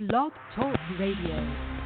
Blog Talk Radio.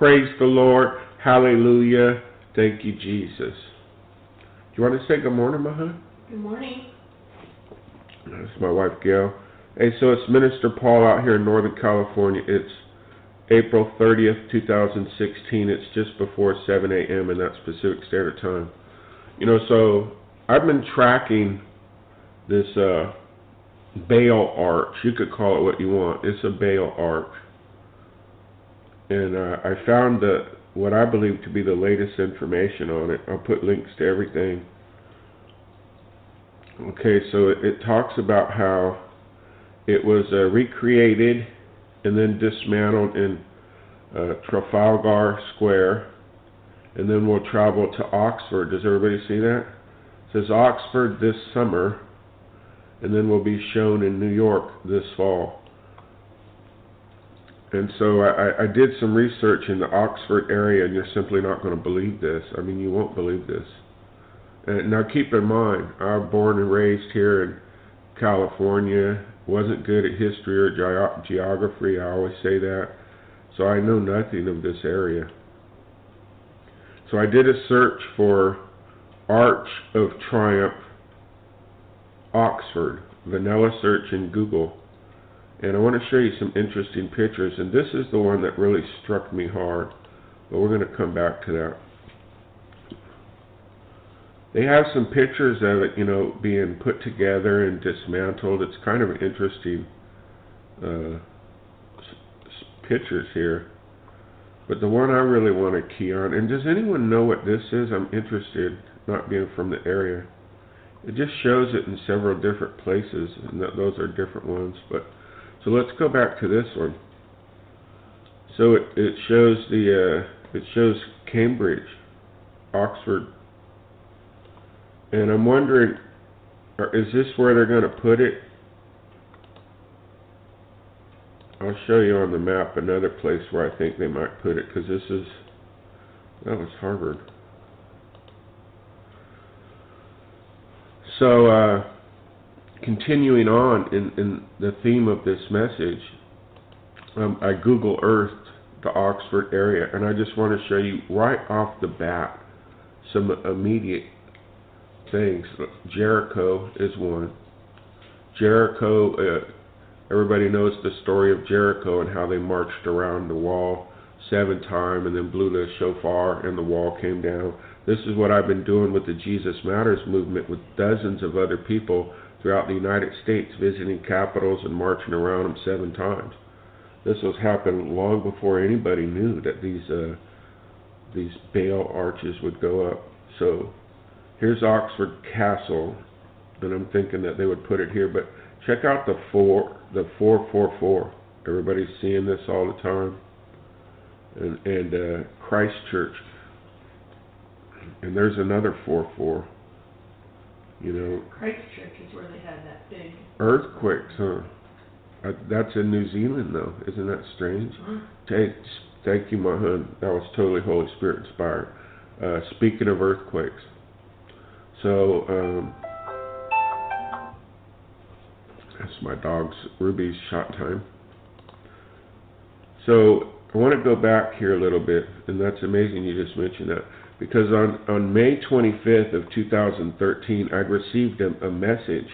Praise the Lord. Hallelujah. Thank you, Jesus. Do you want to say good morning, Maha? Good morning. That's my wife, Gail. Hey, so it's Minister Paul out here in Northern California. It's April 30th, 2016. It's just before 7 a.m. in that Pacific Standard Time. You know, so I've been tracking this uh, Baal arch. You could call it what you want. It's a Baal arch. And uh, I found the what I believe to be the latest information on it. I'll put links to everything. Okay, so it, talks about how it was uh, recreated and then dismantled in uh, Trafalgar Square, and then we'll travel to Oxford. Does everybody see that? It says Oxford this summer, and then we'll be shown in New York this fall. And so I, I did some research in the Oxford area, and you're simply not going to believe this. I mean, you won't believe this. And now keep in mind, I was born and raised here in California. wasn't good at history or ge- geography. I always say that. So I know nothing of this area. So I did a search for Arch of Triumph, Oxford, vanilla search in Google and I want to show you some interesting pictures. And this is the one that really struck me hard. But we're going to come back to that. They have some pictures of it, you know, being put together and dismantled. It's kind of interesting uh, pictures here. But the one I really want to key on, and does anyone know what this is? I'm interested, not being from the area. It just shows it in several different places, and that those are different ones. But so let's go back to this one. So it, it shows the uh, it shows Cambridge, Oxford, and I'm wondering, is this where they're going to put it? I'll show you on the map another place where I think they might put it because this is that was Harvard. So. Uh, continuing on in, in the theme of this message, um, I Google Earthed the Oxford area, and I just want to show you right off the bat some immediate things. Jericho is one. Jericho, uh, everybody knows the story of Jericho and how they marched around the wall seven times and then blew the shofar and the wall came down. This is what I've been doing with the Jesus Matters movement with dozens of other people throughout the United States, visiting capitals and marching around them seven times. This was happening long before anybody knew that these uh, these Baal arches would go up. So here's Oxford Castle, and I'm thinking that they would put it here. But check out the four, the four four four. Everybody's seeing this all the time. And and uh, Christ Church, and there's another four four. You know. Christchurch is where they had that big earthquakes, huh? Uh, that's in New Zealand, though. Isn't that strange? Mm-hmm. Thank, you, my hon. That was totally Holy Spirit inspired. Uh, speaking of earthquakes, so um, that's my dog's Ruby's shot time. So I want to go back here a little bit, and that's amazing you just mentioned that because on, on May 25th of 2013, I'd received a, a message,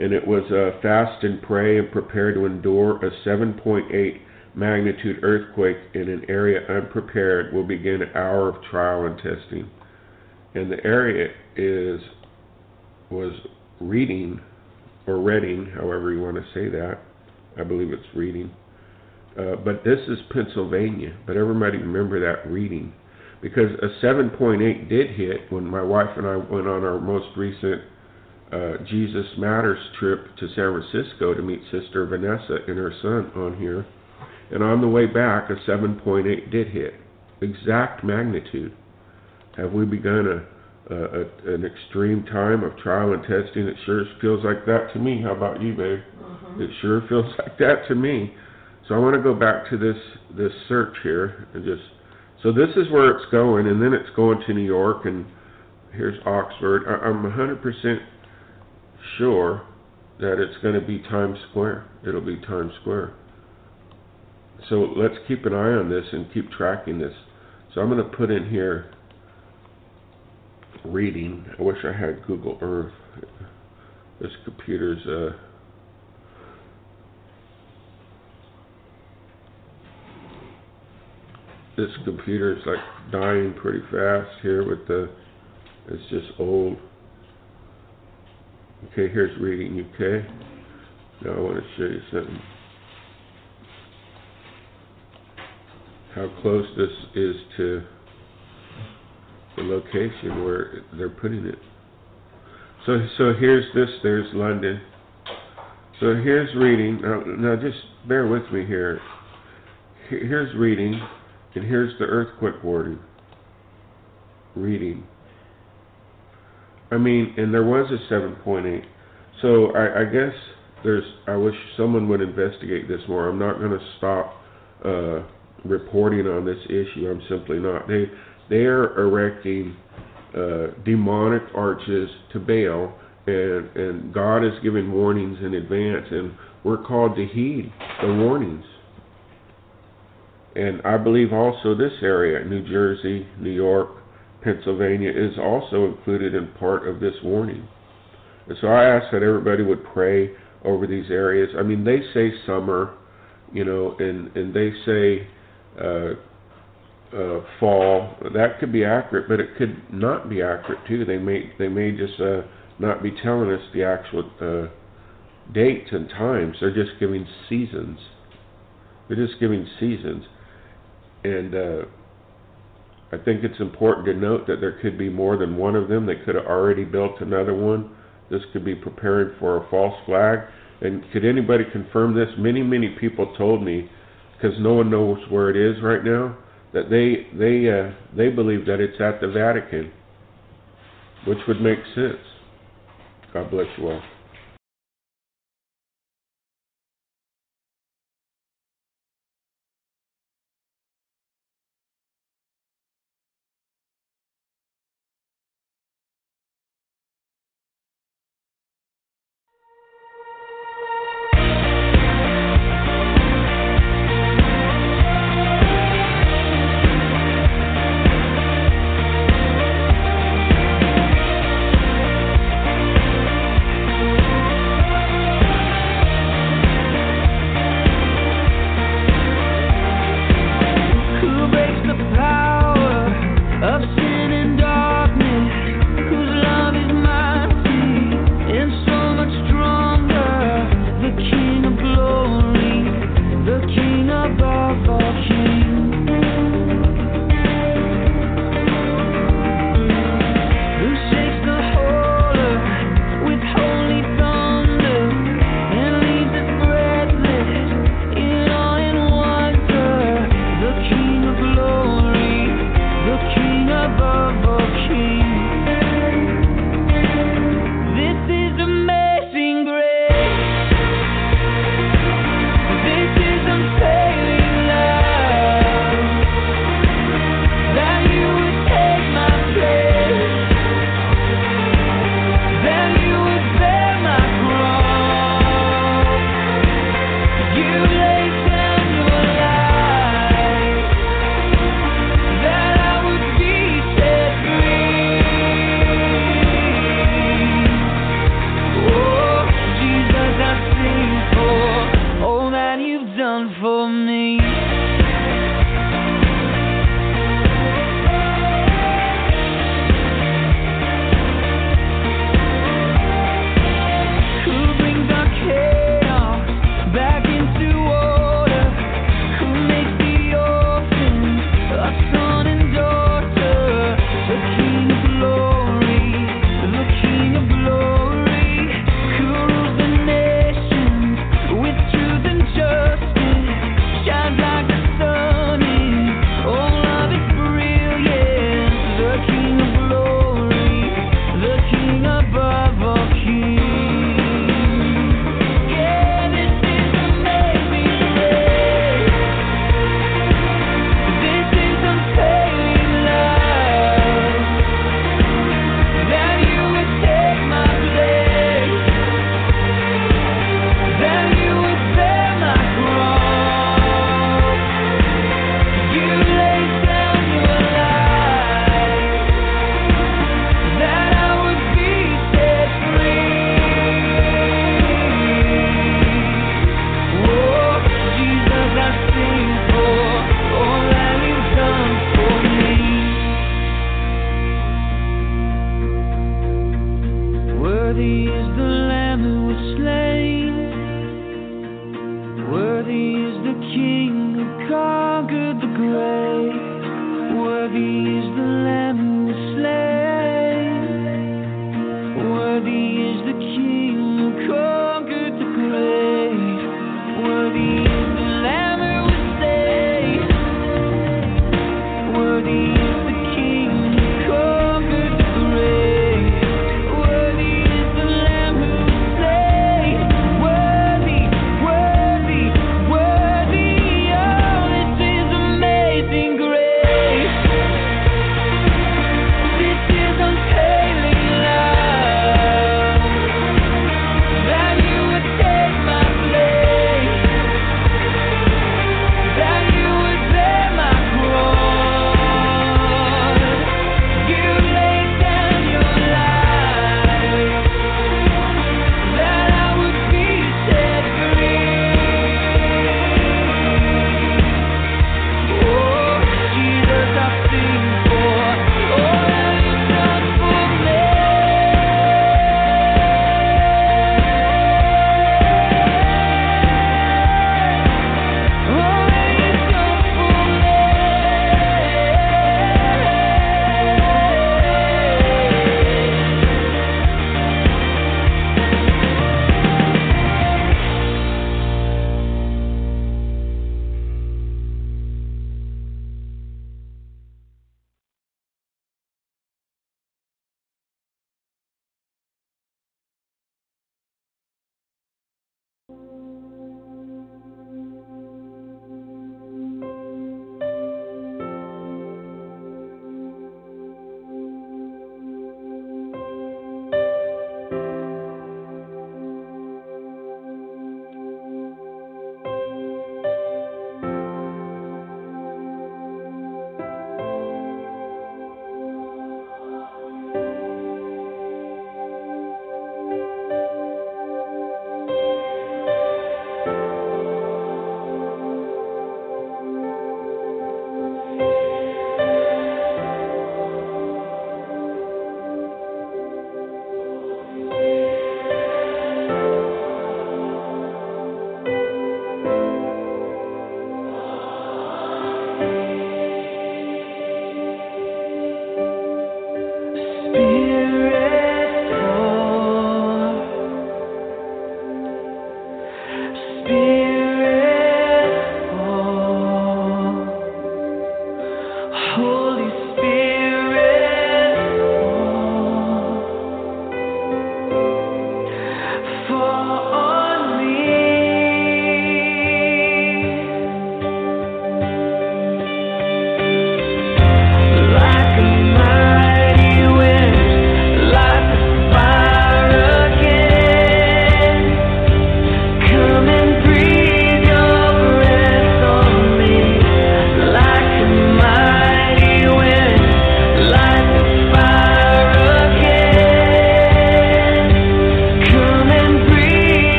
and it was uh, fast and pray and prepare to endure a 7.8 magnitude earthquake in an area unprepared will begin an hour of trial and testing. And the area is was Reading or Reading, however you want to say that. I believe it's Reading. Uh, but this is Pennsylvania. But everybody remember that Reading because a 7.8 did hit when my wife and I went on our most recent uh, Jesus Matters trip to San Francisco to meet Sister Vanessa and her son on here. And on the way back, a 7.8 did hit. Exact magnitude. Have we begun a, a, a, an extreme time of trial and testing? It sure feels like that to me. How about you, babe? Mm-hmm. It sure feels like that to me. So I want to go back to this this search here and just so this is where it's going, and then it's going to New York, and here's Oxford. I, I'm 100% sure that it's going to be Times Square. It'll be Times Square. so let's keep an eye on this and keep tracking this. So I'm going to put in here reading. I wish I had Google Earth. This computer's uh this computer is like dying pretty fast here with the it's just old. Okay, here's reading UK. Now I want to show you something. How close this is to the location where they're putting it. So, so here's this, there's London. So here's reading, now, now just bear with me here. Here- Here's reading, and here's the earthquake warning. Reading. I mean, and there was a seven point eight. So I, I guess there's, I wish someone would investigate this more. I'm not gonna stop, uh, reporting on this issue. I'm simply not. They, they are erecting, uh, demonic arches to Baal, and, and God is giving warnings in advance, and we're called to heed the warnings. And I believe also this area, New Jersey, New York, Pennsylvania, is also included in part of this warning. And so I ask that everybody would pray over these areas. I mean, they say summer, you know, and, and they say uh, uh, fall. That could be accurate, but it could not be accurate too. They may they may just uh, not be telling us the actual uh, dates and times. They're just giving seasons. They're just giving seasons, and uh, I think it's important to note that there could be more than one of them. They could have already built another one. This could be preparing for a false flag. And could anybody confirm this? Many, many people told me, because no one knows where it is right now, that they they uh, they believe that it's at the Vatican, which would make sense. God bless you all.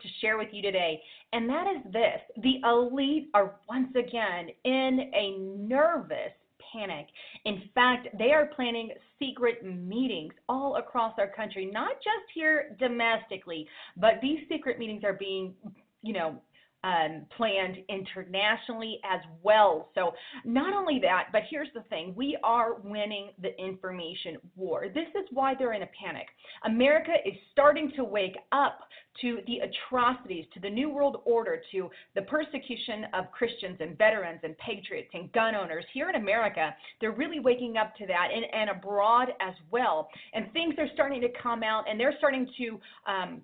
To share with you today. And that is this the elite are once again in a nervous panic. In fact, they are planning secret meetings all across our country, not just here domestically, but these secret meetings are being, you know, um, planned internationally as well. So, not only that, but here's the thing we are winning the information war. This is why they're in a panic. America is starting to wake up to the atrocities, to the New World Order, to the persecution of Christians and veterans and patriots and gun owners. Here in America, they're really waking up to that and, and abroad as well. And things are starting to come out and they're starting to. Um,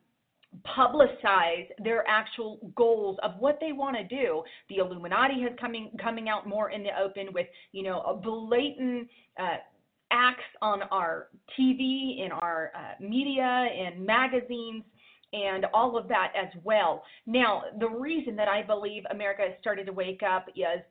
publicize their actual goals of what they want to do. The Illuminati has coming coming out more in the open with you know a blatant. Uh, acts on our TV, in our uh, media, in magazines, and all of that as well. Now, the reason that I believe America has started to wake up is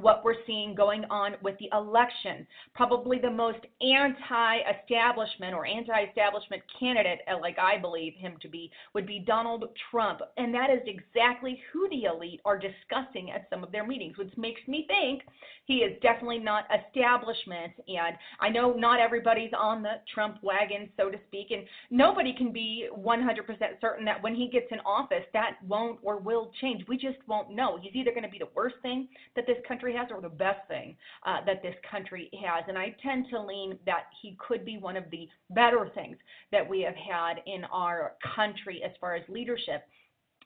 what we're seeing going on with the election. Probably the most anti establishment or anti establishment candidate, uh, like I believe him to be, would be Donald Trump. And that is exactly who the elite are discussing at some of their meetings, which makes me think he is definitely not establishment. And I know not everybody's on the Trump wagon, so to speak, and nobody can be 100% certain that when he gets in office, that won't or will change. We just won't know. He's either going to be the worst thing that this country country has or the best thing uh, that this country has. And I tend to lean that he could be one of the better things that we have had in our country as far as leadership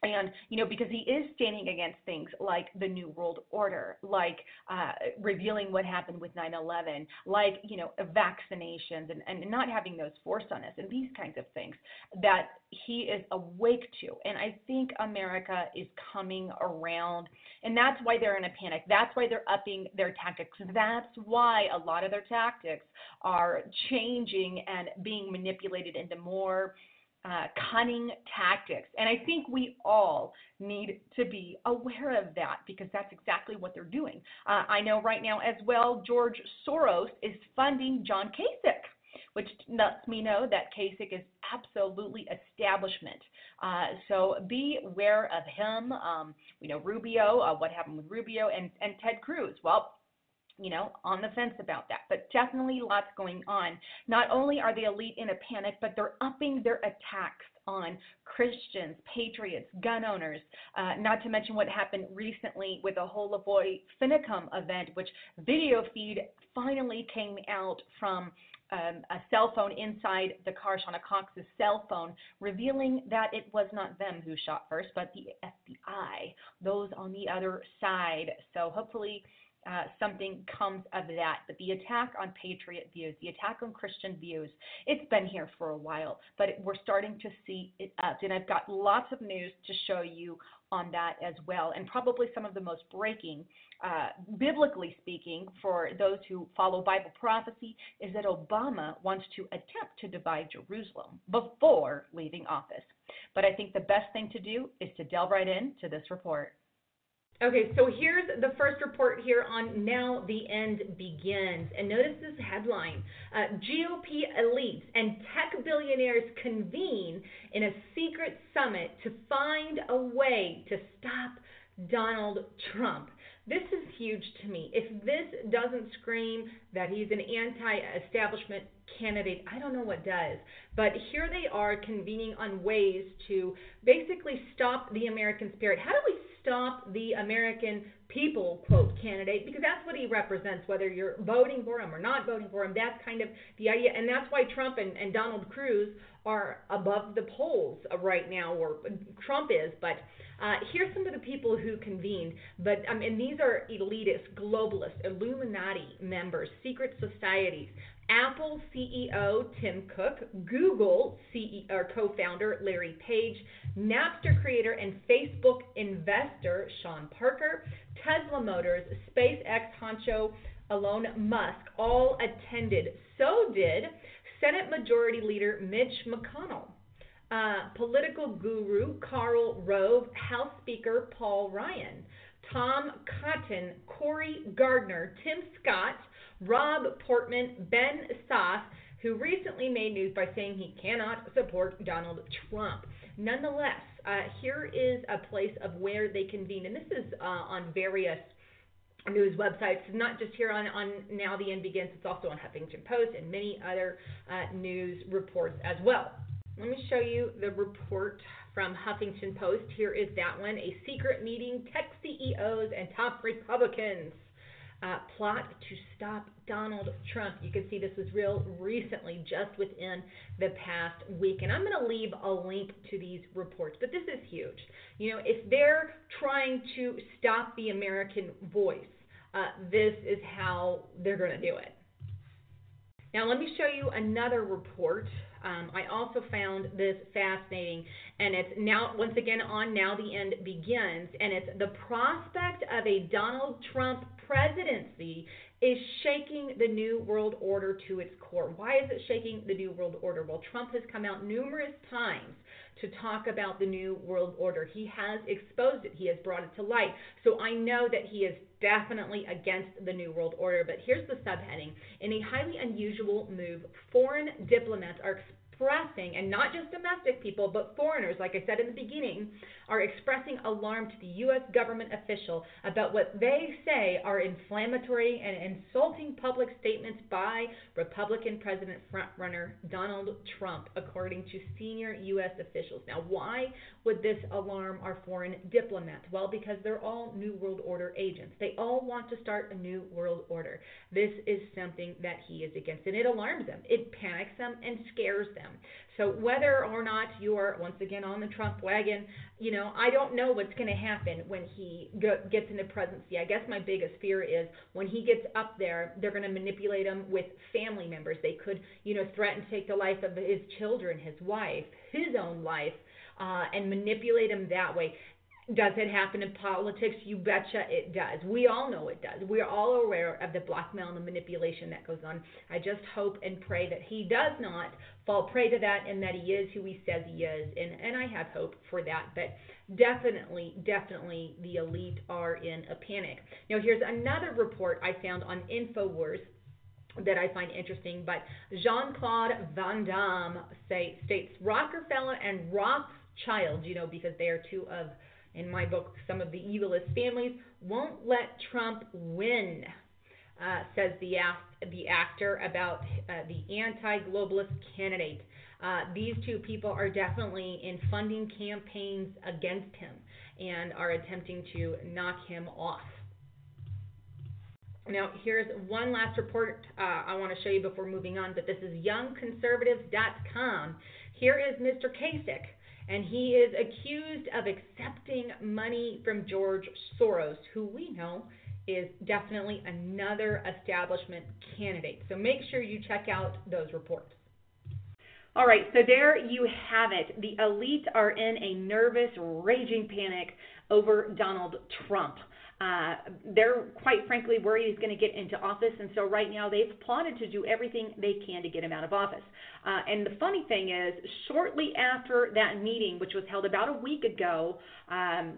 and you know because he is standing against things like the new world order like uh, revealing what happened with 9-11 like you know vaccinations and, and not having those forced on us and these kinds of things that he is awake to. And i think america is coming around and that's why they're in a panic. That's why they're upping their tactics. That's why a lot of their tactics are changing and being manipulated into more uh, cunning tactics. And I think we all need to be aware of that because that's exactly what they're doing. Uh, I know right now as well, George Soros is funding John Kasich. Which lets me know that Kasich is absolutely establishment. Uh, so be aware of him. Um, you know, Rubio, uh, what happened with Rubio and, and Ted Cruz. Well, you know, on the fence about that. But definitely lots going on. Not only are the elite in a panic, but they're upping their attacks on Christians, patriots, gun owners, uh, not to mention what happened recently with the LaVoy Finicum event, which video feed finally came out from um, a cell phone inside the car, Shawna Cox's cell phone, revealing that it was not them who shot first, but the FBI, those on the other side. So hopefully uh, something comes of that. But the attack on patriot views, the attack on Christian views, it's been here for a while, but we're starting to see it up. And I've got lots of news to show you on that as well. And probably some of the most breaking, uh, biblically speaking, for those who follow Bible prophecy, is that Obama wants to attempt to divide Jerusalem before leaving office. But I think the best thing to do is to delve right into this report. Okay, so here's the first report here on Now the End Begins. And notice this headline uh, GOP elites and tech billionaires convene in a secret summit to find a way to stop Donald Trump. This is huge to me. If this doesn't scream that he's an anti establishment candidate, I don't know what does. But here they are convening on ways to basically stop the American spirit. How do we stop the American people, quote, candidate, because that's what he represents, whether you're voting for him or not voting for him. That's kind of the idea. And that's why Trump and, and Donald Cruz are above the polls right now, or Trump is. But uh, here's some of the people who convened. But I mean, these are elitist, globalist, Illuminati members, secret societies. Apple CEO Tim Cook, Google CEO or co-founder Larry Page, Napster creator and Facebook investor Sean Parker, Tesla Motors, SpaceX honcho Elon Musk all attended. So did Senate Majority Leader Mitch McConnell, uh, political guru Karl Rove, House Speaker Paul Ryan, Tom Cotton, Cory Gardner, Tim Scott, Rob Portman, Ben Sasse, who recently made news by saying he cannot support Donald Trump. Nonetheless, uh, here is a place of where they convene, and this is uh, on various news websites, not just here on, on Now the End Begins, it's also on Huffington Post and many other uh, news reports as well. Let me show you the report from Huffington Post. Here is that one a secret meeting, tech CEOs and top Republicans. Uh, plot to stop Donald Trump. You can see this was real recently, just within the past week. And I'm going to leave a link to these reports, but this is huge. You know, if they're trying to stop the American voice, uh, this is how they're going to do it. Now, let me show you another report. Um, I also found this fascinating, and it's now, once again, on Now the End Begins, and it's the prospect of a Donald Trump presidency is shaking the New World Order to its core. Why is it shaking the New World Order? Well, Trump has come out numerous times to talk about the New World Order. He has exposed it, he has brought it to light. So I know that he is definitely against the New World Order. But here's the subheading In a highly unusual move, foreign diplomats are expressing, and not just domestic people, but foreigners, like I said in the beginning, are expressing alarm to the U.S. government official about what they say are inflammatory and insulting public statements by Republican President frontrunner Donald Trump, according to senior U.S. officials. Now, why would this alarm our foreign diplomats? Well, because they're all New World Order agents. They all want to start a New World Order. This is something that he is against, and it alarms them, it panics them, and scares them. So whether or not you're once again on the Trump wagon, you know, I don't know what's going to happen when he go, gets into presidency. I guess my biggest fear is when he gets up there, they're going to manipulate him with family members. They could, you know, threaten to take the life of his children, his wife, his own life, uh, and manipulate him that way. Does it happen in politics? You betcha it does. We all know it does. We're all aware of the blackmail and the manipulation that goes on. I just hope and pray that he does not fall prey to that and that he is who he says he is. And, and I have hope for that. But definitely, definitely the elite are in a panic. Now, here's another report I found on InfoWars that I find interesting. But Jean Claude Van Damme say, states Rockefeller and Rothschild, you know, because they are two of in my book, some of the evilest families won't let Trump win, uh, says the, the actor about uh, the anti globalist candidate. Uh, these two people are definitely in funding campaigns against him and are attempting to knock him off. Now, here's one last report uh, I want to show you before moving on, but this is youngconservatives.com. Here is Mr. Kasich and he is accused of accepting money from George Soros, who we know is definitely another establishment candidate. So make sure you check out those reports. All right, so there you have it. The elite are in a nervous, raging panic over Donald Trump. Uh, they're quite frankly worried he's going to get into office, and so right now they've plotted to do everything they can to get him out of office. Uh, and the funny thing is, shortly after that meeting, which was held about a week ago, um,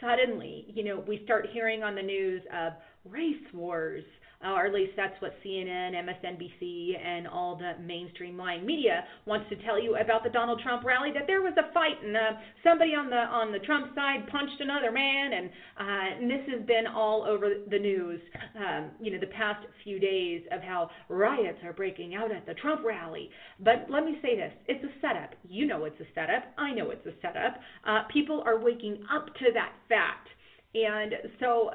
suddenly, you know, we start hearing on the news of race wars uh, or at least that's what CNN, MSNBC, and all the mainstream lying media wants to tell you about the Donald Trump rally. That there was a fight and uh, somebody on the on the Trump side punched another man, and, uh, and this has been all over the news. Um, you know, the past few days of how riots are breaking out at the Trump rally. But let me say this: it's a setup. You know, it's a setup. I know it's a setup. Uh, people are waking up to that fact, and so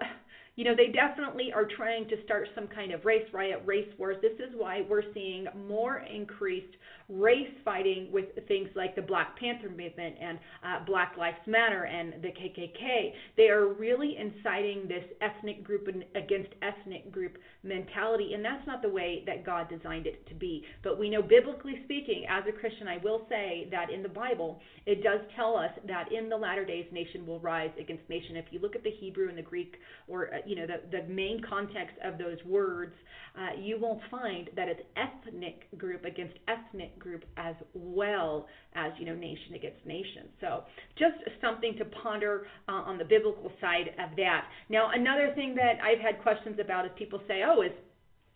you know, they definitely are trying to start some kind of race riot, race wars. This is why we're seeing more increased race fighting with things like the Black Panther movement and uh, Black Lives Matter and the KKK. They are really inciting this ethnic group against ethnic group mentality, and that's not the way that God designed it to be. But we know, biblically speaking, as a Christian, I will say that in the Bible, it does tell us that in the latter days, nation will rise against nation. If you look at the Hebrew and the Greek, or uh, you know, the, the main context of those words, uh, you will find that it's ethnic group against ethnic group as well as you know nation against nation. So just something to ponder uh, on the biblical side of that. Now another thing that I've had questions about is people say, oh, is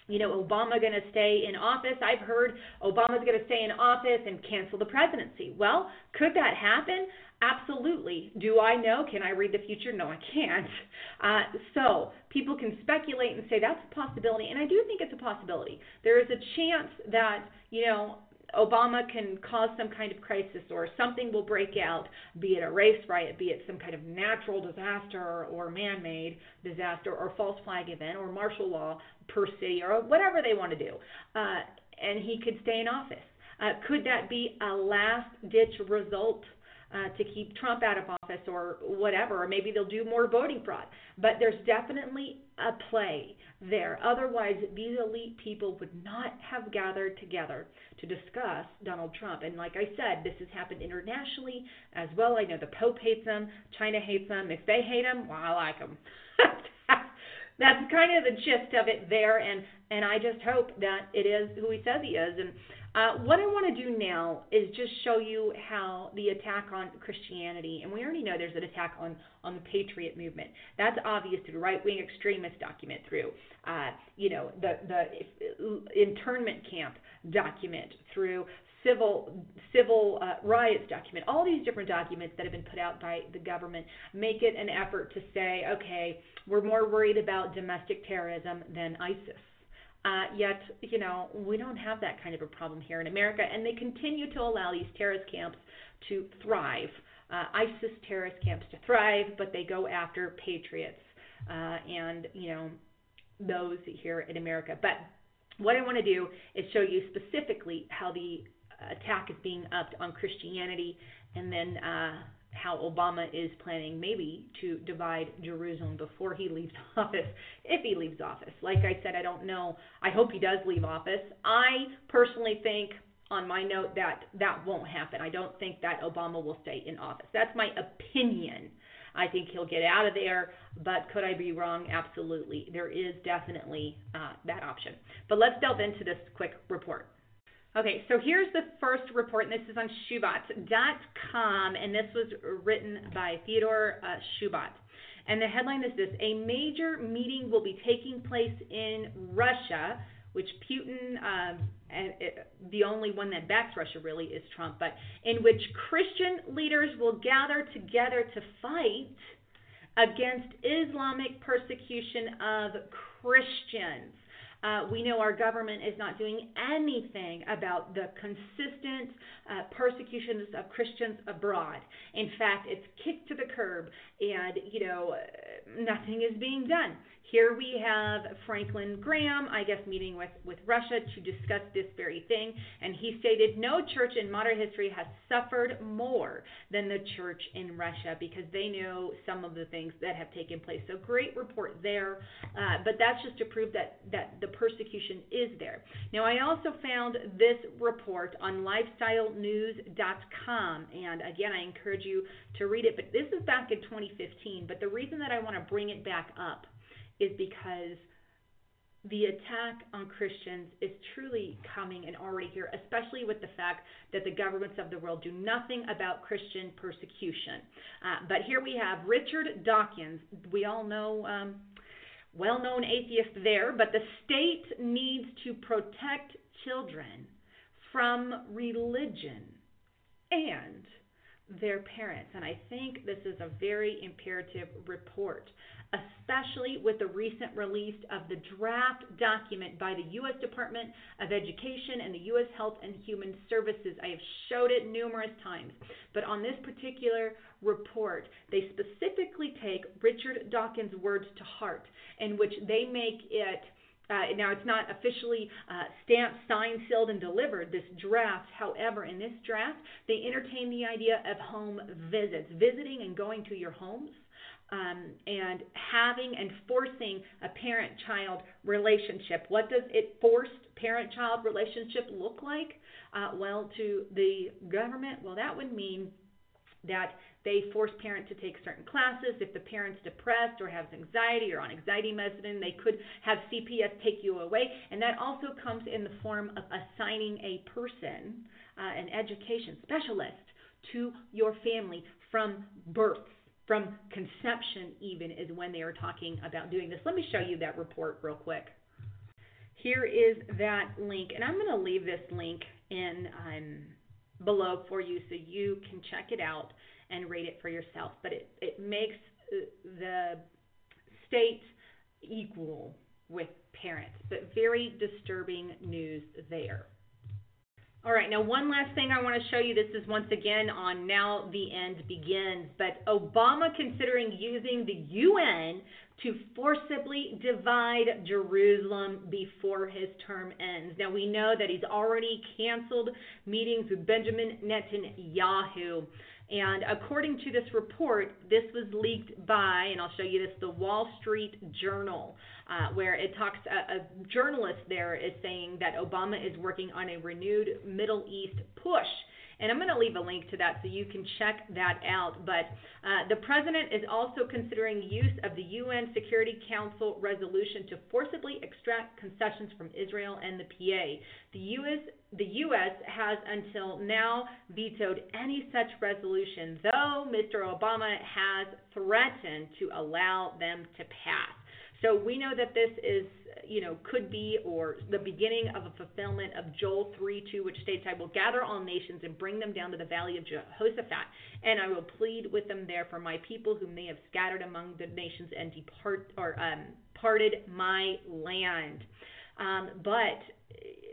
you know, Obama going to stay in office? I've heard Obama's going to stay in office and cancel the presidency. Well, could that happen? Absolutely. Do I know? Can I read the future? No, I can't. Uh, so people can speculate and say that's a possibility, and I do think it's a possibility. There is a chance that you know Obama can cause some kind of crisis or something will break out, be it a race riot, be it some kind of natural disaster or man made disaster or false flag event or martial law per city or whatever they want to do. Uh, and he could stay in office. Uh, could that be a last ditch result? Uh, to keep Trump out of office or whatever, or maybe they'll do more voting fraud. But there's definitely a play there. Otherwise, these elite people would not have gathered together to discuss Donald Trump. And like I said, this has happened internationally as well. I know the Pope hates them, China hates them. If they hate him, well, I like him. That's kind of the gist of it there, and and I just hope that it is who he says he is. And uh, what I want to do now is just show you how the attack on Christianity, and we already know there's an attack on, on the Patriot movement. That's obvious through right-wing extremist document, through uh, you know the the internment camp document, through civil civil uh, riots document. All these different documents that have been put out by the government make it an effort to say, okay, we're more worried about domestic terrorism than ISIS. Uh, yet, you know, we don't have that kind of a problem here in America, and they continue to allow these terrorist camps to thrive, uh, ISIS terrorist camps to thrive, but they go after patriots uh, and, you know, those here in America. But what I want to do is show you specifically how the attack is being upped on Christianity, and then uh, how Obama is planning maybe to divide Jerusalem before he leaves office, if he leaves office. Like I said, I don't know. I hope he does leave office. I personally think on my note that that won't happen. I don't think that Obama will stay in office. That's my opinion. I think he'll get out of there, but could I be wrong? Absolutely. There is definitely uh, that option. But let's delve into this quick report. Okay, so here's the first report, and this is on Shoebat.com, and this was written by Theodore uh. And the headline is this A major meeting will be taking place in Russia, which Putin, um, and it, the only one that backs Russia really is Trump, but in which Christian leaders will gather together to fight against Islamic persecution of Christians. Uh, we know our government is not doing anything about the consistent uh, persecutions of Christians abroad. In fact, it's kicked to the curb, and you know nothing is being done. Here we have Franklin Graham, I guess, meeting with, with Russia to discuss this very thing, and he stated no church in modern history has suffered more than the church in Russia because they know some of the things that have taken place. So great report there, uh, but that's just to prove that, that the persecution is there. Now, I also found this report on lifesitenews.com, and again, I encourage you to read it, but this is back in 2015, but the reason that I want to bring it back up is because the attack on Christians is truly coming and already here, especially with the fact that the governments of the world do nothing about Christian persecution. Uh, but here we have Richard Dawkins. We all know, um, well known atheist there, but the state needs to protect children from religion and their parents. And I think this is a very imperative report especially with the recent release of the draft document by the U.S. Department of Education and the U.S. Health and Human Services. I have showed it numerous times, but on this particular report, they specifically take Richard Dawkins' words to heart, in which they make it uh, now, it's not officially uh, stamped, signed, sealed, and delivered, this draft. However, in this draft, they entertain the idea of home visits, visiting and going to your homes um, and having and forcing a parent child relationship. What does it forced parent child relationship look like? Uh, well, to the government, well, that would mean that they force parents to take certain classes. If the parent's depressed or has anxiety or on anxiety medicine, they could have CPS take you away. And that also comes in the form of assigning a person, uh, an education specialist, to your family from birth from conception even is when they are talking about doing this. Let me show you that report real quick. here is that link, and I'm going to leave this link in um, below for you so you can check it out and read it for yourself. But it, it makes uh, the state equal with parents, but very disturbing news there. All right, now one last thing I want to show you. This is once again on Now the End Begins, but Obama considering using the UN to forcibly divide Jerusalem before his term ends. Now we know that he's already canceled meetings with Benjamin Netanyahu. And according to this report, this was leaked by, and I'll show you this, the Wall Street Journal, uh, where it talks, a, a journalist there is saying that Obama is working on a renewed Middle East push and I'm going to leave a link to that so you can check that out. But uh, the president is also considering use of the UN Security Council resolution to forcibly extract concessions from Israel and the PA. The U.S. The U.S. has until now vetoed any such resolution, though Mr. Obama has threatened to allow them to pass. So we know that this is, you know, could be or the beginning of a fulfillment of Joel 3:2, which states, "I will gather all nations and bring them down to the valley of Jehoshaphat, and I will plead with them there for my people whom they have scattered among the nations and depart or um, parted my land." Um, but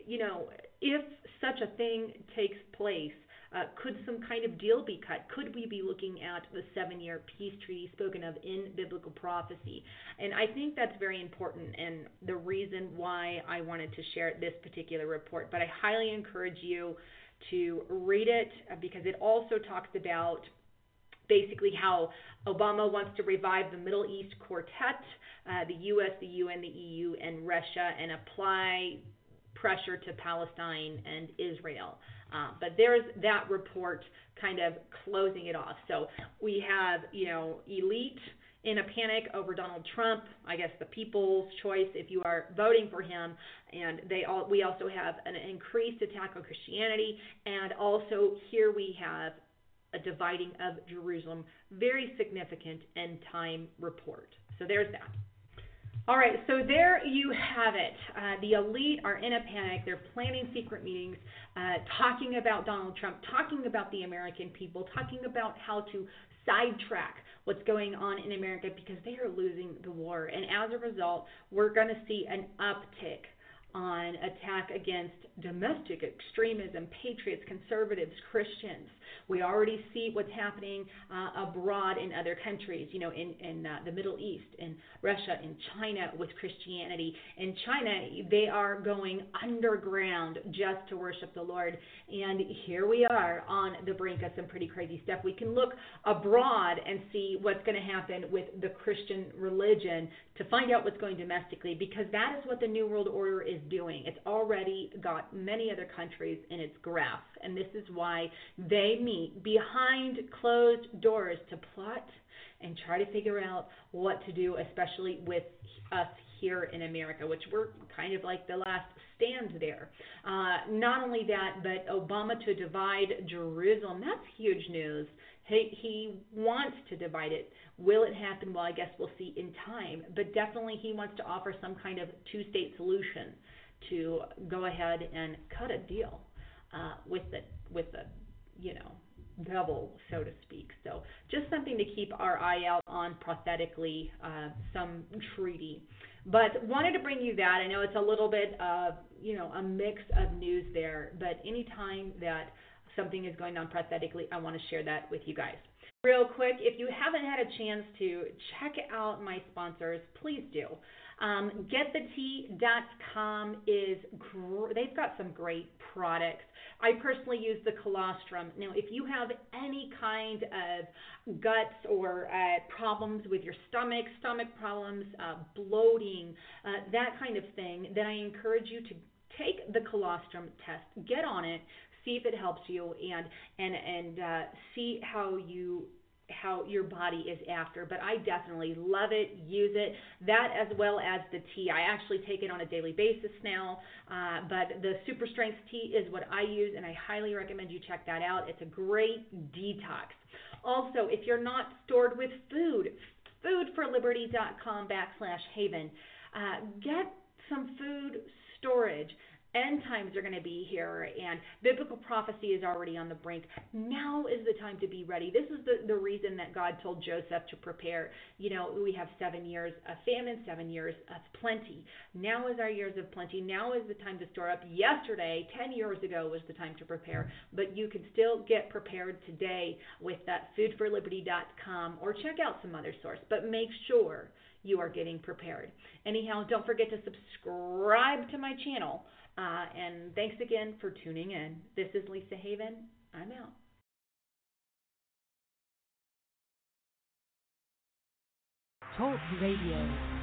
you know, if such a thing takes place, uh, could some kind of deal be cut? Could we be looking at the seven year peace treaty spoken of in biblical prophecy? And I think that's very important and the reason why I wanted to share this particular report. But I highly encourage you to read it uh, because it also talks about basically how Obama wants to revive the Middle East Quartet, uh, the U.S., the UN, the EU, and Russia, and apply pressure to Palestine and Israel. Uh, but there's that report kind of closing it off. So we have, you know, elite in a panic over Donald Trump. I guess the people's choice if you are voting for him, and they all. We also have an increased attack on Christianity, and also here we have a dividing of Jerusalem. Very significant end time report. So there's that. All right, so there you have it. Uh, the elite are in a panic. They're planning secret meetings, uh, talking about Donald Trump, talking about the American people, talking about how to sidetrack what's going on in America because they are losing the war. And as a result, we're going to see an uptick on attack against domestic extremism, patriots, conservatives, Christians. We already see what's happening uh, abroad in other countries, you know, in, in uh, the Middle East, in Russia, in China with Christianity. In China, they are going underground just to worship the Lord. And here we are on the brink of some pretty crazy stuff. We can look abroad and see what's going to happen with the Christian religion to find out what's going domestically because that is what the New World Order is doing. It's already got many other countries in its grasp, and this is why they behind closed doors to plot and try to figure out what to do, especially with us here in America, which we're kind of like the last stand there. Uh, not only that, but Obama to divide Jerusalem, that's huge news. He, he wants to divide it. Will it happen? Well, I guess we'll see in time. But definitely, he wants to offer some kind of two state solution to go ahead and cut a deal uh, with the with the you know devil, so to speak. So just something to keep our eye out on prophetically, uh, some treaty. But wanted to bring you that. I know it's a little bit of you know a mix of news there, but anytime that something is going on prophetically, I want to share that with you guys. Real quick, if you haven't had a chance to check out my sponsors, please do. Um, GetTheTea.com is gr- they've got some great products. I personally use the colostrum. Now, if you have any kind of guts or uh, problems with your stomach, stomach problems, uh, bloating, uh, that kind of thing, then I encourage you to take the colostrum test, get on it, see if it helps you, and and and uh, see how you how your body is after. But I definitely love it, use it. That as well as the tea. I actually take it on a daily basis now. Uh, but the Super Strength tea is what I use, and I highly recommend you check that out. It's a great detox. Also, if you're not stored with food, foodforliberty.com backslash haven. Uh, get some food storage. End times are going to be here, and biblical prophecy is already on the brink. Now is the time to be ready. This is the, the reason that God told Joseph to prepare. You know, we have seven years of famine, seven years of plenty. Now is our years of plenty. Now is the time to store up. Yesterday, 10 years ago, was the time to prepare, but you can still get prepared today with that foodforliberty.com or check out some other source. But make sure you are getting prepared. Anyhow, don't forget to subscribe to my channel. Uh, and thanks again for tuning in. This is Lisa Haven. I'm out. Talk Radio.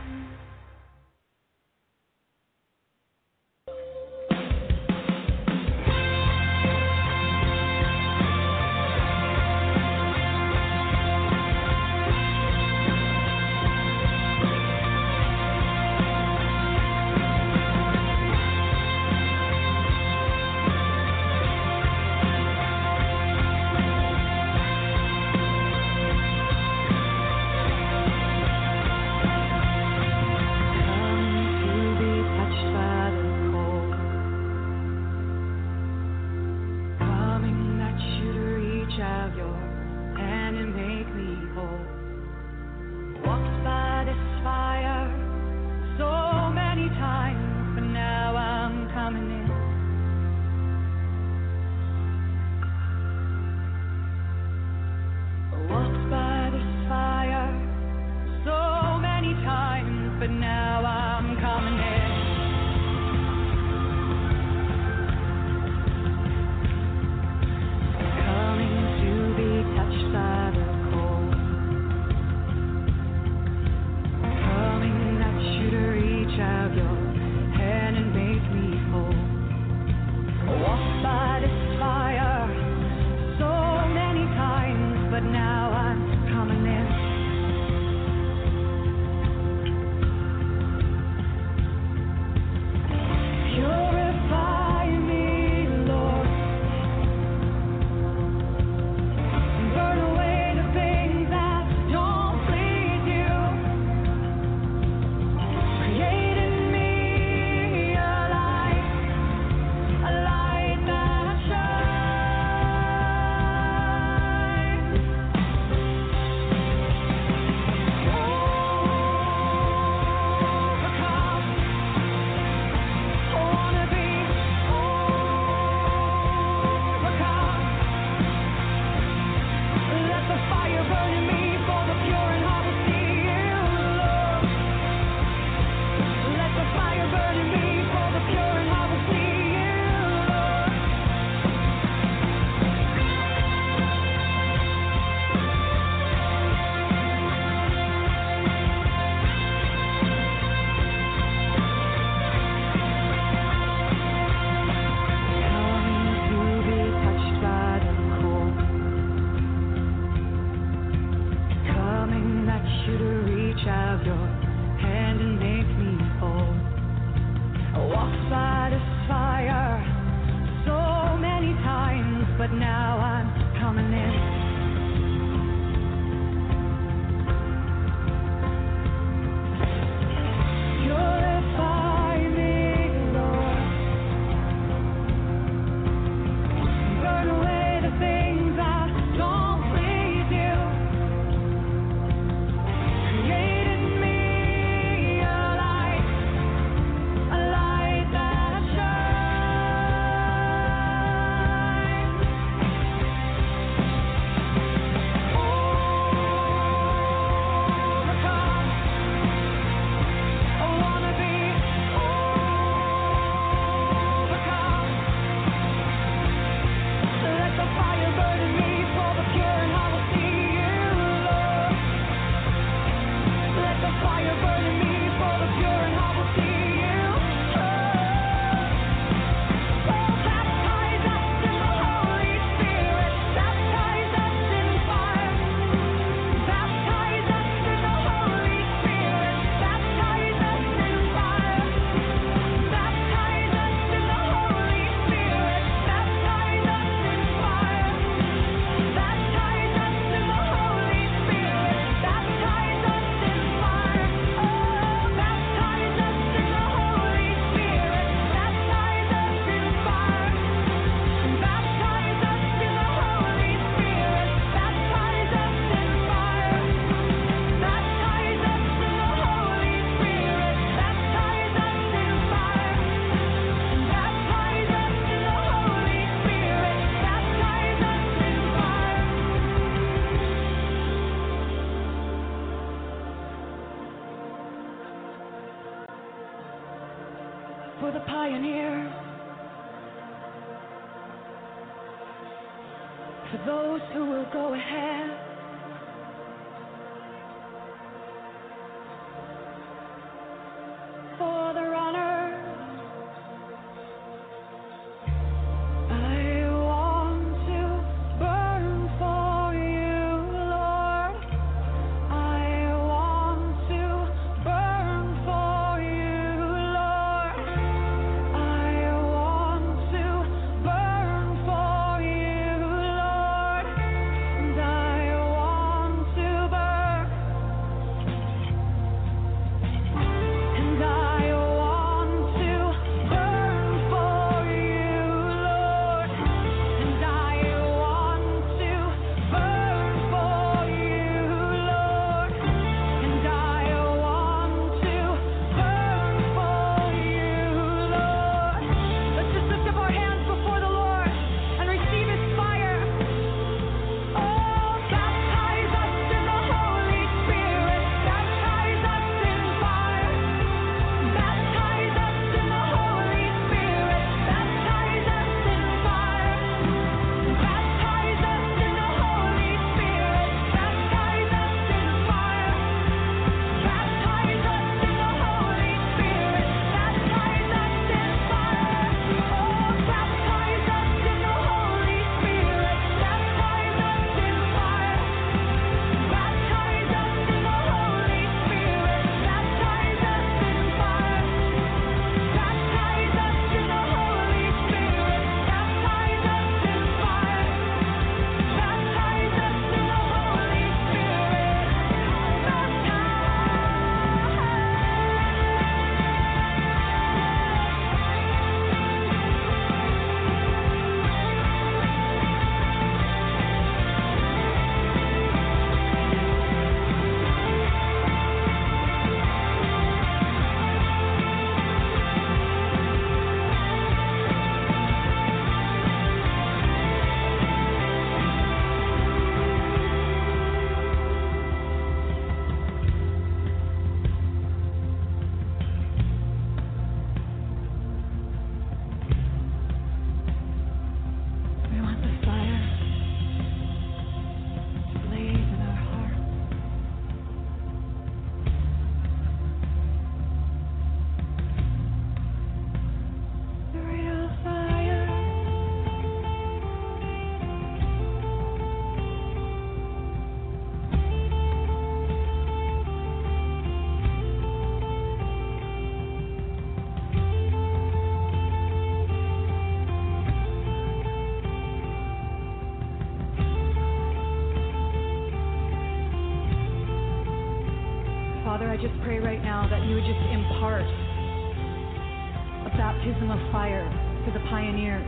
Father, I just pray right now that you would just impart a baptism of fire for the pioneers,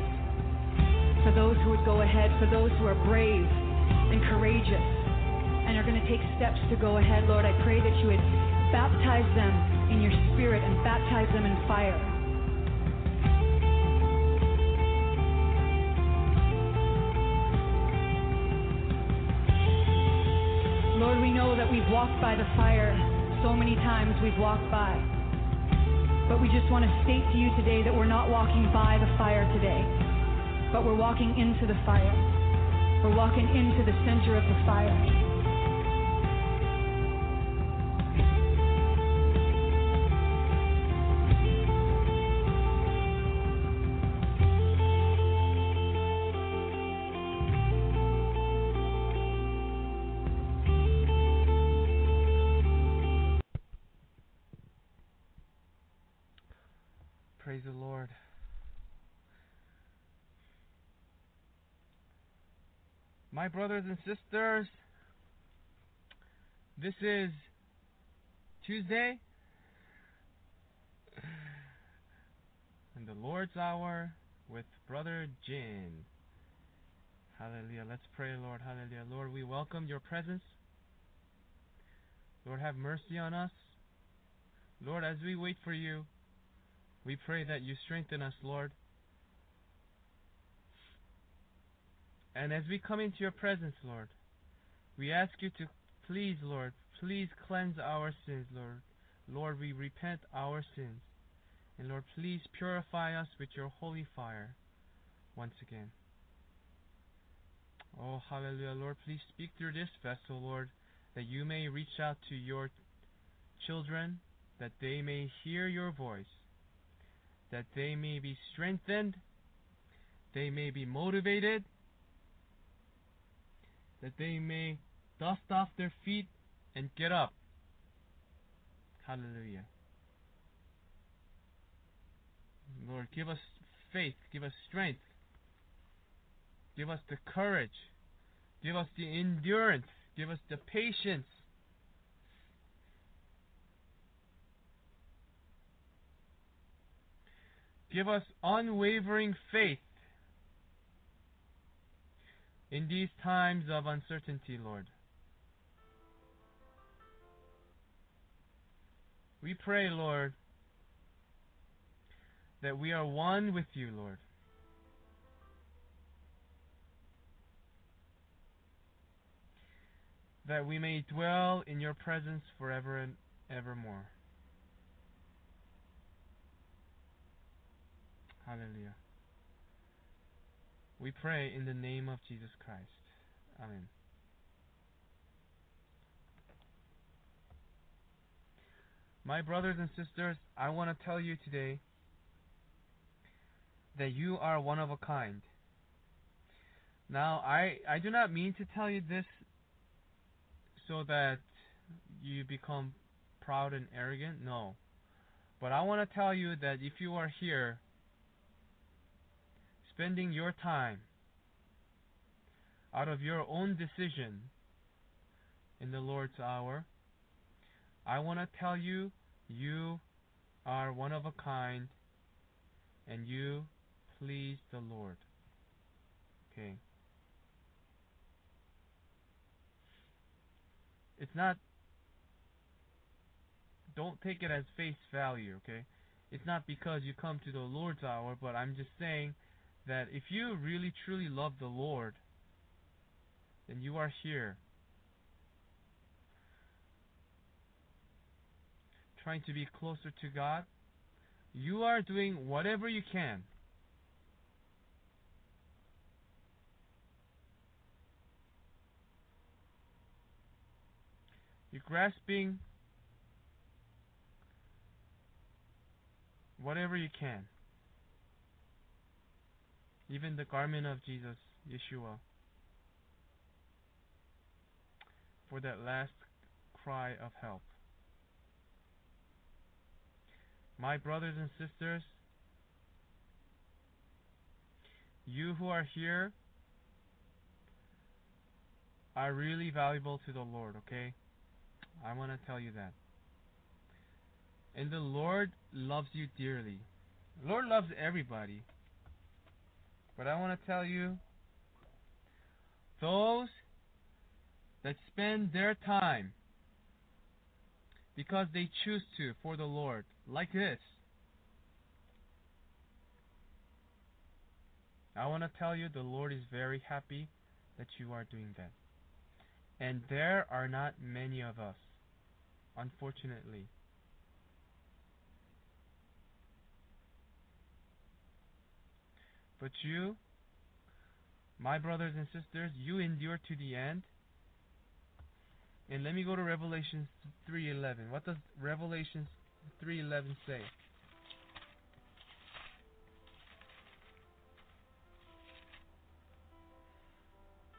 for those who would go ahead, for those who are brave and courageous and are going to take steps to go ahead. Lord, I pray that you would baptize them in your spirit and baptize them in fire. Lord, we know that we've walked by the fire so many times we've walked by. But we just want to state to you today that we're not walking by the fire today, but we're walking into the fire. We're walking into the center of the fire. My brothers and sisters, this is Tuesday and the Lord's Hour with Brother Jin. Hallelujah. Let's pray, Lord. Hallelujah. Lord, we welcome your presence. Lord, have mercy on us. Lord, as we wait for you, we pray that you strengthen us, Lord. And as we come into your presence, Lord, we ask you to please, Lord, please cleanse our sins, Lord. Lord, we repent our sins. And Lord, please purify us with your holy fire once again. Oh, hallelujah. Lord, please speak through this vessel, Lord, that you may reach out to your children, that they may hear your voice, that they may be strengthened, they may be motivated, that they may dust off their feet and get up. Hallelujah. Lord, give us faith, give us strength, give us the courage, give us the endurance, give us the patience. Give us unwavering faith in these times of uncertainty, Lord. We pray, Lord, that we are one with you, Lord. That we may dwell in your presence forever and evermore. Hallelujah. We pray in the name of Jesus Christ. Amen. My brothers and sisters, I want to tell you today that you are one of a kind. Now, I, I do not mean to tell you this so that you become proud and arrogant. No. But I want to tell you that if you are here spending your time out of your own decision in the Lord's hour, I want to tell you you are one of a kind and you please the Lord. Okay. It's not don't take it as face value, okay? It's not because you come to the Lord's hour, but I'm just saying that if you really truly love the Lord, then you are here trying to be closer to God. You are doing whatever you can You're grasping whatever you can. Even the garment of Jesus, Yeshua. For that last cry of help. My brothers and sisters, you who are here are really valuable to the Lord, okay? I want to tell you that. And the Lord loves you dearly. The Lord loves everybody. But I want to tell you those that spend their time because they choose to for the Lord, like this. I want to tell you the Lord is very happy that you are doing that. And there are not many of us, unfortunately. But you, my brothers and sisters, you endure to the end. And let me go to Revelation 3:11. What does Revelation 3:11 say?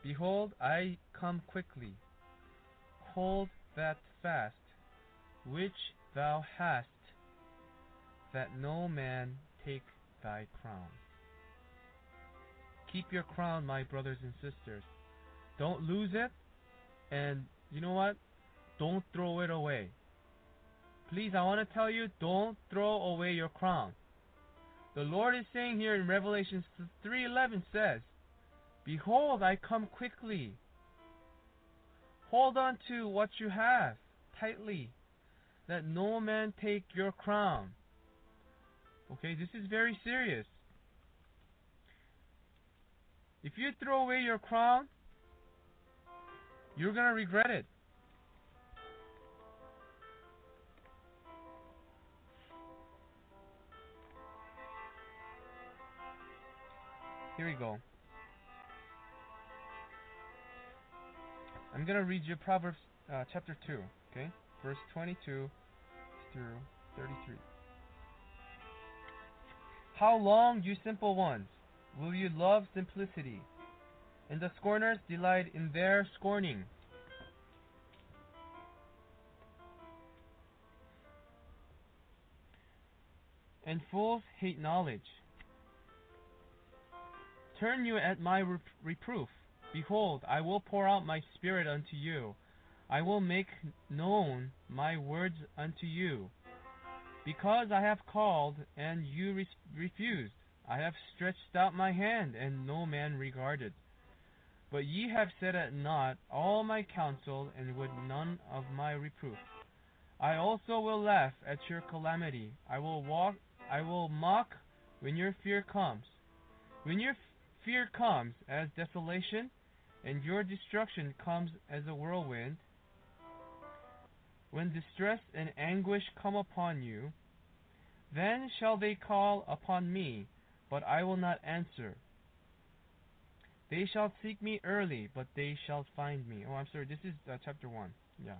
Behold, I come quickly. Hold that fast which thou hast, that no man take thy crown. Keep your crown, my brothers and sisters. Don't lose it, and you know what? Don't throw it away. Please, I want to tell you, don't throw away your crown. The Lord is saying here in Revelation 3:11 says, Behold, I come quickly. Hold on to what you have tightly, that no man take your crown. Okay, this is very serious. If you throw away your crown, you're going to regret it. Here we go. I'm going to read you Proverbs uh, chapter 2, okay? Verse 22 through 33. How long, you simple ones? Will you love simplicity? And the scorners delight in their scorning. And fools hate knowledge. Turn you at my rep- reproof. Behold, I will pour out my spirit unto you. I will make known my words unto you. Because I have called, and you re- refused. I have stretched out my hand, and no man regarded. But ye have set at naught all my counsel, and would none of my reproof. I also will laugh at your calamity. I will walk. I will mock when your fear comes. When your fear comes as desolation, and your destruction comes as a whirlwind, when distress and anguish come upon you, then shall they call upon me, but I will not answer. They shall seek me early, but they shall find me. Oh, I'm sorry, this is uh, chapter 1. Yeah.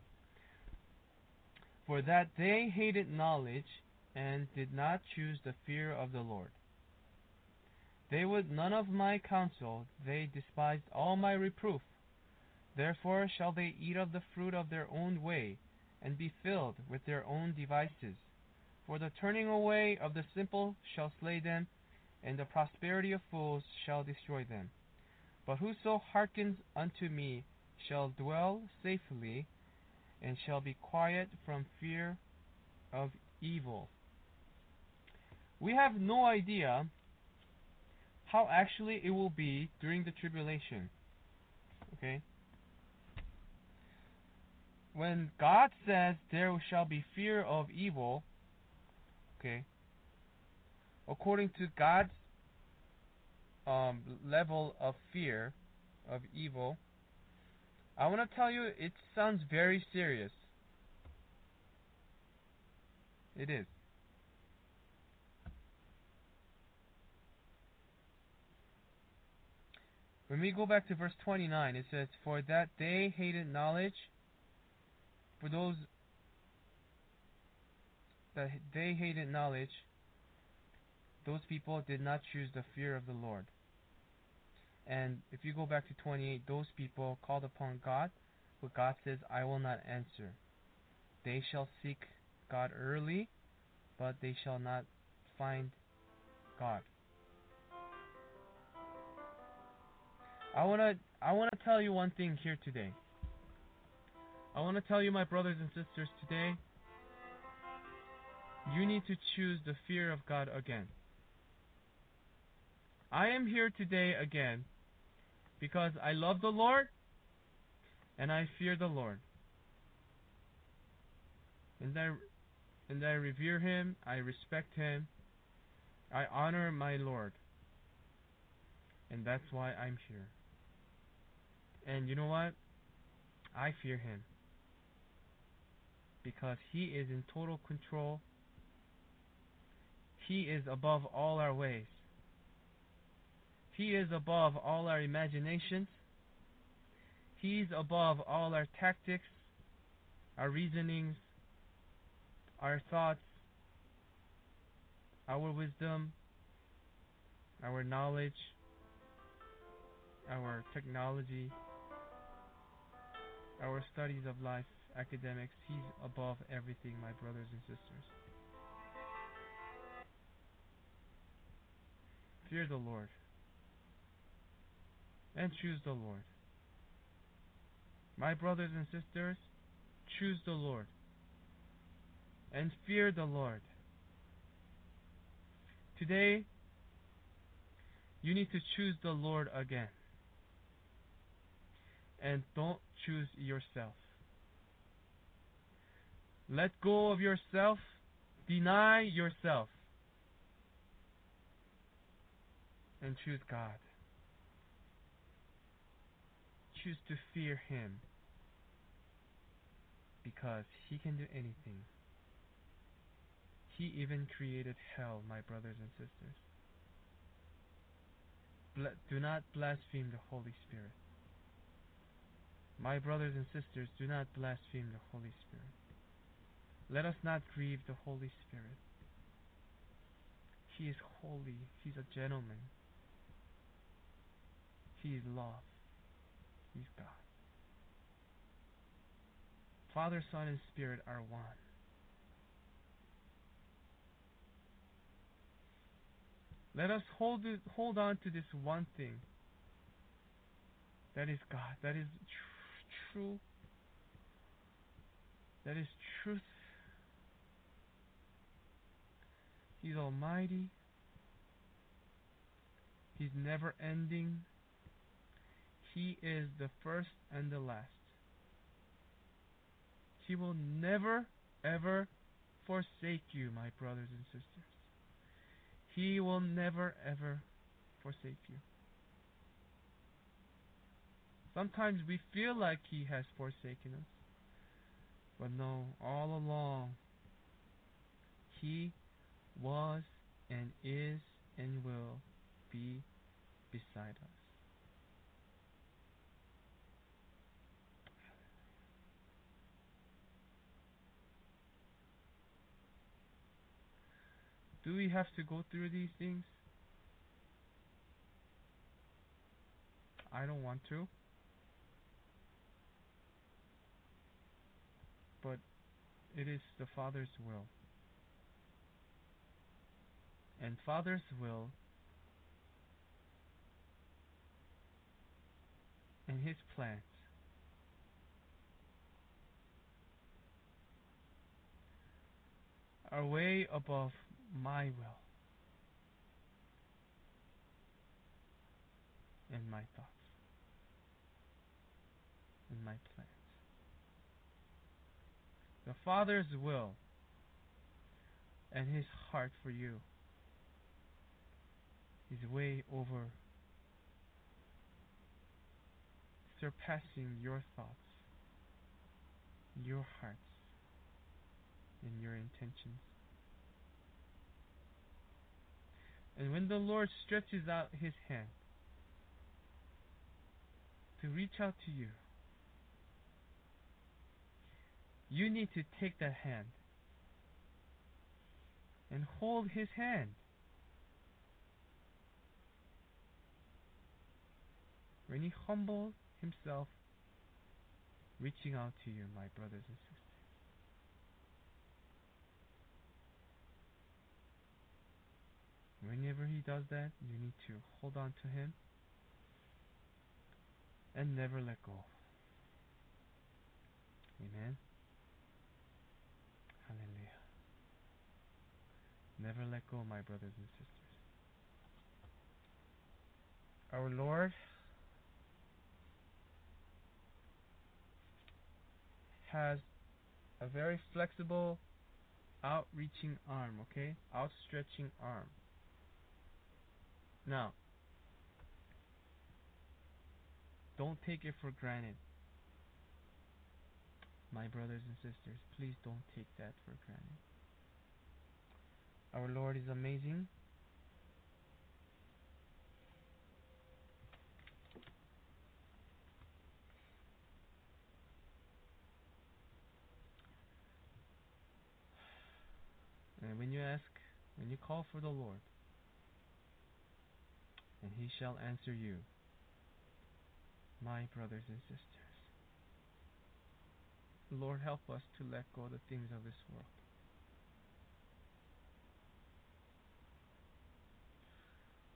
For that they hated knowledge and did not choose the fear of the Lord. They would none of my counsel, they despised all my reproof. Therefore shall they eat of the fruit of their own way, and be filled with their own devices. For the turning away of the simple shall slay them, and the prosperity of fools shall destroy them. But whoso hearkens unto me shall dwell safely, and shall be quiet from fear of evil. We have no idea how actually it will be during the tribulation. Okay? When God says there shall be fear of evil, okay, according to God's um, level of fear of evil, I want to tell you it sounds very serious. It is. When we go back to verse 29, it says, For that they hated knowledge, for those that they hated knowledge, those people did not choose the fear of the Lord. And if you go back to 28, those people called upon God, but God says, I will not answer. They shall seek God early, but they shall not find God. I want to I want to tell you one thing here today. I want to tell you my brothers and sisters today, you need to choose the fear of God again. I am here today again because I love the Lord and I fear the Lord. And I and I revere him, I respect him, I honor my Lord. And that's why I'm here. And you know what? I fear him. Because he is in total control. He is above all our ways. He is above all our imaginations. He's above all our tactics, our reasonings, our thoughts, our wisdom, our knowledge, our technology, our studies of life, academics. He's above everything, my brothers and sisters. Fear the Lord and choose the Lord. My brothers and sisters, choose the Lord and fear the Lord. Today, you need to choose the Lord again. And don't choose yourself. Let go of yourself. Deny yourself. And choose God. Choose to fear Him. Because He can do anything. He even created hell, my brothers and sisters. do not blaspheme the Holy Spirit. My brothers and sisters, do not blaspheme the Holy Spirit. Let us not grieve the Holy Spirit. He is holy. He's a gentleman. He is love. He's God. Father, Son, and Spirit are one. Let us hold it, hold on to this one thing. That is God. That is tr- true. That is truth. He's almighty. He's never ending. He is the first and the last. He will never, ever forsake you, my brothers and sisters. He will never, ever forsake you. Sometimes we feel like He has forsaken us. But no, all along, He was and is and will be beside us. Do we have to go through these things? I don't want to. But it is the Father's will. And Father's will and His plans are way above my will and my thoughts and my plans. The Father's will and His heart for you is way over surpassing your thoughts, your hearts, and your intentions. And when the Lord stretches out His hand to reach out to you, you need to take that hand and hold His hand. When He humbled Himself, reaching out to you, my brothers and sisters. Whenever he does that, you need to hold on to him and never let go. Amen. Hallelujah. Never let go, my brothers and sisters. Our Lord has a very flexible, outreaching arm, okay? Outstretching arm. Now, don't take it for granted. My brothers and sisters, please don't take that for granted. Our Lord is amazing. And when you ask, when you call for the Lord, and he shall answer you, my brothers and sisters. Lord, help us to let go the things of this world.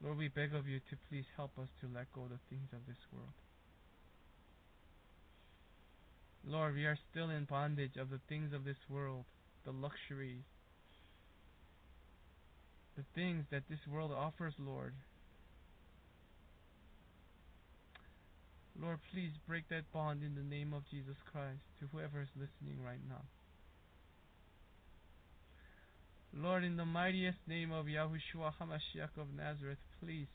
Lord, we beg of you to please help us to let go the things of this world. Lord, we are still in bondage of the things of this world, the luxuries, the things that this world offers, Lord. Lord, please break that bond in the name of Jesus Christ to whoever is listening right now. Lord, in the mightiest name of Yahushua HaMashiach of Nazareth, please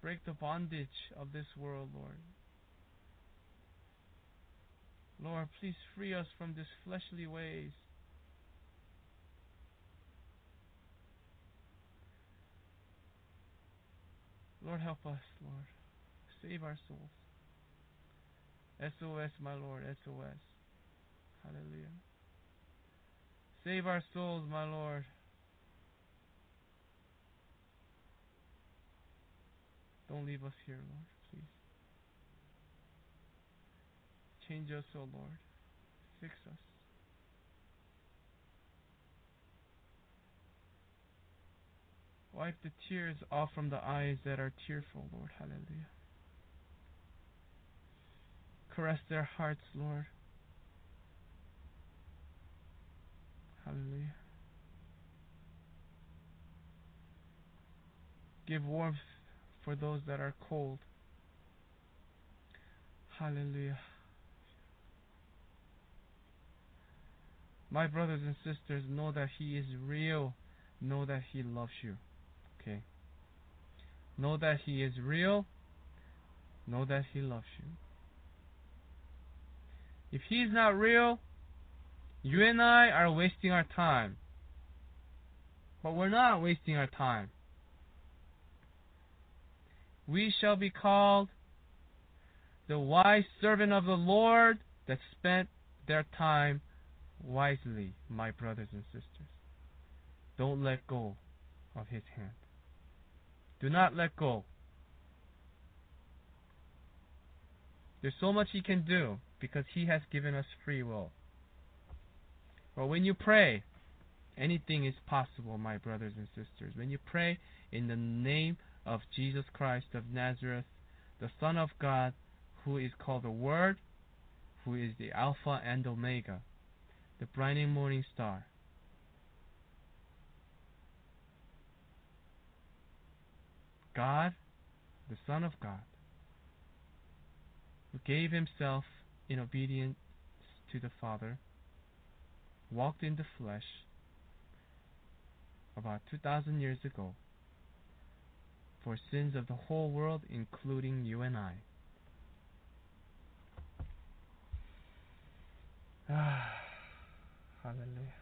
break the bondage of this world, Lord. Lord, please free us from these fleshly ways. Lord, help us, Lord. Save our souls. SOS, my Lord, SOS. Hallelujah. Save our souls, my Lord. Don't leave us here, Lord, please. Change us, O Lord. Fix us. Wipe the tears off from the eyes that are tearful, Lord. Hallelujah. Caress their hearts, Lord. Hallelujah. Give warmth for those that are cold. Hallelujah. My brothers and sisters, know that He is real. Know that He loves you. Okay? Know that He is real. Know that He loves you. If He's not real, you and I are wasting our time. But we're not wasting our time. We shall be called the wise servant of the Lord that spent their time wisely, my brothers and sisters. Don't let go of His hand. Do not let go. There's so much He can do because He has given us free will. Well, when you pray, anything is possible, my brothers and sisters. When you pray in the name of Jesus Christ of Nazareth, the Son of God, who is called the Word, who is the Alpha and Omega, the bright and morning star. God, the Son of God, who gave himself in obedience to the Father, walked in the flesh about 2,000 years ago for sins of the whole world, including you and I. Ah, hallelujah.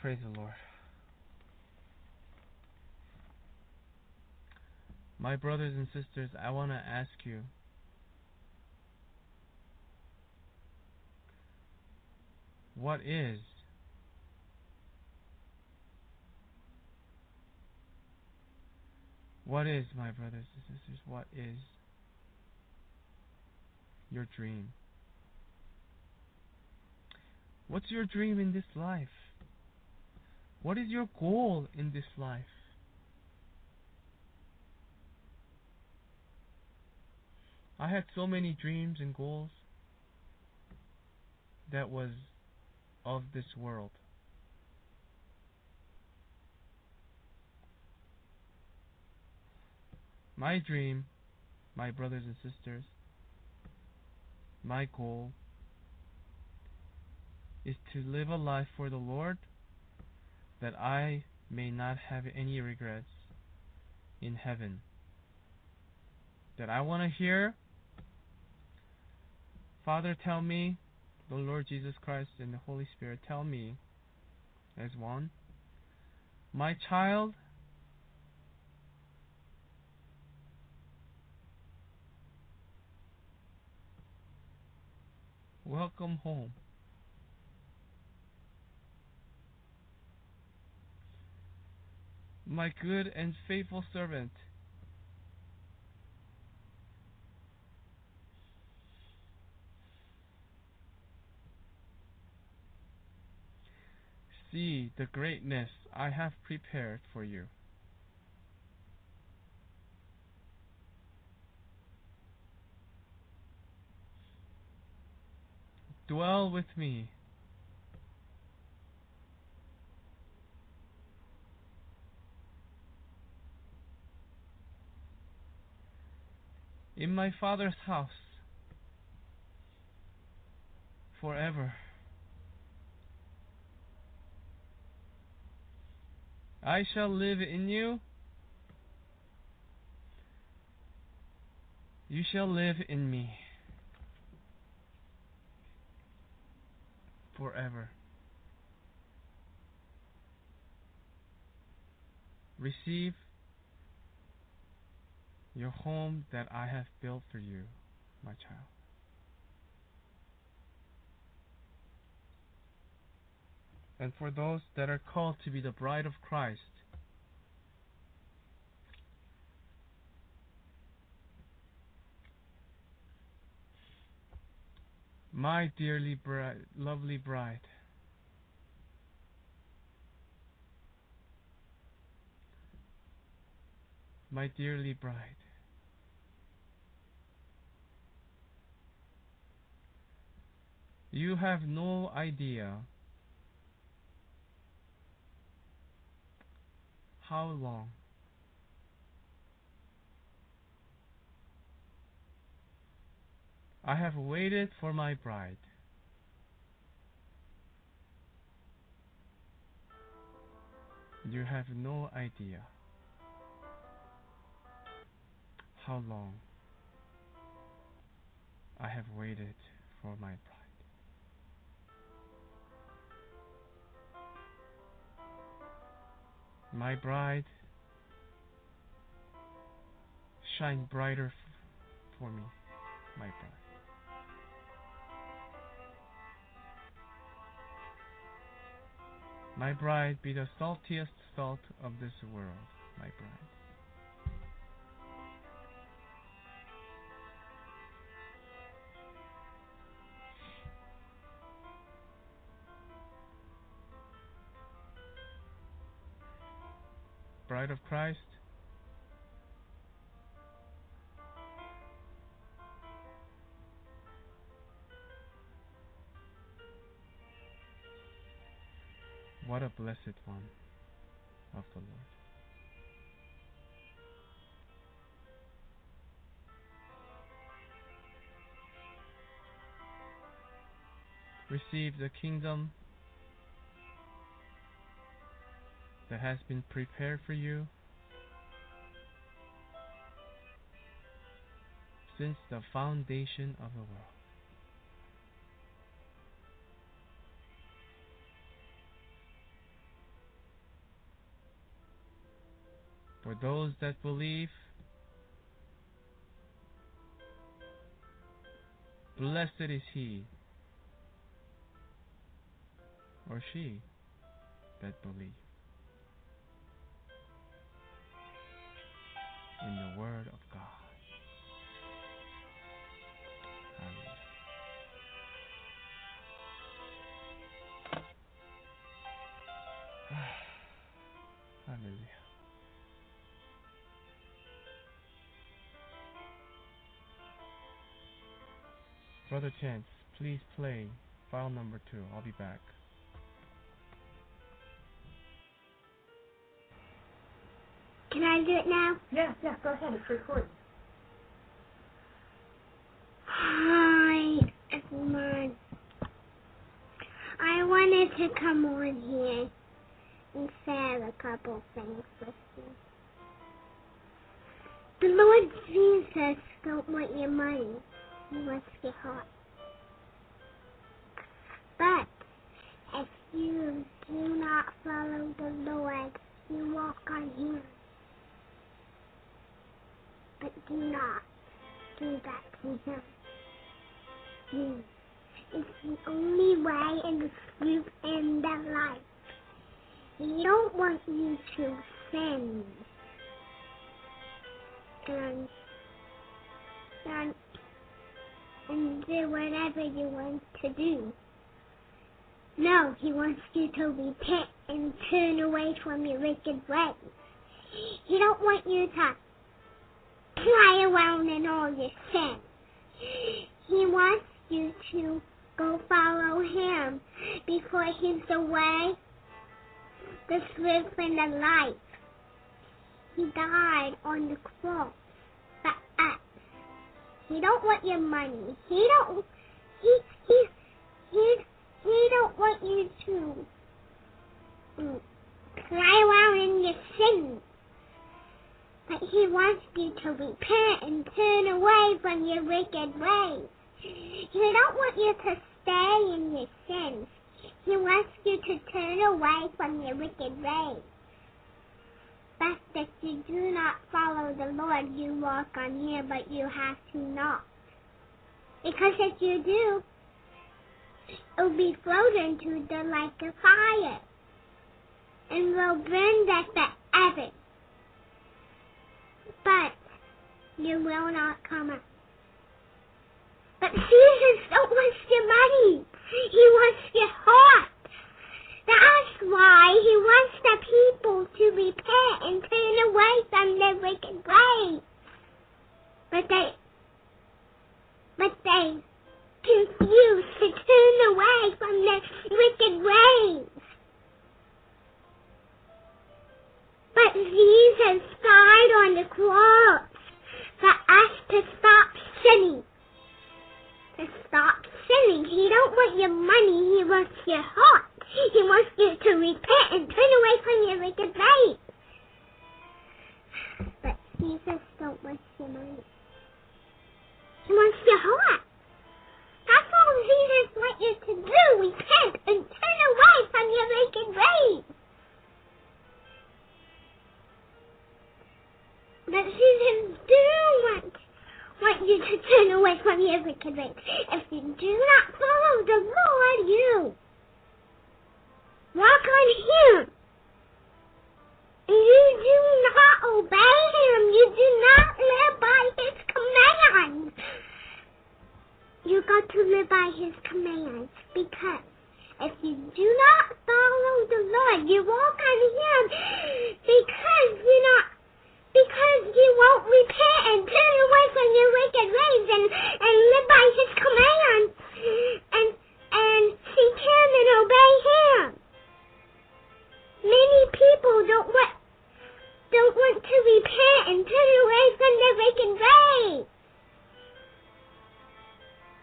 Praise the Lord. My brothers and sisters, I want to ask you what is what is my brothers and sisters what is your dream? What's your dream in this life? What is your goal in this life I had so many dreams and goals that was of this world. My dream, my brothers and sisters, my goal is to live a life for the Lord that I may not have any regrets in heaven. That I want to hear Father tell me the Lord Jesus Christ and the Holy Spirit tell me as one, my child, welcome home. My good and faithful servant. See the greatness I have prepared for you. Dwell with me. In my Father's house forever. I shall live in you. You shall live in me. forever. Receive your home that I have built for you, my child. And for those that are called to be the bride of Christ, my dearly bride, lovely bride, my dearly bride, you have no idea how long I have waited for my bride. You have no idea how long I have waited for my bride. My bride, shine brighter for me, my bride. My bride, be the saltiest salt of this world, my bride. Bride of Christ, what a blessed one of the Lord. Receive the kingdom that has been prepared for you since the foundation of the world. For those that believe, blessed is he or she that believe in the word of God. Hallelujah. Hallelujah. Brother Chance, please play file number two. I'll be back. Can I do it now? Yeah, yeah, go ahead. It's recording. Hi, everyone. I wanted to come on here and share a couple things with you. The Lord Jesus don't want your money. He wants your heart. But if you do not follow the Lord, you walk on Him. But do not do that to Him. It's the only way in the truth and the life. He don't want you to sin. And, and, and do whatever you want to do. No, he wants you to repent and turn away from your wicked ways. He don't want you to play around in all your sin. He wants you to go follow him because he's the way, the truth, and the life. He died on the cross for us. He don't want your money. He don't. He he he he don't want you to mm, play around in your sins. But he wants you to repent and turn away from your wicked ways. He don't want you to stay in your sins. He wants you to turn away from your wicked ways. But if you do not follow the Lord, you walk on here, but you have to not. Because if you do, it will be thrown into the lake of fire and will burn there forever. But you will not come out. But Jesus don't want your money. He wants your heart. That's why he wants the people to repent and turn away from their wicked ways. But they, but they confuse to turn away from their wicked ways. But Jesus died on the cross for us to stop sinning. To stop sinning. He don't want your money, he wants your heart. He wants you to repent and turn away from your wicked ways. But Jesus don't want your money. He wants your heart. That's all Jesus wants you to do. Repent and turn away from your wicked ways. But Jesus do want want you to turn away from your wicked ways. If you do not follow the Lord, you walk on Him. You do not obey Him. You do not live by His commands. You got to live by His commands because if you do not follow the Lord, you walk on Him because you're not because you won't repent and turn away from your wicked ways and, and live by his commands and and seek him and obey him. Many people don't want don't want to repent and turn away from their wicked ways.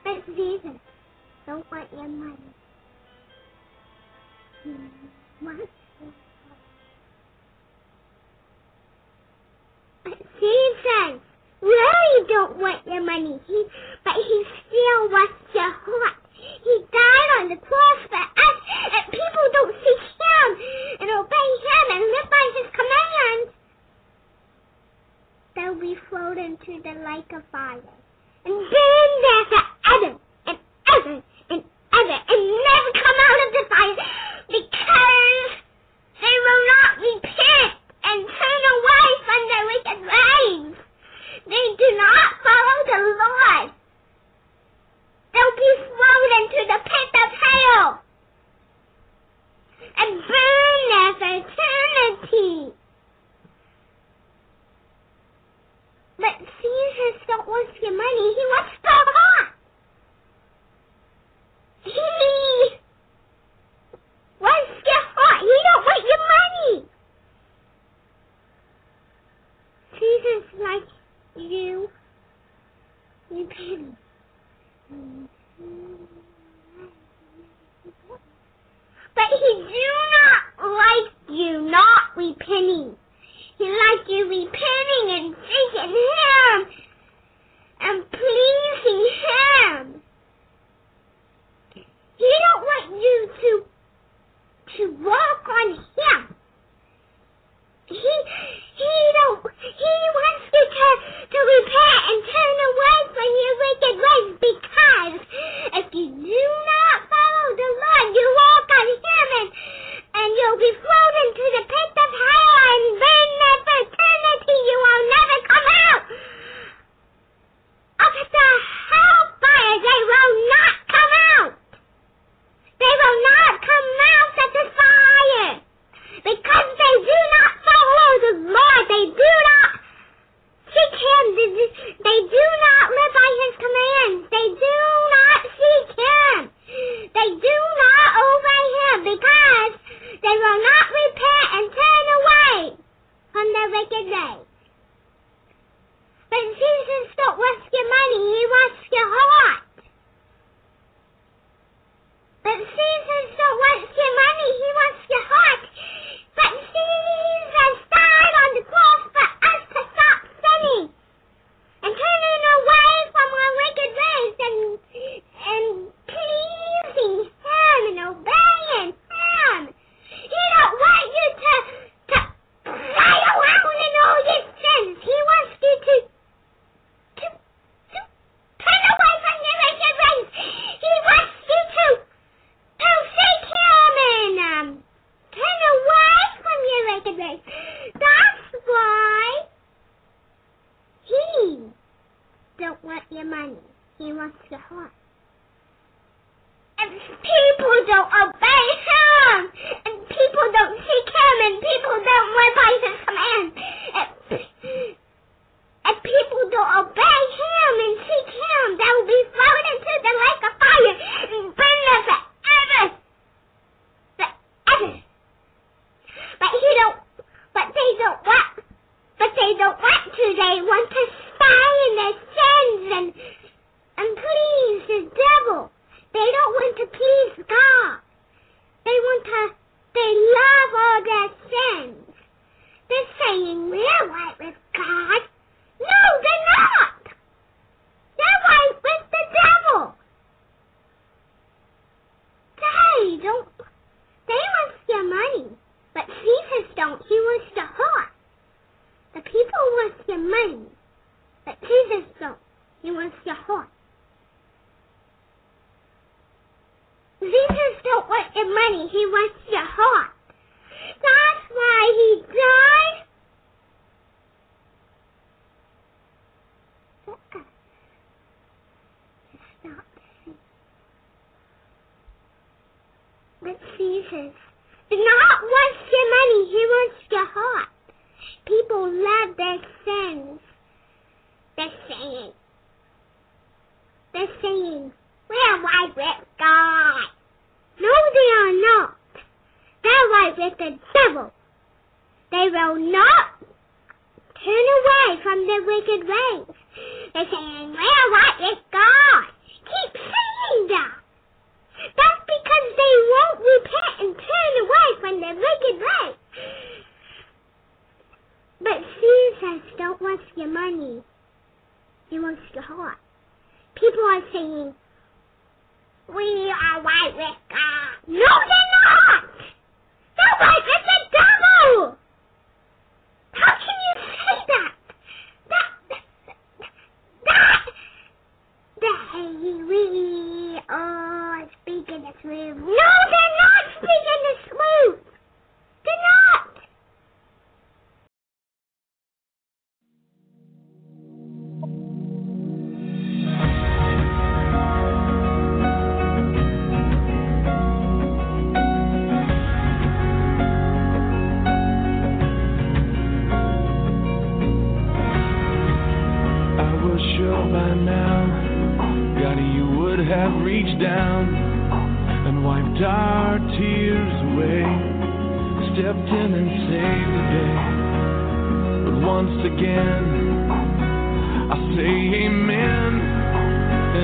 But Jesus don't want your money. He wants Jesus really don't want your money. He, but he still wants your heart. He died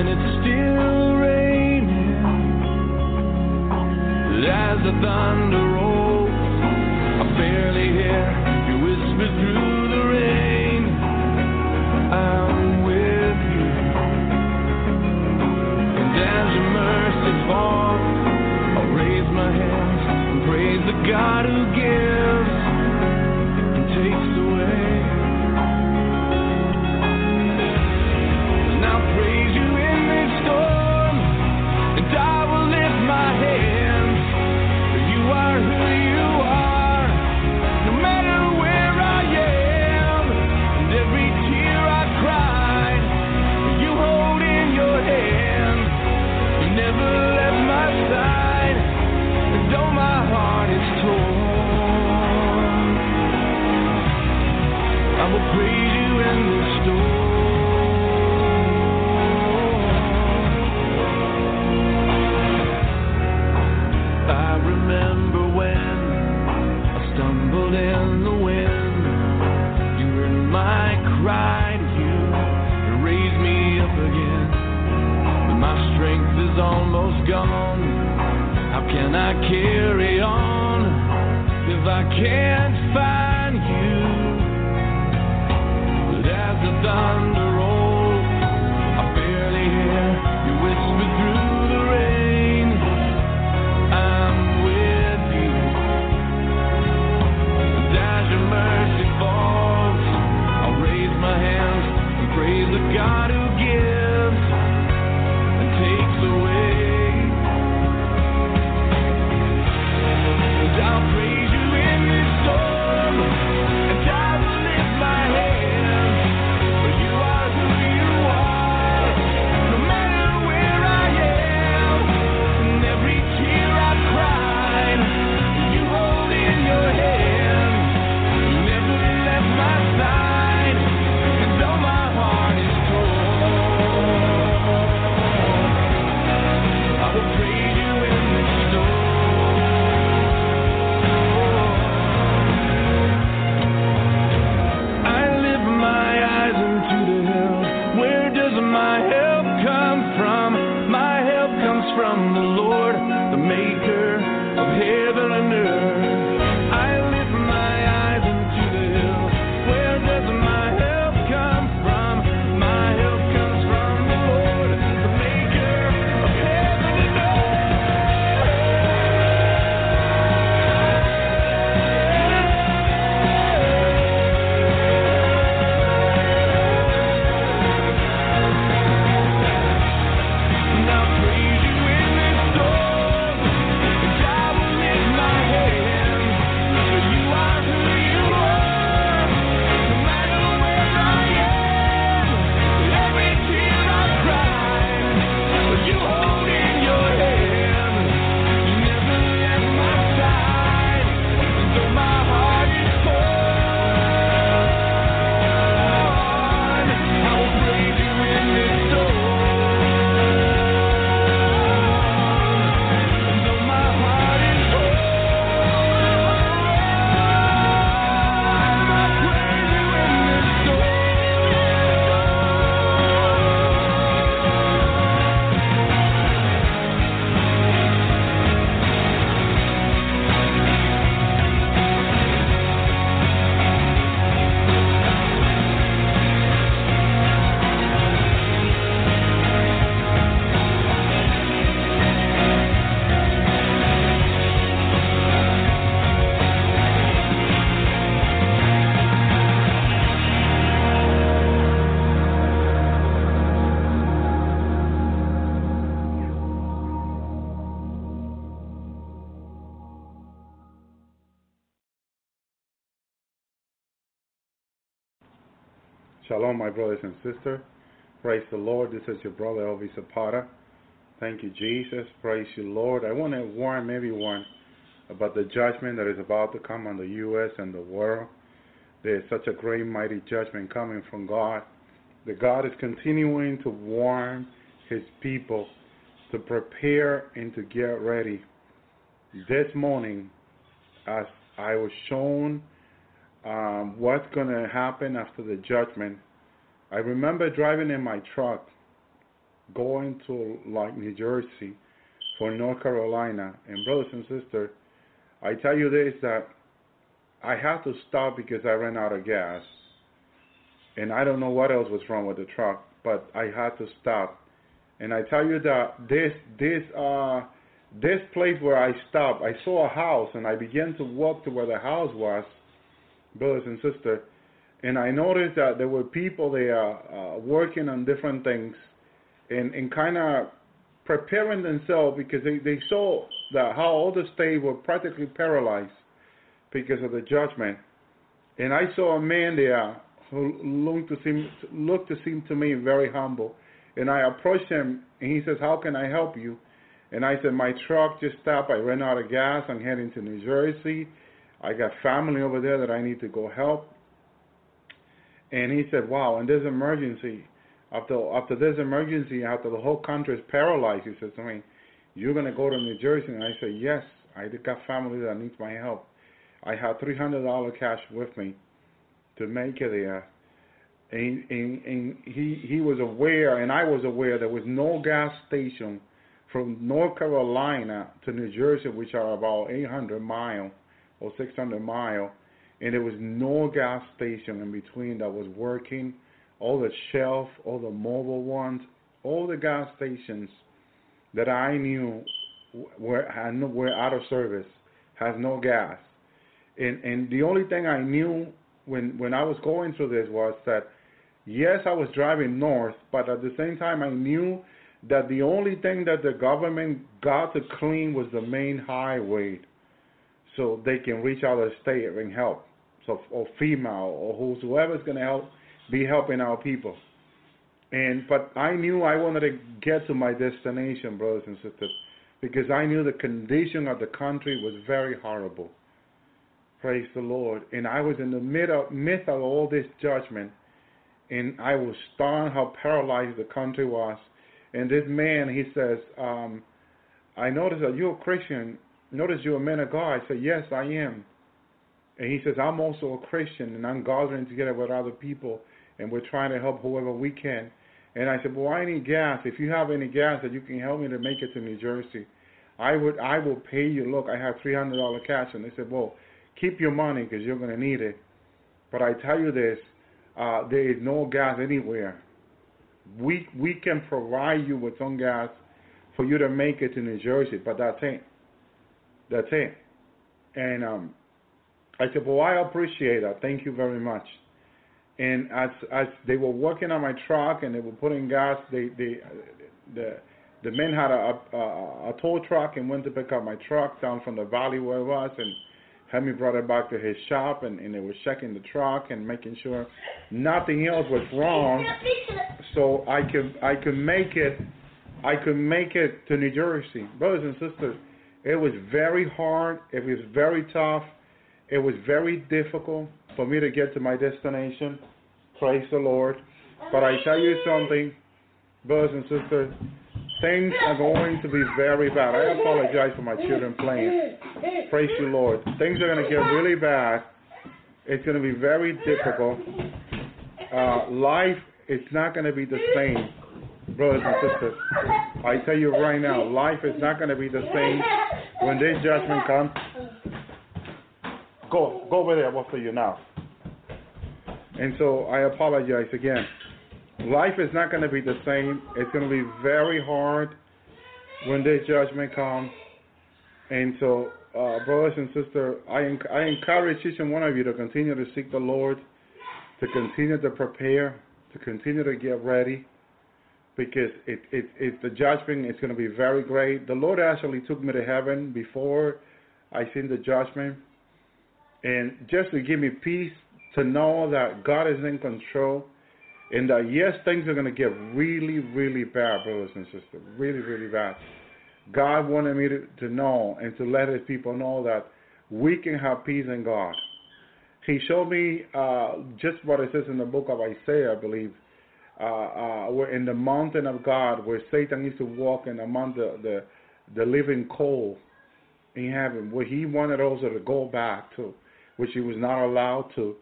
and it's still raining as the thunder rolls. I barely hear. gone? How can I carry on if I can't find you? But as the thunder Shalom, my brothers and sisters. Praise the Lord. This is your brother Elvi Zapata. Thank you, Jesus. Praise you, Lord. I want to warn everyone about the judgment that is about to come on the U.S. and the world. There is such a great, mighty judgment coming from God. That God is continuing to warn His people to prepare and to get ready. This morning, as I was shown um, what's going to happen after the judgment, I remember driving in my truck going to like New Jersey for North Carolina. And brothers and sisters, I tell you this that I had to stop because I ran out of gas. And I don't know what else was wrong with the truck, but I had to stop. And I tell you that this this uh this place where I stopped, I saw a house and I began to walk to where the house was, brothers and sisters, and I noticed that there were people there uh, working on different things and, and kind of preparing themselves because they, they saw that how all the state were practically paralyzed because of the judgment. And I saw a man there who looked to seem looked to seem to me very humble. And I approached him and he says, How can I help you? And I said, My truck just stopped. I ran out of gas. I'm heading to New Jersey. I got family over there that I need to go help. And he said, Wow, in this emergency, after after this emergency, after the whole country is paralyzed, he says to me, You're gonna go to New Jersey? And I said, Yes, I got family that needs my help. I had three hundred dollar cash with me to make it there. And, and and he he was aware and I was aware there was no gas station from North Carolina to New Jersey, which are about 800 mile or 600 mile, and there was no gas station in between that was working. All the shelf, all the Mobil ones, all the gas stations that I knew were were out of service, has no gas. And and the only thing I knew when when I was going through this was that yes, I was driving north, but at the same time I knew that the only thing that the government got to clean was the main highway so they can reach out the state and help. So or FEMA or whosoever's gonna help be helping our people. And but I knew I wanted to get to my destination, brothers and sisters, because I knew the condition of the country was very horrible. Praise the Lord. And I was in the middle midst of all this judgment and I was stunned how paralyzed the country was. And this man, he says, um, I noticed that you're a Christian. Notice you're a man of God. I said, Yes, I am. And he says, I'm also a Christian, and I'm gathering together with other people, and we're trying to help whoever we can. And I said, Well, I need gas. If you have any gas that you can help me to make it to New Jersey, I would. I will pay you. Look, I have three hundred dollar cash. And they said, Well, keep your money because you're going to need it. But I tell you this, uh, there is no gas anywhere. We we can provide you with some gas for you to make it to New Jersey, but that's it. That's it. And um, I said, well, I appreciate that. Thank you very much. And as as they were working on my truck and they were putting gas, they they the the men had a, a a tow truck and went to pick up my truck down from the valley where it was and had me brought it back to his shop and, and they were checking the truck and making sure nothing else was wrong so I could I could make it I could make it to New Jersey. Brothers and sisters, it was very hard, it was very tough, it was very difficult for me to get to my destination. Praise the Lord. But I tell you something, brothers and sisters, things are going to be very bad. I apologize for my children playing. Praise you, Lord. Things are going to get really bad. It's going to be very difficult. Uh, life is not going to be the same, brothers and sisters. I tell you right now, life is not going to be the same when this judgment comes. Go, go over there. I'll for you now. And so I apologize again. Life is not going to be the same. It's going to be very hard when this judgment comes. And so, uh, brothers and sisters, I, I encourage each and one of you to continue to seek the Lord, to continue to prepare, to continue to get ready, because it, it, it the judgment is going to be very great. The Lord actually took me to heaven before I seen the judgment, and just to give me peace to know that God is in control And that yes, things are going to get really, really bad, brothers and sisters. Really, really bad. God wanted me to, to know and to let His people know that we can have peace in God. He showed me uh, just what it says in the book of Isaiah, I believe. Uh, uh, we're in the mountain of God, where Satan used to walk in among the, the the living coal in heaven, where he wanted also to go back to, which he was not allowed to.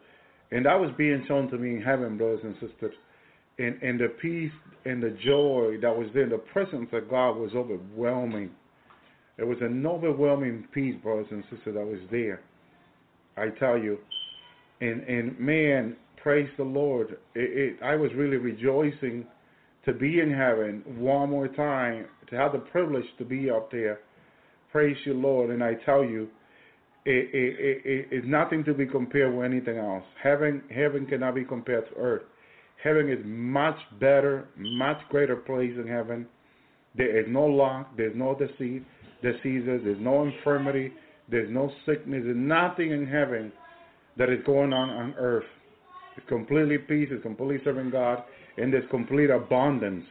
And that was being shown to me in heaven, brothers and sisters. And, and the peace and the joy that was there, the presence of God was overwhelming. It was an overwhelming peace, brothers and sisters, that was there. I tell you. And and man, praise the Lord. It, it, I was really rejoicing to be in heaven one more time, to have the privilege to be up there. Praise you, Lord. And I tell you, it, it's nothing to be compared with anything else. Heaven, heaven cannot be compared to earth. Heaven is much better, much greater place in heaven. There is no lack, there's no disease, diseases, there's no infirmity, there's no sickness, there's nothing in heaven that is going on on earth. It's completely peace, it's completely serving God, and there's complete abundance.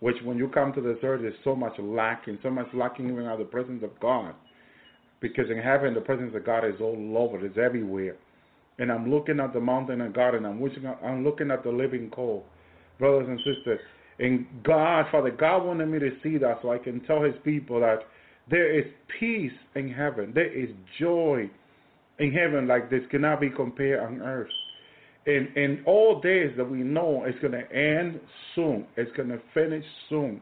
Which, when you come to this earth, there's so much lacking, so much lacking even out of the presence of God. Because in heaven, the presence of God is all over, it's everywhere. And I'm looking at the mountain of God, and I'm wishing, I'm looking at the living coal, brothers and sisters. And God, Father, God wanted me to see that so I can tell His people that there is peace in heaven, there is joy in heaven like this cannot be compared on earth. And and all days that we know it's going to end soon. It's going to finish soon.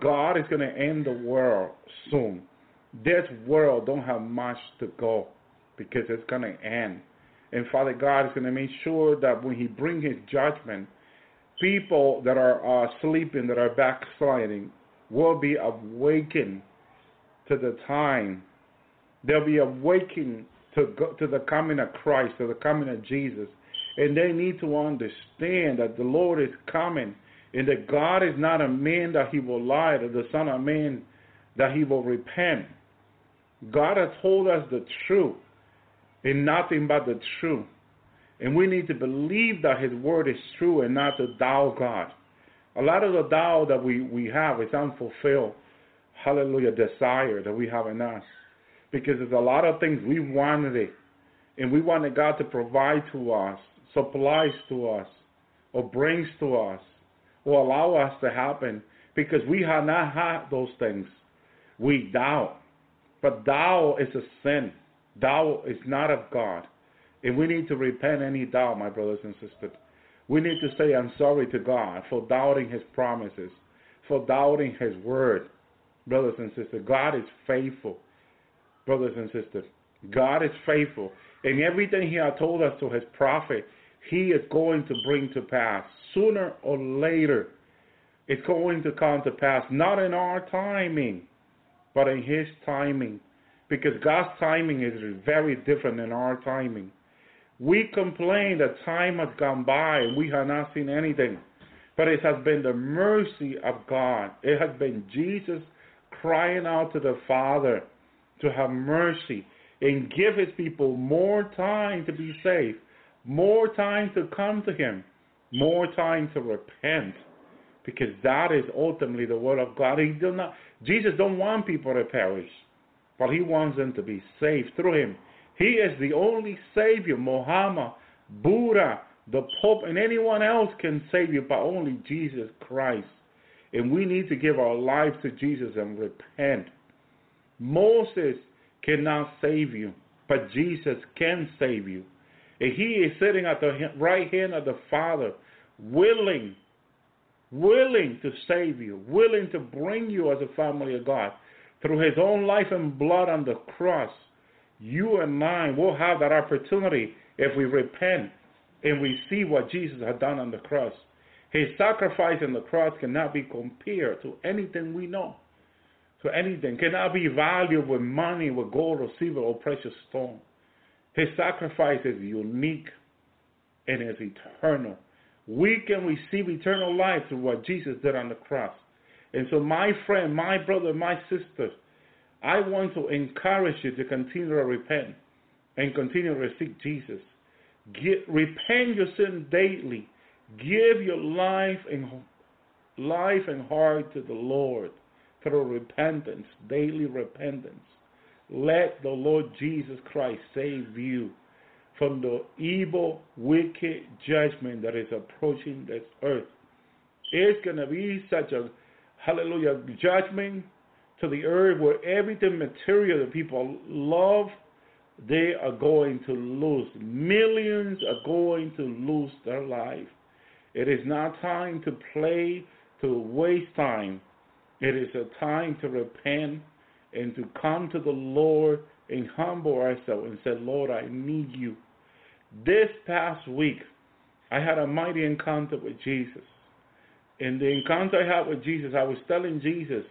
God is going to end the world soon. This world don't have much to go because it's going to end. And Father God is going to make sure that when He brings His judgment, people that are uh, sleeping, that are backsliding, will be awakened to the time. They'll be awakened to go, to the coming of Christ, to the coming of Jesus, and they need to understand that the Lord is coming, and that God is not a man that He will lie, or the Son of Man that He will repent. God has told us the truth, and nothing but the truth. And we need to believe that His word is true and not to doubt God. A lot of the doubt that we, we have is unfulfilled, hallelujah, desire that we have in us because there's a lot of things we wanted it, and we wanted God to provide to us, supplies to us, or brings to us, or allow us to happen because we have not had those things. We doubt. But doubt is a sin. Doubt is not of God. And we need to repent any doubt, my brothers and sisters. We need to say, I'm sorry to God for doubting His promises, for doubting His word. Brothers and sisters, God is faithful brothers and sisters. God is faithful. And everything He has told us to His prophet, He is going to bring to pass. Sooner or later, it's going to come to pass. Not in our timing, but in His timing. Because God's timing is very different than our timing. We complain that time has gone by and we have not seen anything. But it has been the mercy of God. It has been Jesus crying out to the Father to have mercy and give his people more time to be saved, more time to come to him, more time to repent. Because that is ultimately the word of God. He do not Jesus don't want people to perish, but he wants them to be saved through him. He is the only Savior. Muhammad, Buddha, the Pope, and anyone else can save you, but only Jesus Christ. And we need to give our lives to Jesus and repent. Moses cannot save you, but Jesus can save you. And he is sitting at the right hand of the Father, willing, willing to save you, willing to bring you as a family of God. Through his own life and blood on the cross, you and I will have that opportunity if we repent and we see what Jesus had done on the cross. His sacrifice on the cross cannot be compared to anything we know to anything, cannot be valued with money, with gold or silver or precious stone. His sacrifice is unique and is eternal. We can receive eternal life through what Jesus did on the cross. And so, my friend, my brother, my sister, I want to encourage you to continue to repent and continue to seek Jesus. Get, repent your sin daily. Give your life and life and heart to the Lord through repentance, daily repentance. Let the Lord Jesus Christ save you from the evil, wicked judgment that is approaching this earth. It's going to be such a hallelujah judgment to the earth where everything material that people love, they are going to lose. Millions are going to lose their life. It is not time to play, to waste time. It is a time to repent and to come to the Lord and humble ourselves and say, Lord, I need you. This past week, I had a mighty encounter with Jesus. In the encounter I had with Jesus, I was telling Jesus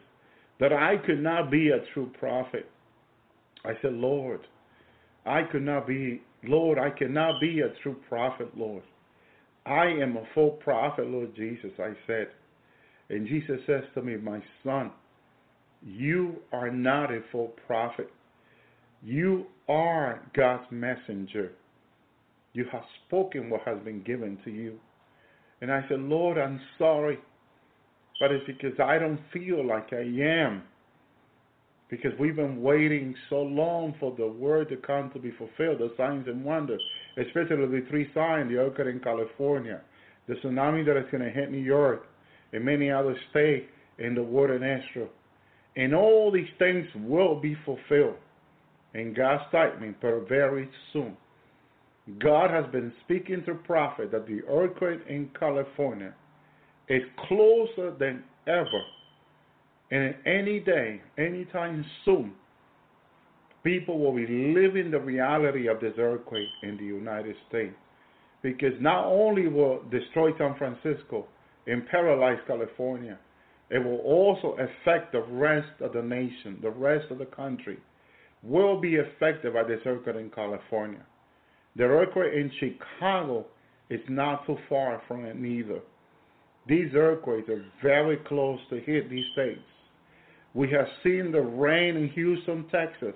that I could not be a true prophet. I said, Lord, I could not be, Lord, I cannot be a true prophet, Lord. I am a full prophet, Lord Jesus, I said. And Jesus says to me, My son, you are not a full prophet. You are God's messenger. You have spoken what has been given to you. And I said, Lord, I'm sorry. But it's because I don't feel like I am. Because we've been waiting so long for the word to come to be fulfilled, the signs and wonders, especially the three signs, the earthquake in California, the tsunami that is going to hit New York, and many other states in the water in Israel. And all these things will be fulfilled in God's timing, but very soon. God has been speaking to prophet that the earthquake in California is closer than ever. And any day, anytime soon, people will be living the reality of this earthquake in the United States. Because not only will destroy San Francisco and paralyze California, it will also affect the rest of the nation, the rest of the country will be affected by this earthquake in California. The earthquake in Chicago is not too far from it neither. These earthquakes are very close to hit these states. We have seen the rain in Houston, Texas.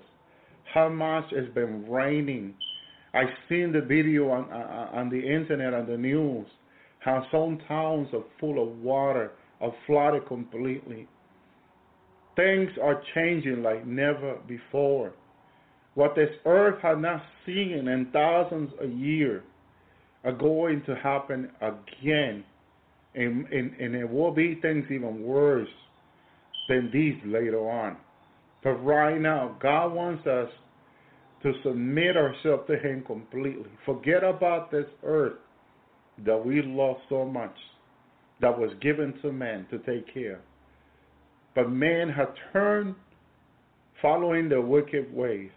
How much has been raining? I've seen the video on, uh, on the internet, on the news, how some towns are full of water, are flooded completely. Things are changing like never before. What this earth had not seen in thousands of years are going to happen again. And, and, and it will be things even worse than these later on. But right now, God wants us to submit ourselves to Him completely. Forget about this earth that we lost so much, that was given to man to take care. But man has turned following the wicked ways,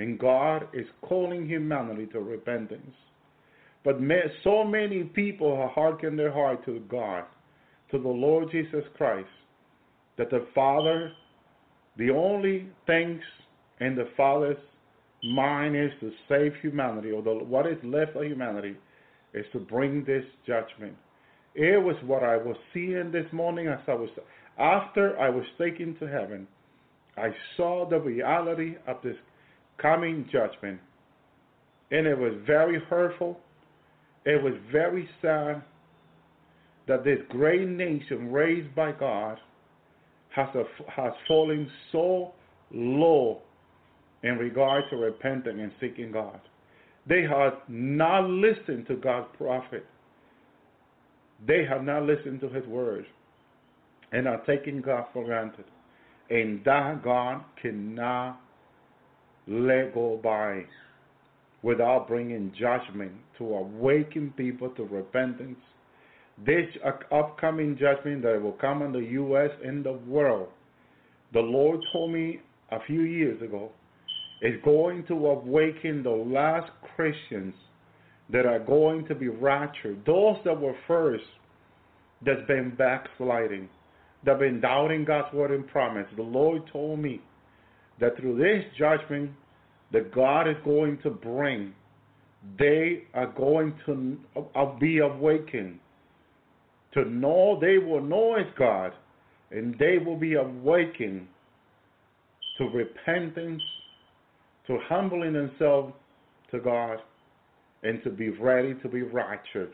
and God is calling humanity to repentance. But so many people have hearkened their heart to God, to the Lord Jesus Christ, that the Father, the only things in the Father's mind is to save humanity, or the, what is left of humanity is to bring this judgment. It was what I was seeing this morning as I was after I was taken to heaven. I saw the reality of this coming judgment, and it was very hurtful it was very sad that this great nation raised by God has, a, has fallen so low in regard to repenting and seeking God. They have not listened to God's prophet. They have not listened to his words and are taking God for granted. And that God cannot let go by without bringing judgment to awaken people to repentance. This upcoming judgment that will come on the U.S. and the world, the Lord told me a few years ago, is going to awaken the last Christians that are going to be raptured. Those that were first, that's been backsliding, that been doubting God's word and promise. The Lord told me that through this judgment, that God is going to bring, they are going to uh, be awakened to know they will know it's God and they will be awakened to repentance, to humbling themselves to God, and to be ready to be raptured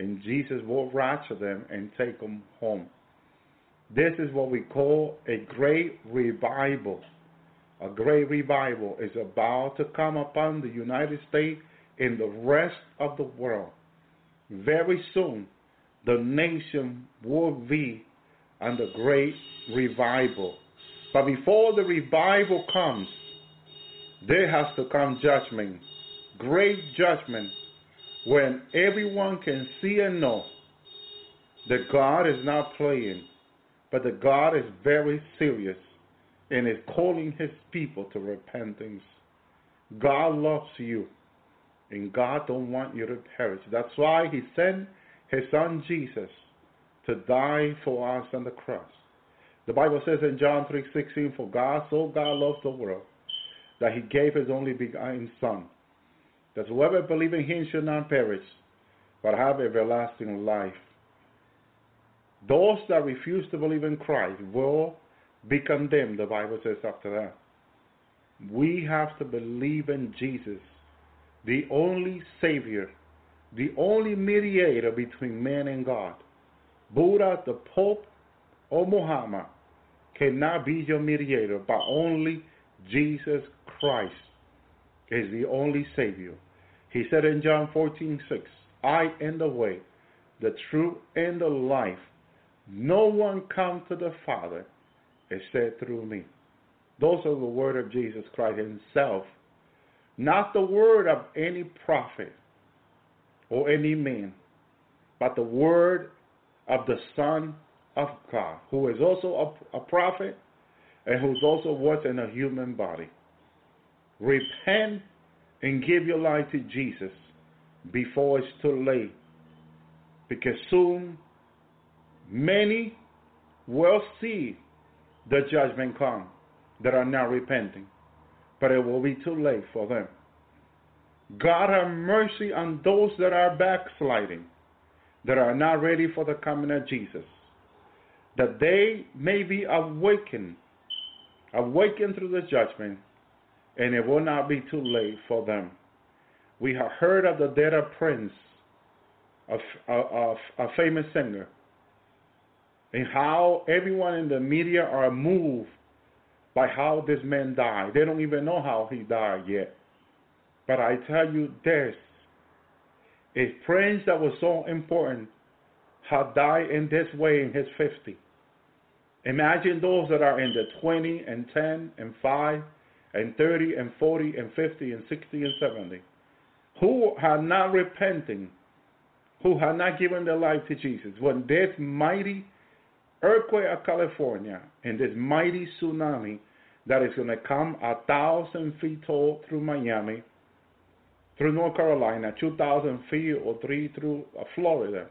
and Jesus will rapture them and take them home. This is what we call a great revival. A great revival is about to come upon the United States and the rest of the world. Very soon, the nation will be under great revival. But before the revival comes, there has to come judgment, great judgment, when everyone can see and know that God is not playing, but that God is very serious and is calling his people to repentance. God loves you, and God don't want you to perish. That's why he sent his son Jesus to die for us on the cross. The Bible says in John 3:16, "For God so God loved the world that he gave his only begotten Son, that whoever believes in him should not perish, but have everlasting life." Those that refuse to believe in Christ will be condemned, the Bible says after that. We have to believe in Jesus, the only Savior, the only mediator between man and God. Buddha, the Pope, or Muhammad cannot be your mediator, but only Jesus Christ is the only Savior. He said in John 14 6, I am the way, the truth, and the life. No one come to the Father except through me. Those are the word of Jesus Christ Himself, not the word of any prophet or any man, but the word of the Son of God, who is also a, a prophet and who's also was in a human body. Repent and give your life to Jesus before it's too late. Because soon many will see the judgment come that are not repenting, but it will be too late for them. God have mercy on those that are backsliding, that are not ready for the coming of Jesus, that they may be awakened, awakened through the judgment, and it will not be too late for them. We have heard of the dead of Prince, a, a, a famous singer, and how everyone in the media are moved by how this man died. They don't even know how he died yet. But I tell you this a prince that was so important had died in this way in his 50. Imagine those that are in the 20 and 10 and 5 and 30 and 40 and 50 and 60 and 70 who are not repenting, who have not given their life to Jesus. When this mighty earthquake of California and this mighty tsunami that is going to come a thousand feet tall through Miami, through North Carolina, 2,000 feet or three through uh, Florida.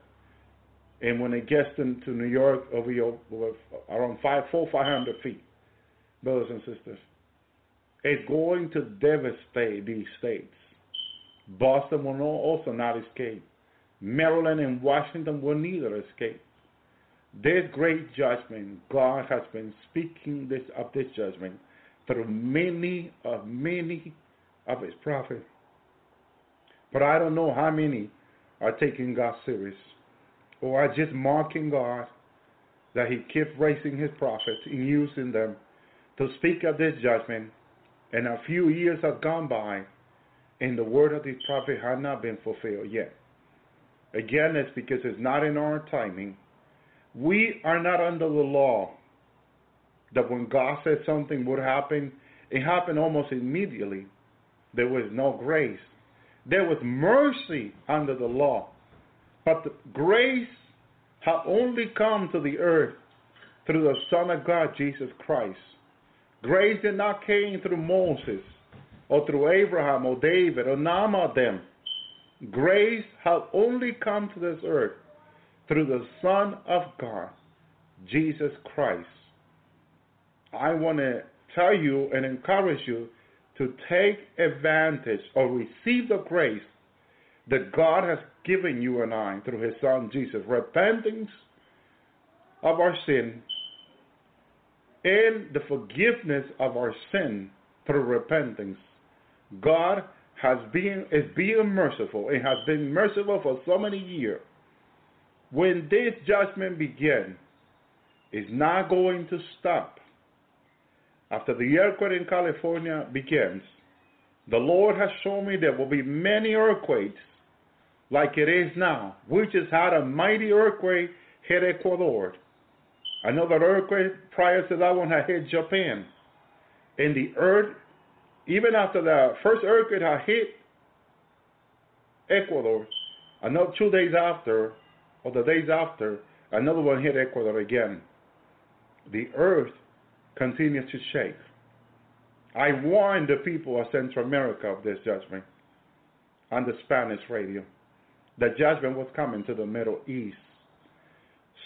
And when it gets into New York, over here, around five, four, five hundred feet, brothers and sisters, it's going to devastate these states. Boston will also not escape. Maryland and Washington will neither escape. This great judgment, God has been speaking this of this judgment through many of many of his prophets. But I don't know how many are taking God serious or are just mocking God that he keeps raising his prophets and using them to speak of this judgment. And a few years have gone by and the word of this prophet has not been fulfilled yet. Again, it's because it's not in our timing we are not under the law that when God said something would happen, it happened almost immediately. There was no grace. There was mercy under the law. But the grace had only come to the earth through the Son of God, Jesus Christ. Grace did not came through Moses or through Abraham or David or none of them. Grace had only come to this earth through the Son of God, Jesus Christ. I want to tell you and encourage you to take advantage or receive the grace that God has given you and I through His Son Jesus. Repentance of our sin and the forgiveness of our sin through repentance. God has been is being merciful and has been merciful for so many years when this judgment begins, it's not going to stop. After the earthquake in California begins, the Lord has shown me there will be many earthquakes like it is now. We just had a mighty earthquake hit Ecuador. Another earthquake prior to that one had hit Japan. And the earth, even after the first earthquake had hit Ecuador, another two days after, or the days after, another one hit Ecuador again. The earth continues to shake. I warned the people of Central America of this judgment on the Spanish radio. The judgment was coming to the Middle East.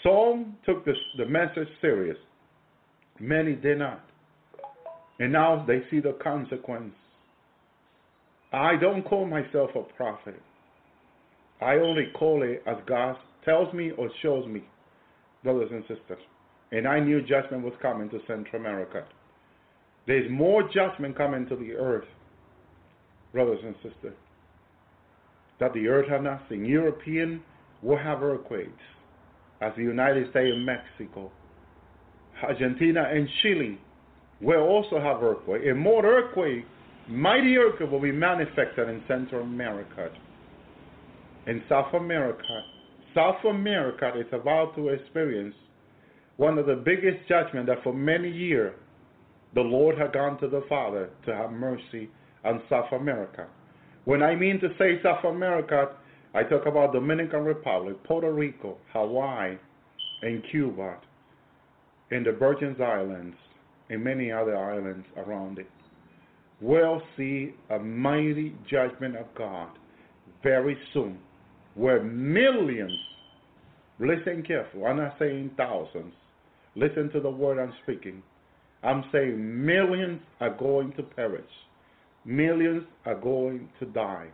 Some took the message serious. Many did not. And now they see the consequence. I don't call myself a prophet. I only call it as God tells me or shows me, brothers and sisters. And I knew judgment was coming to Central America. There's more judgment coming to the earth, brothers and sisters, that the earth has not seen. European will have earthquakes, as the United States and Mexico. Argentina and Chile will also have earthquakes. And more earthquakes, mighty earthquakes will be manifested in Central America. In South America, South America is about to experience one of the biggest judgments that for many years the Lord had gone to the Father to have mercy on South America. When I mean to say South America, I talk about Dominican Republic, Puerto Rico, Hawaii, and Cuba, and the Virgin Islands, and many other islands around it. We'll see a mighty judgment of God very soon, where millions, listen careful, I'm not saying thousands, listen to the word I'm speaking I'm saying millions are going to perish. Millions are going to die.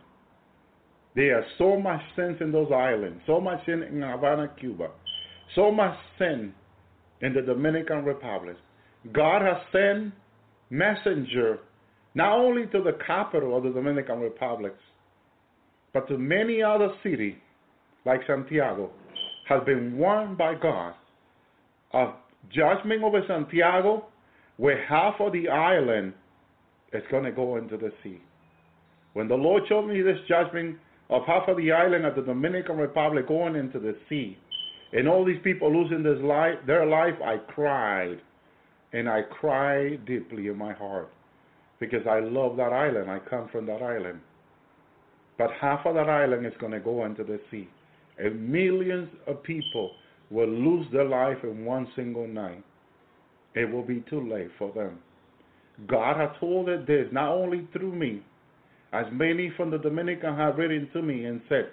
There are so much sin in those islands, so much sin in Havana, Cuba, so much sin in the Dominican Republic. God has sent messenger not only to the capital of the Dominican Republic, but to many other cities like Santiago, has been warned by God of judgment over Santiago where half of the island is going to go into the sea. When the Lord showed me this judgment of half of the island of the Dominican Republic going into the sea, and all these people losing this life, their life, I cried, and I cried deeply in my heart because I love that island. I come from that island. But half of that island is going to go into the sea, and millions of people will lose their life in one single night it will be too late for them. God has told it this, not only through me, as many from the Dominican have written to me and said,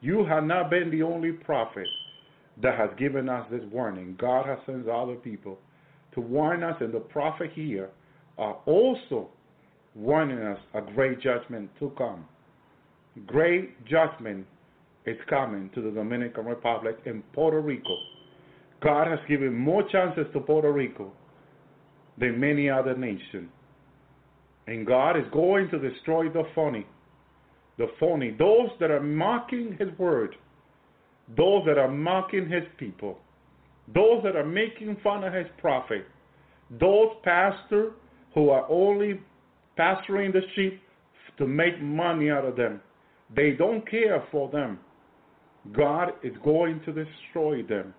You have not been the only prophet that has given us this warning. God has sent other people to warn us, and the prophet here are also warning us a great judgment to come. Great judgment is coming to the Dominican Republic and Puerto Rico. God has given more chances to Puerto Rico than many other nations. And God is going to destroy the phony. The phony. Those that are mocking His word. Those that are mocking His people. Those that are making fun of His prophet. Those pastors who are only pastoring the sheep to make money out of them. They don't care for them. God is going to destroy them,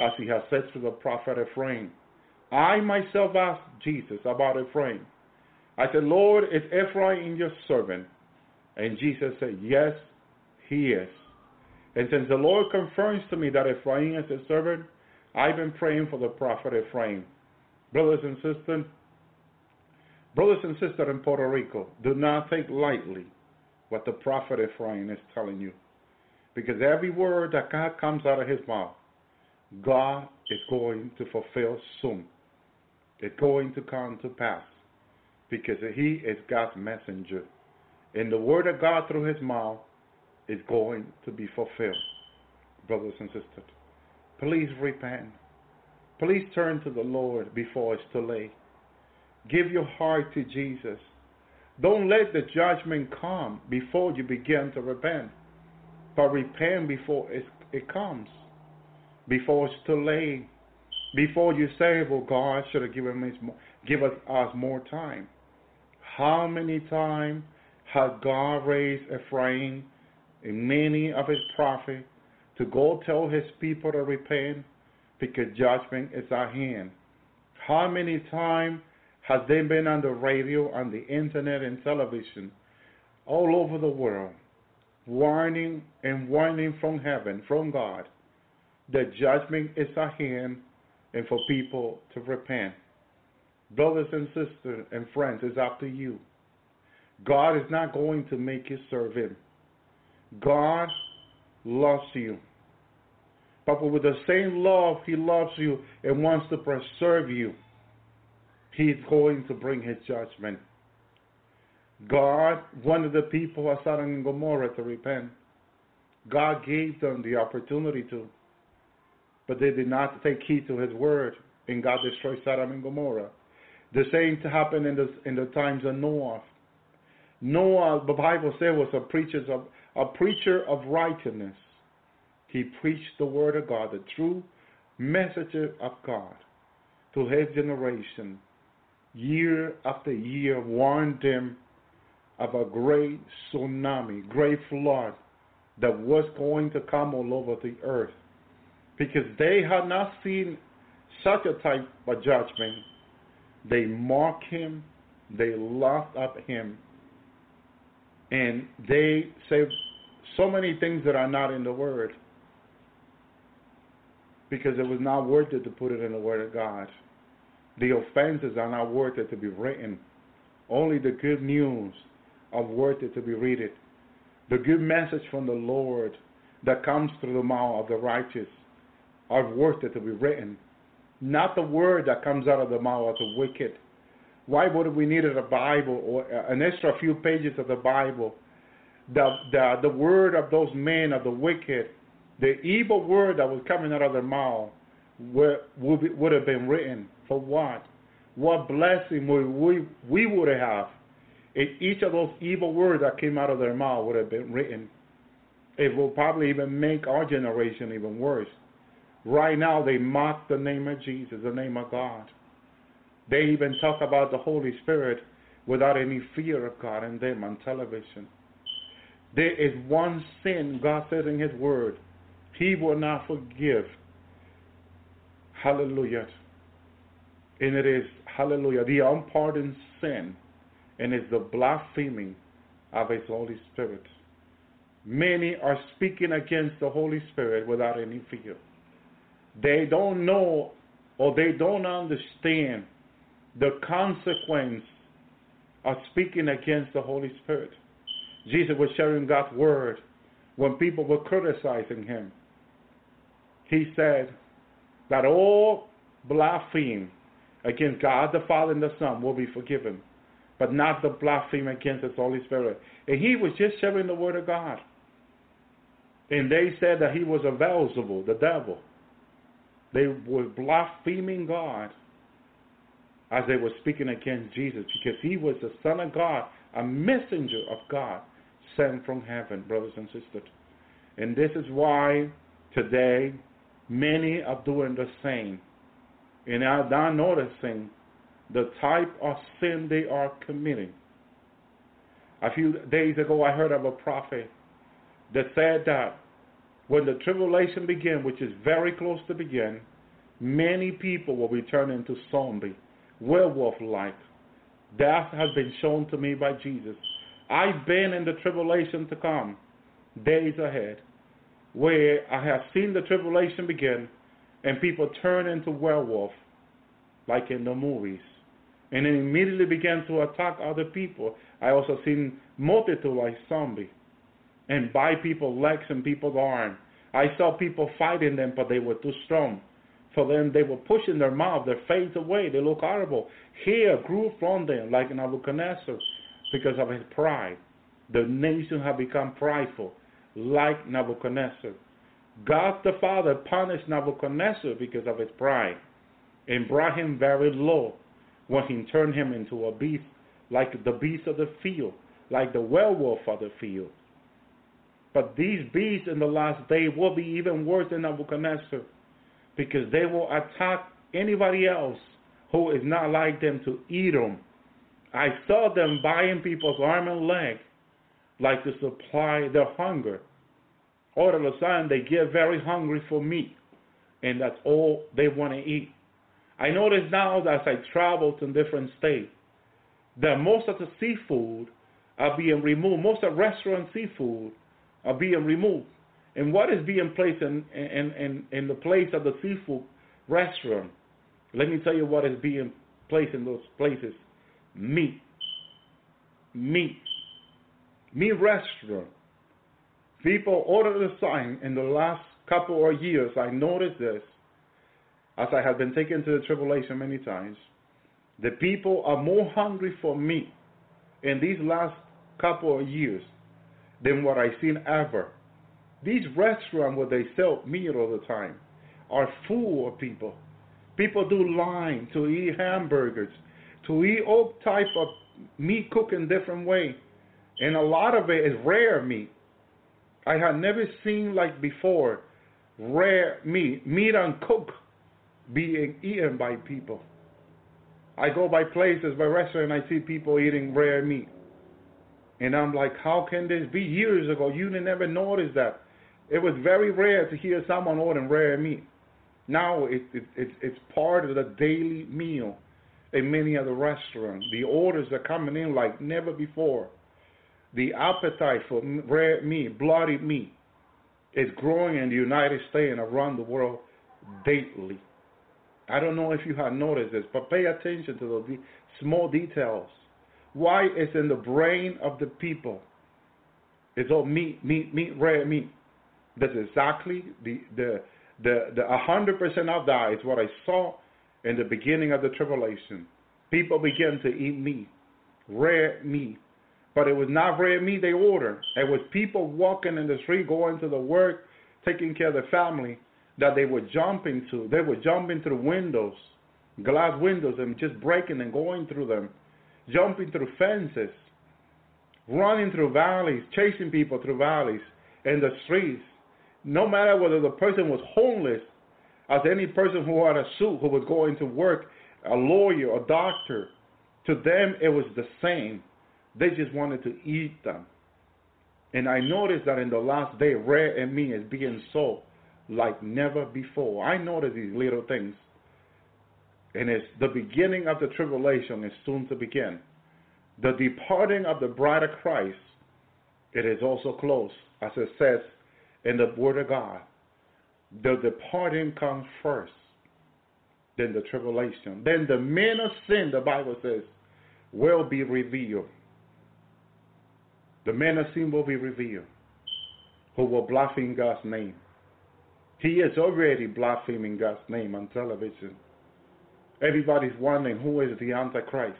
as He has said to the prophet Ephraim. I myself asked Jesus about Ephraim. I said, Lord, is Ephraim your servant? And Jesus said, Yes, he is. And since the Lord confirms to me that Ephraim is his servant, I've been praying for the prophet Ephraim. Brothers and sisters, brothers and sisters in Puerto Rico, do not take lightly what the prophet Ephraim is telling you. Because every word that God comes out of his mouth, God is going to fulfill soon. It's going to come to pass because he is God's messenger. And the word of God through his mouth is going to be fulfilled, brothers and sisters. Please repent. Please turn to the Lord before it's too late. Give your heart to Jesus. Don't let the judgment come before you begin to repent, but repent before it, it comes. before it's too late. Before you say, well, God should have given me, give us, us more time. How many times has God raised Ephraim and many of his prophets to go tell his people to repent because judgment is at hand? How many times has they been on the radio, on the internet, and television all over the world, warning and warning from heaven, from God, that judgment is at hand and for people to repent? Brothers and sisters and friends, it's up to you. God is not going to make you serve Him. God loves you. But with the same love He loves you and wants to preserve you, He's going to bring His judgment. God wanted the people of Sodom and Gomorrah to repent. God gave them the opportunity to, but they did not take heed to His word, and God destroyed Sodom and Gomorrah. The same happened in the in the times of Noah. Noah, the Bible said, was a preacher of a preacher of righteousness. He preached the word of God, the true messenger of God, to his generation. Year after year, warned them of a great tsunami, great flood that was going to come all over the earth, because they had not seen such a type of judgment. They mock him, they laugh at him, and they say so many things that are not in the Word. Because it was not worth it to put it in the Word of God. The offenses are not worth it to be written. Only the good news are worth it to be read. The good message from the Lord that comes through the mouth of the righteous are worth it to be written not the word that comes out of the mouth of the wicked. Why would we need a Bible or an extra few pages of the Bible? The, the, the word of those men of the wicked, the evil word that was coming out of their mouth, would, would, would have been written for what? What blessing would we, we would have if each of those evil words that came out of their mouth would have been written? It will probably even make our generation even worse. Right now, they mock the name of Jesus, the name of God. They even talk about the Holy Spirit without any fear of God in them on television. There is one sin, God says in His Word, He will not forgive. Hallelujah. And it is, hallelujah, the unpardoned sin, and it's the blaspheming of His Holy Spirit. Many are speaking against the Holy Spirit without any fear. They don't know or they don't understand the consequence of speaking against the Holy Spirit. Jesus was sharing God's word when people were criticizing him. He said that all blaspheme against God the Father and the Son will be forgiven, but not the blaspheme against the Holy Spirit. And he was just sharing the word of God. And they said that he was a Beelzebub, the devil. They were blaspheming God as they were speaking against Jesus because he was the Son of God, a messenger of God sent from heaven, brothers and sisters. And this is why today many are doing the same and are not noticing the type of sin they are committing. A few days ago, I heard of a prophet that said that when the tribulation begins, which is very close to begin, many people will be turned into zombie, werewolf-like. That has been shown to me by Jesus. I've been in the tribulation to come, days ahead, where I have seen the tribulation begin, and people turn into werewolf, like in the movies, and then immediately begin to attack other people. I also seen multitude like zombie and bite people's legs and people's arm. I saw people fighting them, but they were too strong. For them, they were pushing their mouth, their face away. They look horrible. Hair grew from them like Nebuchadnezzar because of his pride. The nation had become prideful, like Nebuchadnezzar. God the Father punished Nebuchadnezzar because of his pride and brought him very low when he turned him into a beast, like the beast of the field, like the werewolf of the field. But these beasts in the last day will be even worse than Nebuchadnezzar. because they will attack anybody else who is not like them to eat them. I saw them buying people's arm and leg like to supply their hunger. All of a sudden, they get very hungry for meat, and that's all they want to eat. I notice now that as I travel to different states, that most of the seafood are being removed. Most of restaurant seafood are being removed. And what is being placed in, in, in, in the place of the seafood restaurant? Let me tell you what is being placed in those places meat. Meat. Meat restaurant. People order the sign in the last couple of years. I noticed this as I have been taken to the tribulation many times. The people are more hungry for meat in these last couple of years than what I've seen ever. These restaurants where they sell meat all the time are full of people. People do line to eat hamburgers, to eat all type of meat cooked in different way, and a lot of it is rare meat. I had never seen like before rare meat, meat uncooked, being eaten by people. I go by places, by restaurants, I see people eating rare meat. And I'm like, how can this be? Years ago, you never noticed that. It was very rare to hear someone ordering rare meat. Now it, it, it, it's part of the daily meal in many of the restaurants. The orders are coming in like never before. The appetite for rare meat, bloody meat, is growing in the United States and around the world daily. I don't know if you have noticed this, but pay attention to those small details. Why is in the brain of the people. It's all meat, meat, meat, rare meat. That's exactly the the the the hundred percent of that is what I saw in the beginning of the tribulation. People began to eat meat, rare meat. But it was not rare meat they ordered. It was people walking in the street, going to the work, taking care of their family, that they were jumping to. They were jumping through windows, glass windows, and just breaking and going through them, jumping through fences, running through valleys, chasing people through valleys in the streets. No matter whether the person was homeless, as any person who had a suit who was going to work, a lawyer, a doctor, to them it was the same. They just wanted to eat them. And I noticed that in the last day, rare and me is being sold like never before. I notice these little things. And it's the beginning of the tribulation is soon to begin. The departing of the bride of Christ, it is also close, as it says in the Word of God. The departing comes first, then the tribulation. Then the men of sin, the Bible says, will be revealed. The men of sin will be revealed, who will blaspheme God's name. He is already blaspheming God's name on television. Everybody's wondering who is the Antichrist.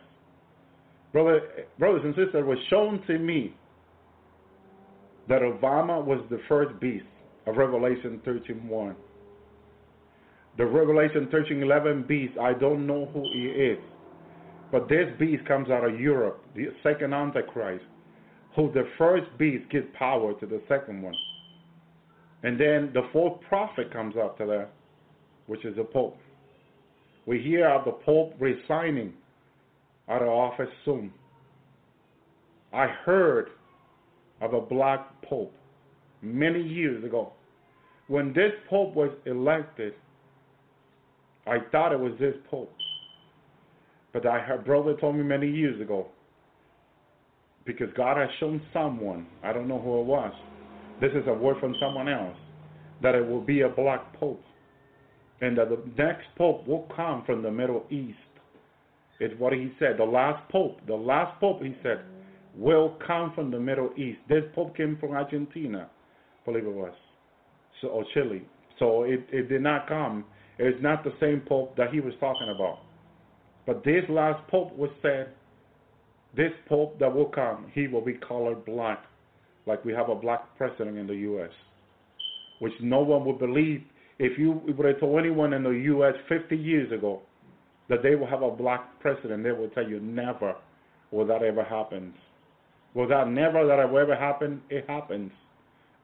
Brother, brothers and sisters, it was shown to me that Obama was the first beast of Revelation 13.1. The Revelation 13.11 beast, I don't know who he is. But this beast comes out of Europe, the second Antichrist, who the first beast gives power to the second one. And then the fourth prophet comes after that, which is the Pope. We hear of the Pope resigning out of office soon. I heard of a black Pope many years ago. When this Pope was elected, I thought it was this Pope. But I her brother told me many years ago, because God has shown someone, I don't know who it was, this is a word from someone else, that it will be a black pope. And that the next pope will come from the Middle East. It's what he said. The last pope, the last pope, he said, will come from the Middle East. This pope came from Argentina, believe it was, so, or Chile. So it, it did not come. It's not the same pope that he was talking about. But this last pope was said, this pope that will come, he will be colored black like we have a black president in the U.S., which no one would believe if you would have told anyone in the U.S. 50 years ago that they will have a black president, they will tell you never will that ever happen. Will that never that ever happen? It happens.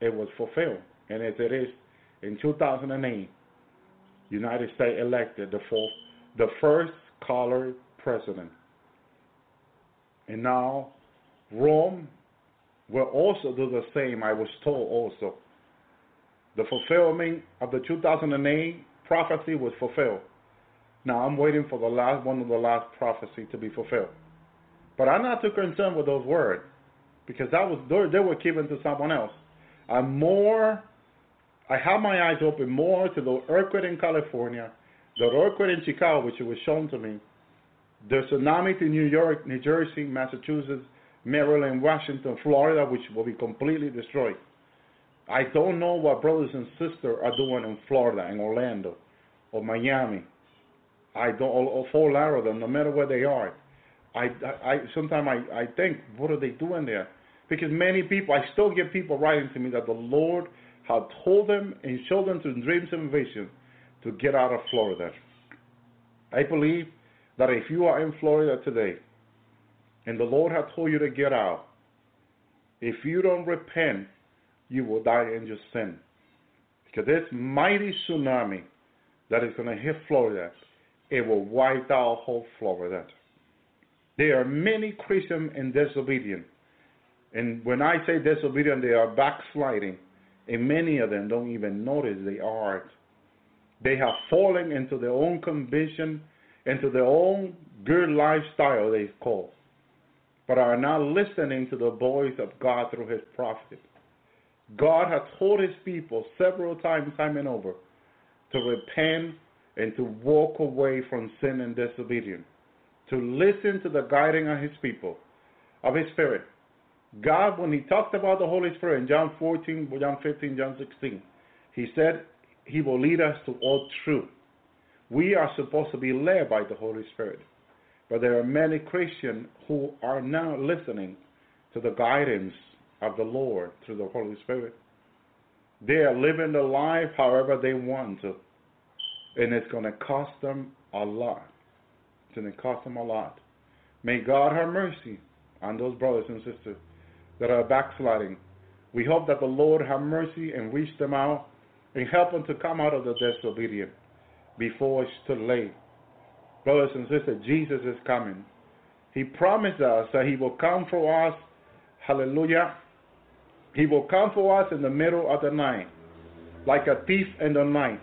It was fulfilled. And as it is in 2008, United States elected the fourth, the first colored president. And now Rome will also do the same, I was told also. The fulfillment of the 2008 prophecy was fulfilled. Now I'm waiting for the last one of the last prophecy to be fulfilled. But I'm not too concerned with those words because that was they were given to someone else. I'm more I have my eyes open more to the earthquake in California, the earthquake in Chicago, which was shown to me, the tsunami to New York, New Jersey, Massachusetts, Maryland, Washington, Florida, which will be completely destroyed. I don't know what brothers and sisters are doing in Florida, in Orlando, or Miami. I don't, or, or Fort Lauderdale, no matter where they are. I, I, I sometimes I, I think, what are they doing there? Because many people, I still get people writing to me that the Lord had told them and showed them through dreams and visions to get out of Florida. I believe that if you are in Florida today and the Lord has told you to get out, if you don't repent, you will die in your sin. Because this mighty tsunami that is going to hit Florida, it will wipe out whole Florida. There are many Christians in disobedience. And when I say disobedient, they are backsliding. And many of them don't even notice they are. They have fallen into their own conviction, into their own good lifestyle, they call, but are not listening to the voice of God through his prophet. God has told his people several times, time and over, to repent and to walk away from sin and disobedience, to listen to the guiding of his people, of his spirit. God, when he talked about the Holy Spirit in John 14, John 15, John 16, he said he will lead us to all truth. We are supposed to be led by the Holy Spirit. But there are many Christians who are not listening to the guidance of the Lord through the Holy Spirit. They are living the life however they want to. And it's going to cost them a lot. It's going to cost them a lot. May God have mercy on those brothers and sisters that are backsliding. We hope that the Lord have mercy and reach them out and help them to come out of the disobedience before it's too late. Brothers and sisters, Jesus is coming. He promised us that He will come for us. Hallelujah. He will come for us in the middle of the night, like a thief in the night.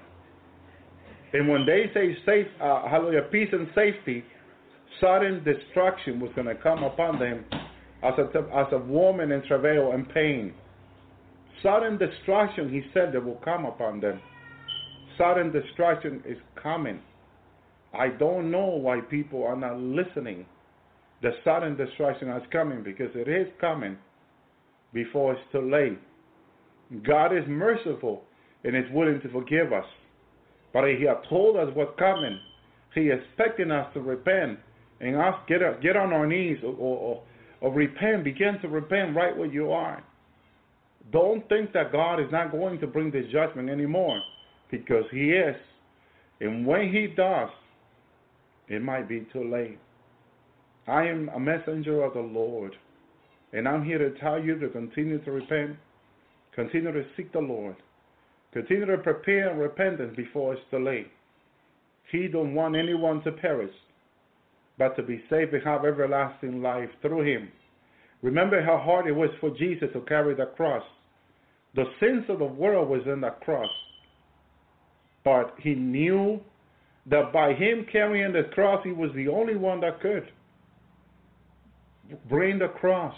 And when they say safe, uh, hallelujah, peace and safety, sudden destruction was going to come upon them as a, as a woman in travail and pain. Sudden destruction, he said, that will come upon them. Sudden destruction is coming. I don't know why people are not listening. The sudden destruction is coming because it is coming before it's too late. God is merciful and is willing to forgive us. But He has told us what's coming. He is expecting us to repent and us get up, get on our knees or, or, or repent. Begin to repent right where you are. Don't think that God is not going to bring this judgment anymore because He is. And when He does, it might be too late. I am a messenger of the Lord, and I'm here to tell you to continue to repent, continue to seek the Lord, continue to prepare repentance before it's too late. He don't want anyone to perish, but to be saved and have everlasting life through Him. Remember how hard it was for Jesus to carry the cross. The sins of the world was in the cross. But he knew that by him carrying the cross, he was the only one that could bring the cross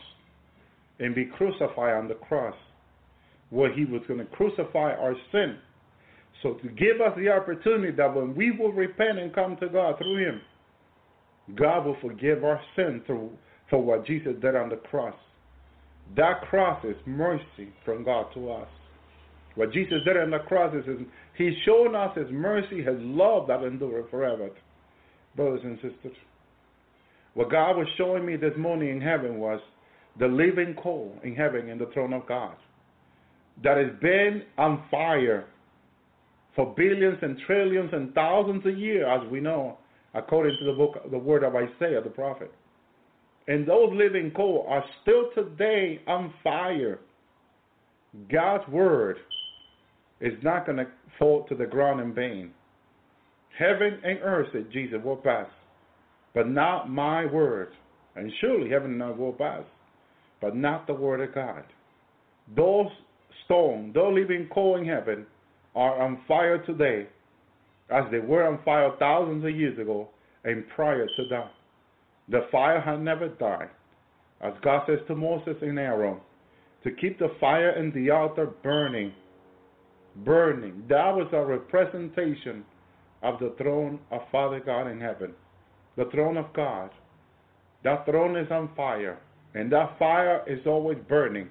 and be crucified on the cross, where he was going to crucify our sin. So to give us the opportunity that when we will repent and come to God through him, God will forgive our sin through for what Jesus did on the cross. That cross is mercy from God to us. What Jesus did on the cross is He's shown us His mercy, His love that endures forever. Brothers and sisters, what God was showing me this morning in heaven was the living coal in heaven in the throne of God that has been on fire for billions and trillions and thousands of years, as we know, according to the book, the word of Isaiah the prophet. And those living coal are still today on fire. God's word is not going to fall to the ground in vain. Heaven and earth, said Jesus, will pass, but not my word. And surely heaven and earth will pass, but not the word of God. Those stones, those living coal in heaven, are on fire today, as they were on fire thousands of years ago and prior to that. The fire had never died. As God says to Moses and Aaron, to keep the fire in the altar burning. Burning. That was a representation of the throne of Father God in heaven. The throne of God. That throne is on fire. And that fire is always burning.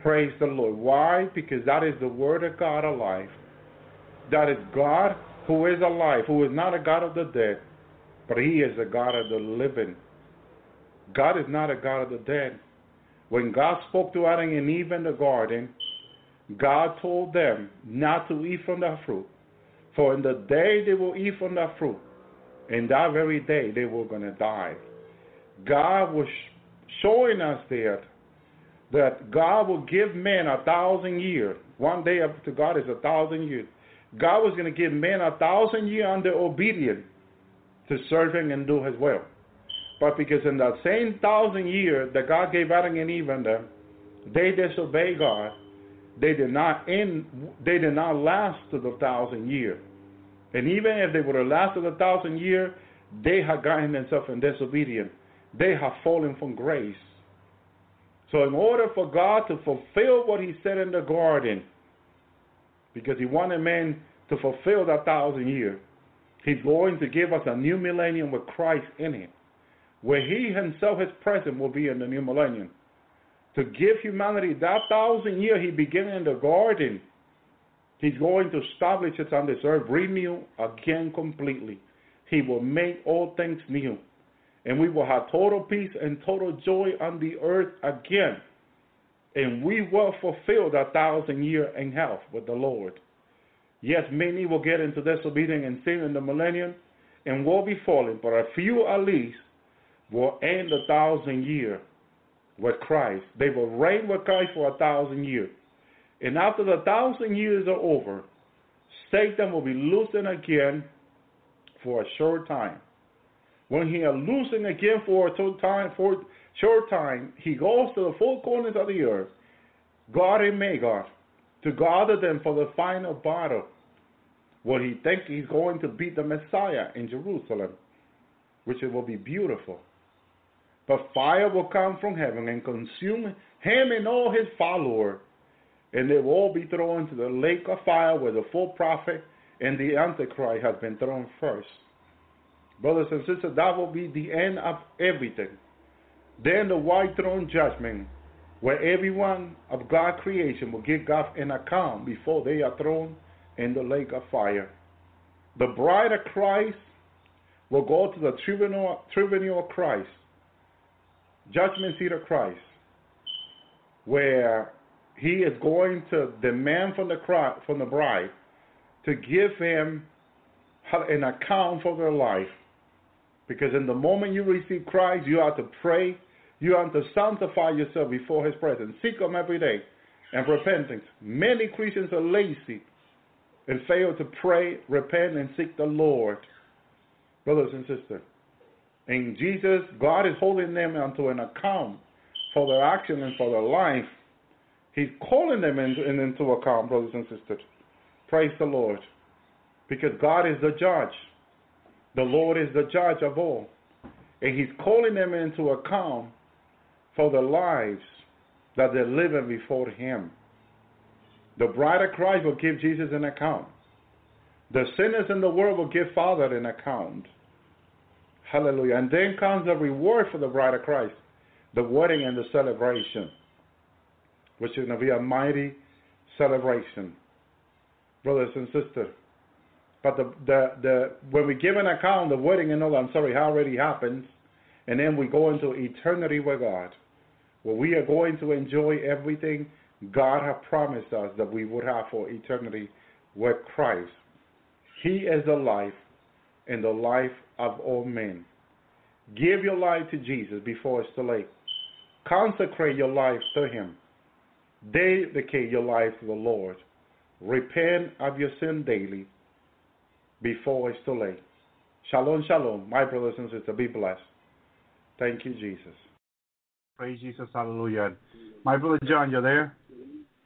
Praise the Lord. Why? Because that is the Word of God alive. That is God who is alive, who is not a God of the dead, but He is a God of the living. God is not a God of the dead. When God spoke to Adam and Eve in the garden, God told them not to eat from that fruit. For in the day they will eat from that fruit, in that very day they were going to die. God was showing us there that God will give men a thousand years. One day up to God is a thousand years. God was going to give men a thousand years under obedience to serving and do His will. But because in that same thousand years that God gave Adam and Eve them, they disobeyed God. They did not end. They did not last to the thousand year. And even if they would have lasted a thousand year, they had gotten themselves in disobedience. They have fallen from grace. So, in order for God to fulfill what He said in the garden, because He wanted men to fulfill that thousand year, He's going to give us a new millennium with Christ in it where he himself, his presence, will be in the new millennium. To give humanity that thousand year he began in the garden, he's going to establish it on this earth, renew again completely. He will make all things new. And we will have total peace and total joy on the earth again. And we will fulfill that thousand year in health with the Lord. Yes, many will get into disobedience and sin in the millennium and will be fallen, but a few at least will end a thousand years with Christ. They will reign with Christ for a thousand years. And after the thousand years are over, Satan will be loosened again for a short time. When he is loosened again for a short time, for short time, he goes to the four corners of the earth, Gog and Magog, to gather them for the final battle. Where he thinks he's going to beat the Messiah in Jerusalem, which will be beautiful. But fire will come from heaven and consume him and all his followers, and they will all be thrown into the lake of fire where the false prophet and the Antichrist has been thrown first. Brothers and sisters, that will be the end of everything. Then the white throne judgment, where everyone of God's creation will give God an account before they are thrown in the lake of fire. The bride of Christ will go to the tribunal, tribunal of Christ judgment seat of Christ, where he is going to demand from the from the bride to give him an account for their life. Because in the moment you receive Christ, you are to pray, you are to sanctify yourself before his presence. Seek him every day and repentance. Many Christians are lazy and fail to pray, repent, and seek the Lord. Brothers and sisters, and Jesus, God is holding them onto an account for their action and for their life. He's calling them into, into account, brothers and sisters. Praise the Lord. Because God is the judge. The Lord is the judge of all. And He's calling them into account for the lives that they're living before Him. The bride of Christ will give Jesus an account. The sinners in the world will give Father an account. Hallelujah. And then comes the reward for the bride of Christ, the wedding and the celebration, which is going to be a mighty celebration, brothers and sisters. But the, the, the when we give an account, the wedding and all, I'm sorry, already happens, and then we go into eternity with God, where we are going to enjoy everything God has promised us that we would have for eternity with Christ. He is the life and the life of all men. Give your life to Jesus before it's too late. Consecrate your life to Him. Dedicate your life to the Lord. Repent of your sin daily. before it's too late. Shalom, shalom. My brothers and sisters, be blessed. Thank you, Jesus. Praise Jesus, hallelujah. My brother John, you there?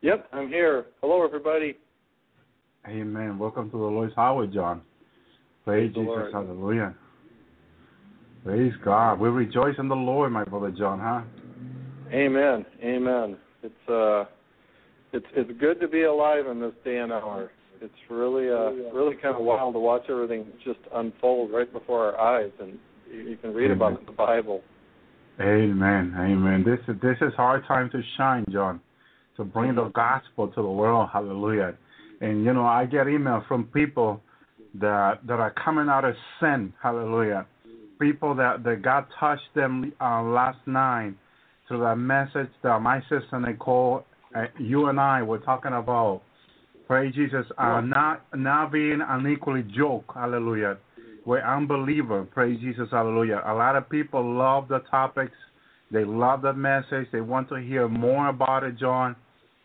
Yep, I'm here. Hello, everybody. Amen. Welcome to the Lord's Highway, John. Praise, Jesus, Lord. hallelujah. Praise God. We rejoice in the Lord, my brother John, huh? Amen. Amen. It's uh, it's it's good to be alive in this day and hour. It's really uh, really kind of wild to watch everything just unfold right before our eyes, and you, can read about it in the Bible. Amen. Amen. This is this is our time to shine, John, to bring the gospel to the world. Hallelujah. And you know, I get email from people that that are coming out of sin. Hallelujah. People that that God touched them uh, last night through that message that my sister Nicole, uh, you and I were talking about. Praise Jesus. Uh, not not being unequally joke. Hallelujah. We're unbeliever. Praise Jesus. Hallelujah. A lot of people love the topics. They love the message. They want to hear more about it, John.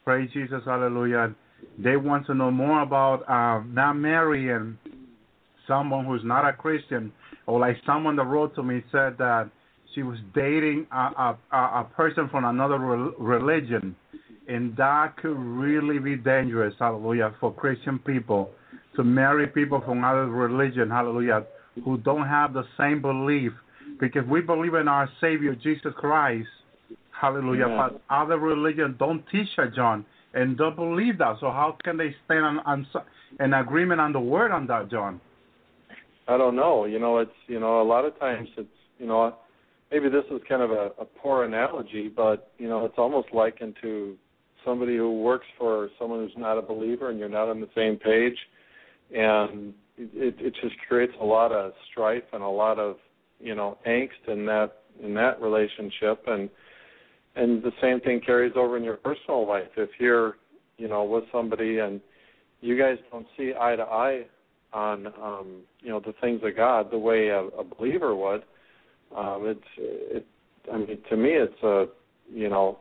Praise Jesus. Hallelujah. They want to know more about uh, not marrying someone who's not a Christian, or like someone that wrote to me said that she was dating a a, a person from another rel- religion, and that could really be dangerous. Hallelujah for Christian people to marry people from other religion. Hallelujah, who don't have the same belief, because we believe in our Savior Jesus Christ. Hallelujah. Amen. But other religions don't teach that, John, and don't believe that. So how can they stand on, on an agreement on the word on that, John? I don't know. You know, it's you know a lot of times it's you know maybe this is kind of a, a poor analogy, but you know it's almost likened to somebody who works for someone who's not a believer and you're not on the same page, and it it just creates a lot of strife and a lot of you know angst in that in that relationship. And and the same thing carries over in your personal life. If you're you know with somebody and you guys don't see eye to eye on um you know the things of God the way a, a believer would. Um it's it I mean to me it's a you know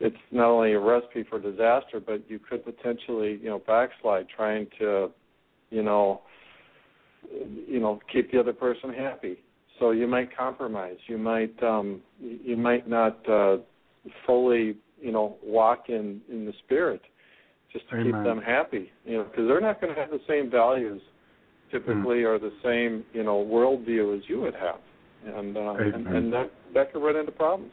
it's not only a recipe for disaster but you could potentially you know backslide trying to you know you know keep the other person happy. So you might compromise. You might um you might not uh fully you know walk in in the spirit just to keep them happy you know because they're not going to have the same values typically or the same you know worldview as you would have and uh, and, and that that could run into problems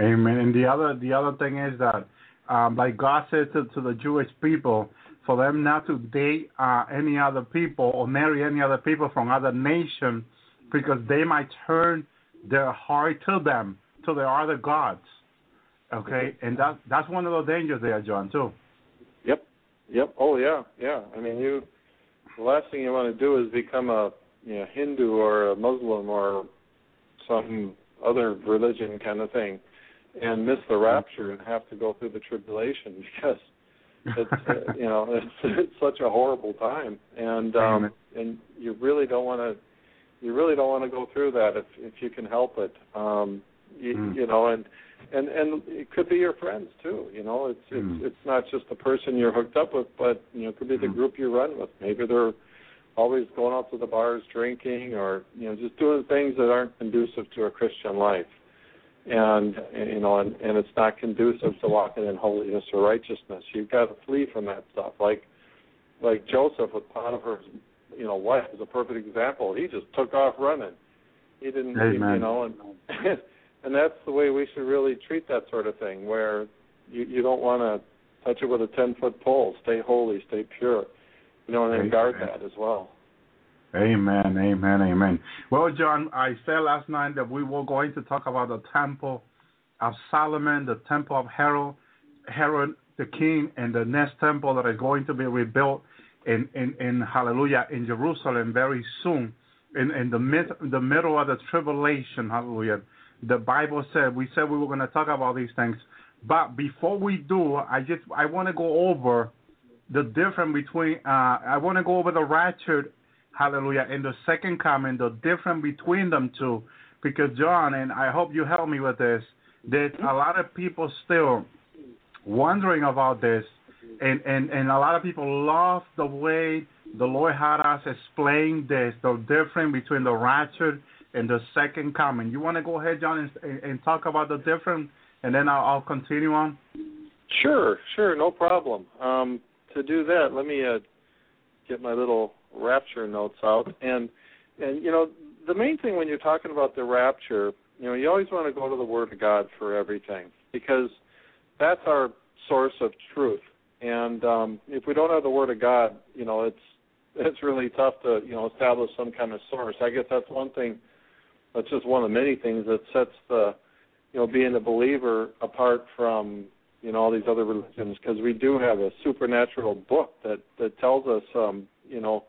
Amen. And the other the other thing is that, um, like God said to, to the Jewish people, for them not to date uh, any other people or marry any other people from other nations, because they might turn their heart to them, to their other gods. Okay, and that that's one of the dangers there, John, too. Yep. Yep. Oh yeah. Yeah. I mean, you. The last thing you want to do is become a you know, Hindu or a Muslim or some other religion kind of thing, and miss the rapture and have to go through the tribulation because it's uh, you know it's, it's such a horrible time, and um, and you really don't want to you really don't want to go through that if if you can help it. Um, you, Mm. you know, and and and it could be your friends too. You know, it's it's Mm. it's not just the person you're hooked up with, but you know, it could be the Mm. group you run with. Maybe they're always going out to the bars drinking, or you know, just doing things that aren't conducive to a Christian life. And you know, and, and it's not conducive to walking in holiness or righteousness. You've got to flee from that stuff. Like like Joseph with Potiphar's you know wife is a perfect example. He just took off running. He didn't, he, you know, and and that's the way we should really treat that sort of thing, where you you don't want to touch it with a ten foot pole. Stay holy, stay pure, you know, and then guard that as well. Amen, amen, amen. Well, John, I said last night that we were going to talk about the temple of Solomon, the temple of Herod, Herod the king, and the next temple that is going to be rebuilt in, in, in Hallelujah in Jerusalem very soon, in, in the mid the middle of the tribulation. Hallelujah. The Bible said we said we were going to talk about these things, but before we do, I just I want to go over the difference between. Uh, I want to go over the rapture hallelujah, and the second coming, the difference between them two. Because, John, and I hope you help me with this, there's a lot of people still wondering about this, and, and, and a lot of people love the way the Lord had us explain this, the difference between the rapture and the second coming. You want to go ahead, John, and, and talk about the difference, and then I'll, I'll continue on. Sure, sure, no problem. Um, to do that, let me uh, get my little rapture notes out, and and you know the main thing when you're talking about the rapture, you know, you always want to go to the Word of God for everything because that's our source of truth. And um, if we don't have the Word of God, you know, it's it's really tough to you know establish some kind of source. I guess that's one thing. That's just one of the many things that sets the you know being a believer apart from you know all these other religions because we do have a supernatural book that that tells us um, you know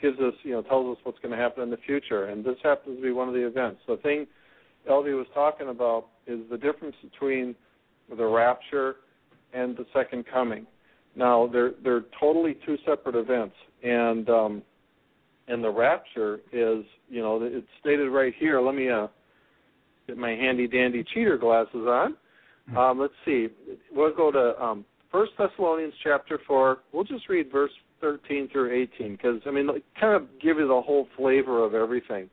gives us you know tells us what's going to happen in the future, and this happens to be one of the events. The thing Elvi was talking about is the difference between the rapture and the second coming. Now they're they're totally two separate events, and um, and the rapture is you know it's stated right here. Let me uh, get my handy dandy cheater glasses on. Um, let's see. We'll go to um, First Thessalonians chapter four. We'll just read verse thirteen through eighteen because I mean, kind of give you the whole flavor of everything. It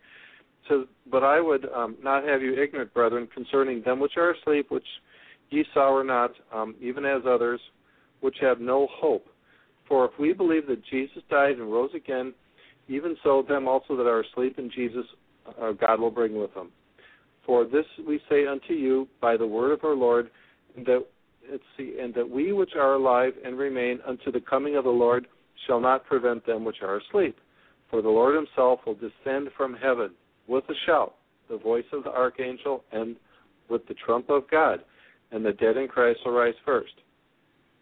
says, but I would um, not have you ignorant, brethren, concerning them which are asleep, which ye sorrow not, um, even as others which have no hope. For if we believe that Jesus died and rose again, even so them also that are asleep in Jesus uh, God will bring with them. For this we say unto you by the word of our Lord, that see, and that we which are alive and remain unto the coming of the Lord shall not prevent them which are asleep. For the Lord himself will descend from heaven with a shout, the voice of the archangel, and with the trump of God, and the dead in Christ will rise first.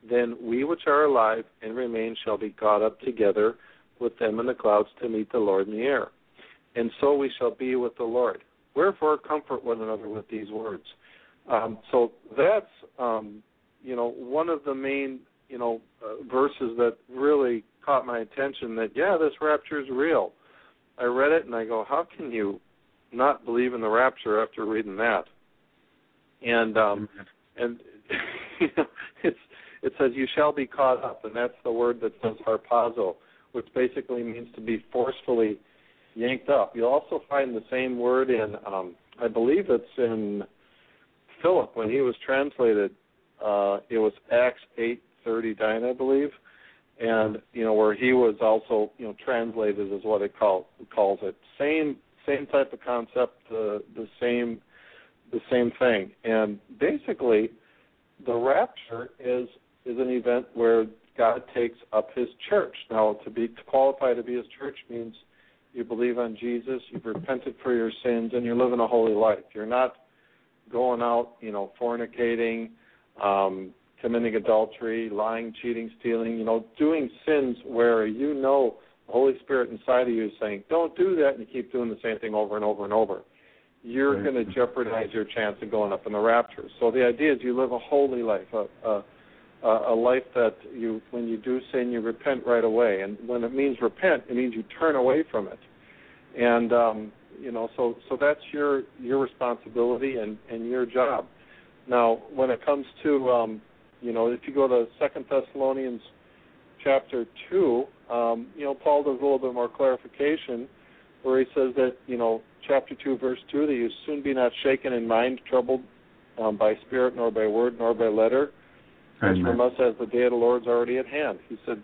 Then we which are alive and remain shall be caught up together with them in the clouds to meet the Lord in the air. And so we shall be with the Lord. Wherefore comfort one another with these words. Um, so that's um, you know one of the main you know uh, verses that really caught my attention. That yeah, this rapture is real. I read it and I go, how can you not believe in the rapture after reading that? And um, and it's it says you shall be caught up, and that's the word that says harpazo, which basically means to be forcefully yanked up. You'll also find the same word in, um, I believe it's in Philip when he was translated. Uh, it was Acts eight thirty nine, I believe, and you know where he was also you know translated is what it call, calls it. Same same type of concept, uh, the same the same thing, and basically the rapture is is an event where God takes up His church. Now, to be to qualify to be His church means you believe on Jesus, you've repented for your sins, and you're living a holy life. You're not going out, you know, fornicating, um, committing adultery, lying, cheating, stealing, you know, doing sins where you know the Holy Spirit inside of you is saying, "Don't do that," and you keep doing the same thing over and over and over. You're Right. going to jeopardize your chance of going up in the rapture. So the idea is you live a holy life, a, a a life that you, when you do sin, you repent right away. And when it means repent, it means you turn away from it. And um, you know, so so that's your your responsibility and and your job. Now, when it comes to um, you know, if you go to Second Thessalonians chapter two, um, you know, Paul does a little bit more clarification, where he says that you know, chapter two, verse two, that you soon be not shaken in mind, troubled um, by spirit, nor by word, nor by letter as from us as the day of the Lord's already at hand. He said,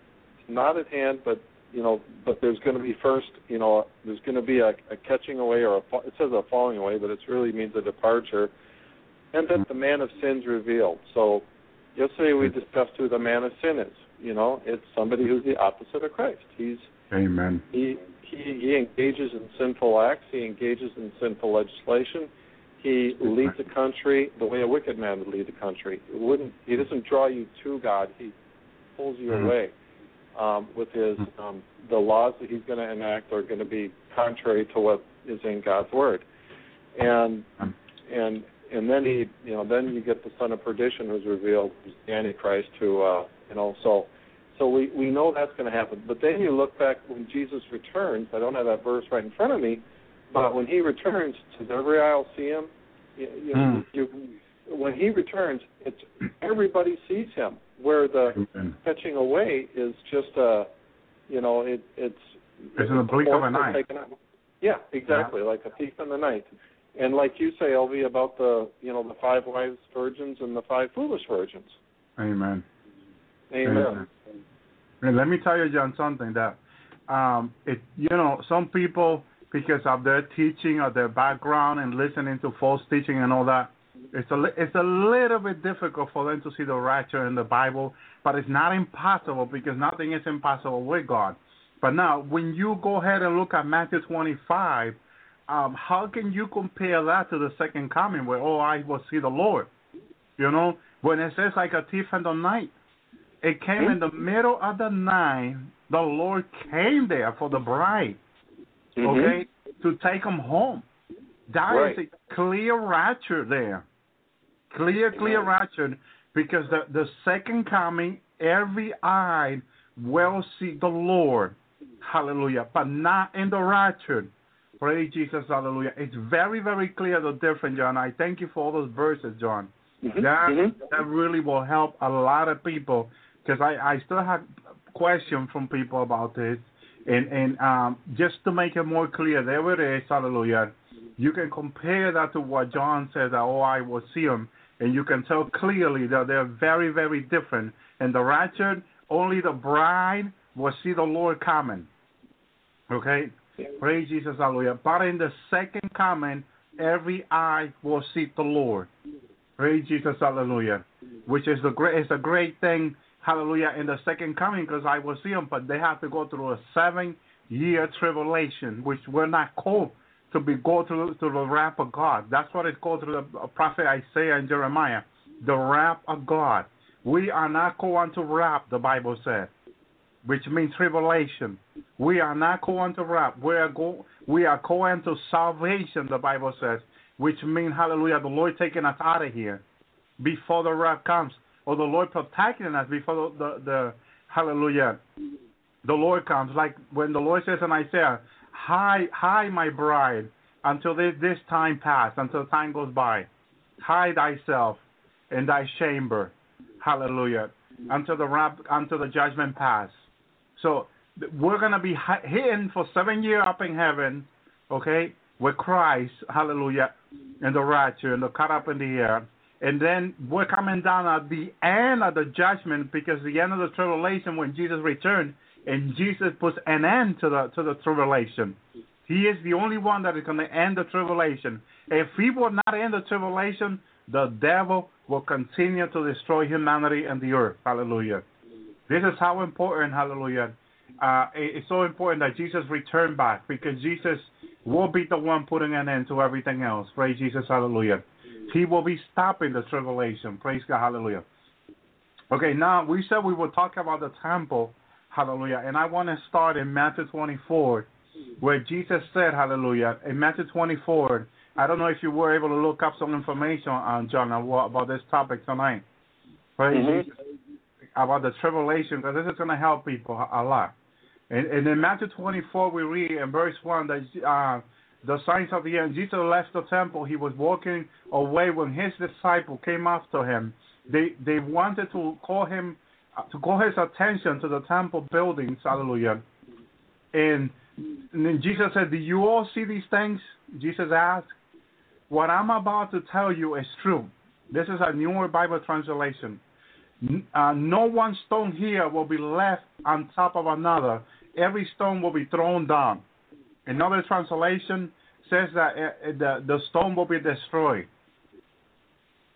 not at hand, but you know, but there's going to be first, you know, there's going to be a, a catching away or a, it says a falling away, but it really means a departure, and that the man of sin's revealed. So yesterday we discussed who the man of sin is. You know, it's somebody who's the opposite of Christ. He's Amen. he he he engages in sinful acts. He engages in sinful legislation. He leads the country the way a wicked man would lead the country. It wouldn't. He doesn't draw you to God. He pulls you Mhm. away um, with his um, the laws that he's going to enact are going to be contrary to what is in God's word, and Um, and and then he you know then you get the son of perdition who's revealed, who's the antichrist, who uh, you know so so we we know that's going to happen. But then you look back when Jesus returns. I don't have that verse right in front of me, but when he returns, does every eye see him? You, you, Hmm. you, when he returns, it's everybody sees him. Where the Amen. catching away is just a you know, it it's It's in the blink of an eye. Yeah, exactly, like a thief in the night. And like you say, Elvi, about the you know the five wise virgins and the five foolish virgins. Amen. Amen. And let me tell you, John, something that um, it you know some people because of their teaching or their background and listening to false teaching and all that, it's a it's a little bit difficult for them to see the rapture in the Bible, but it's not impossible because nothing is impossible with God. But now, when you go ahead and look at Matthew 25, um, how can you compare that to the second coming where, oh, I will see the Lord? You know, when it says like a thief in the night, it came in the middle of the night. The Lord came there for the bride, Mhm. okay, to take them home. That is Right. a clear rapture there. Clear, clear rapture. Because the, the second coming, every eye will see the Lord. Hallelujah. But not in the rapture. Praise Jesus. Hallelujah. It's very, very clear the difference, John. I thank you for all those verses, John. Mhm. That Mhm. that really will help a lot of people because I I still have questions from people about this, and and um just to make it more clear, there it is, Hallelujah. You can compare that to what John says that oh I will see him, and you can tell clearly that they're very very different. And the rapture, only the bride will see the Lord coming. Okay, praise Jesus, Hallelujah. But in the second coming, every eye will see the Lord. Praise Jesus, hallelujah. Which is the great, it's a great thing, hallelujah, in the second coming because I will see them, but they have to go through a seven year tribulation, which we're not called to be go through to the wrath of God. That's what it's called through the uh, prophet Isaiah and Jeremiah, the wrath of God. We are not going to wrath, the Bible says, which means tribulation. We are not going to wrath. We are go, we are going to salvation, the Bible says, which means hallelujah, the Lord taking us out of here before the wrath comes, or the Lord protecting us before the, the, the hallelujah, the Lord comes. Like when the Lord says in Isaiah, hide, hide my bride until this, this time pass, until time goes by. Hide thyself in thy chamber. Hallelujah. Until the until the judgment pass. So we're gonna be hidden for seven years up in heaven, okay, with Christ, hallelujah, in the rapture and the caught up in the air. And then we're coming down at the end of the judgment because the end of the tribulation when Jesus returned and Jesus puts an end to the to the tribulation. He is the only one that is going to end the tribulation. If he will not end the tribulation, the devil will continue to destroy humanity and the earth. Hallelujah. This is how important, hallelujah. Uh, it's so important that Jesus return back because Jesus will be the one putting an end to everything else. Praise Jesus, hallelujah. He will be stopping the tribulation. Praise God, hallelujah. Okay, now we said we would talk about the temple, hallelujah, and I want to start in Matthew 24, where Jesus said, hallelujah, in Matthew 24. I don't know if you were able to look up some information on John about this topic tonight. Praise Mhm. Jesus about the tribulation, because this is going to help people a a lot. And, and in Matthew 24, we read in verse 1 that uh, the signs of the end, Jesus left the temple. He was walking away when his disciple came after him. They they wanted to call him, to call his attention to the temple buildings. Hallelujah. And, and Jesus said, Do you all see these things? Jesus asked. What I'm about to tell you is true. This is a newer Bible translation. Uh, no one stone here will be left on top of another. Every stone will be thrown down. Another translation says that uh, uh, the, the stone will be destroyed.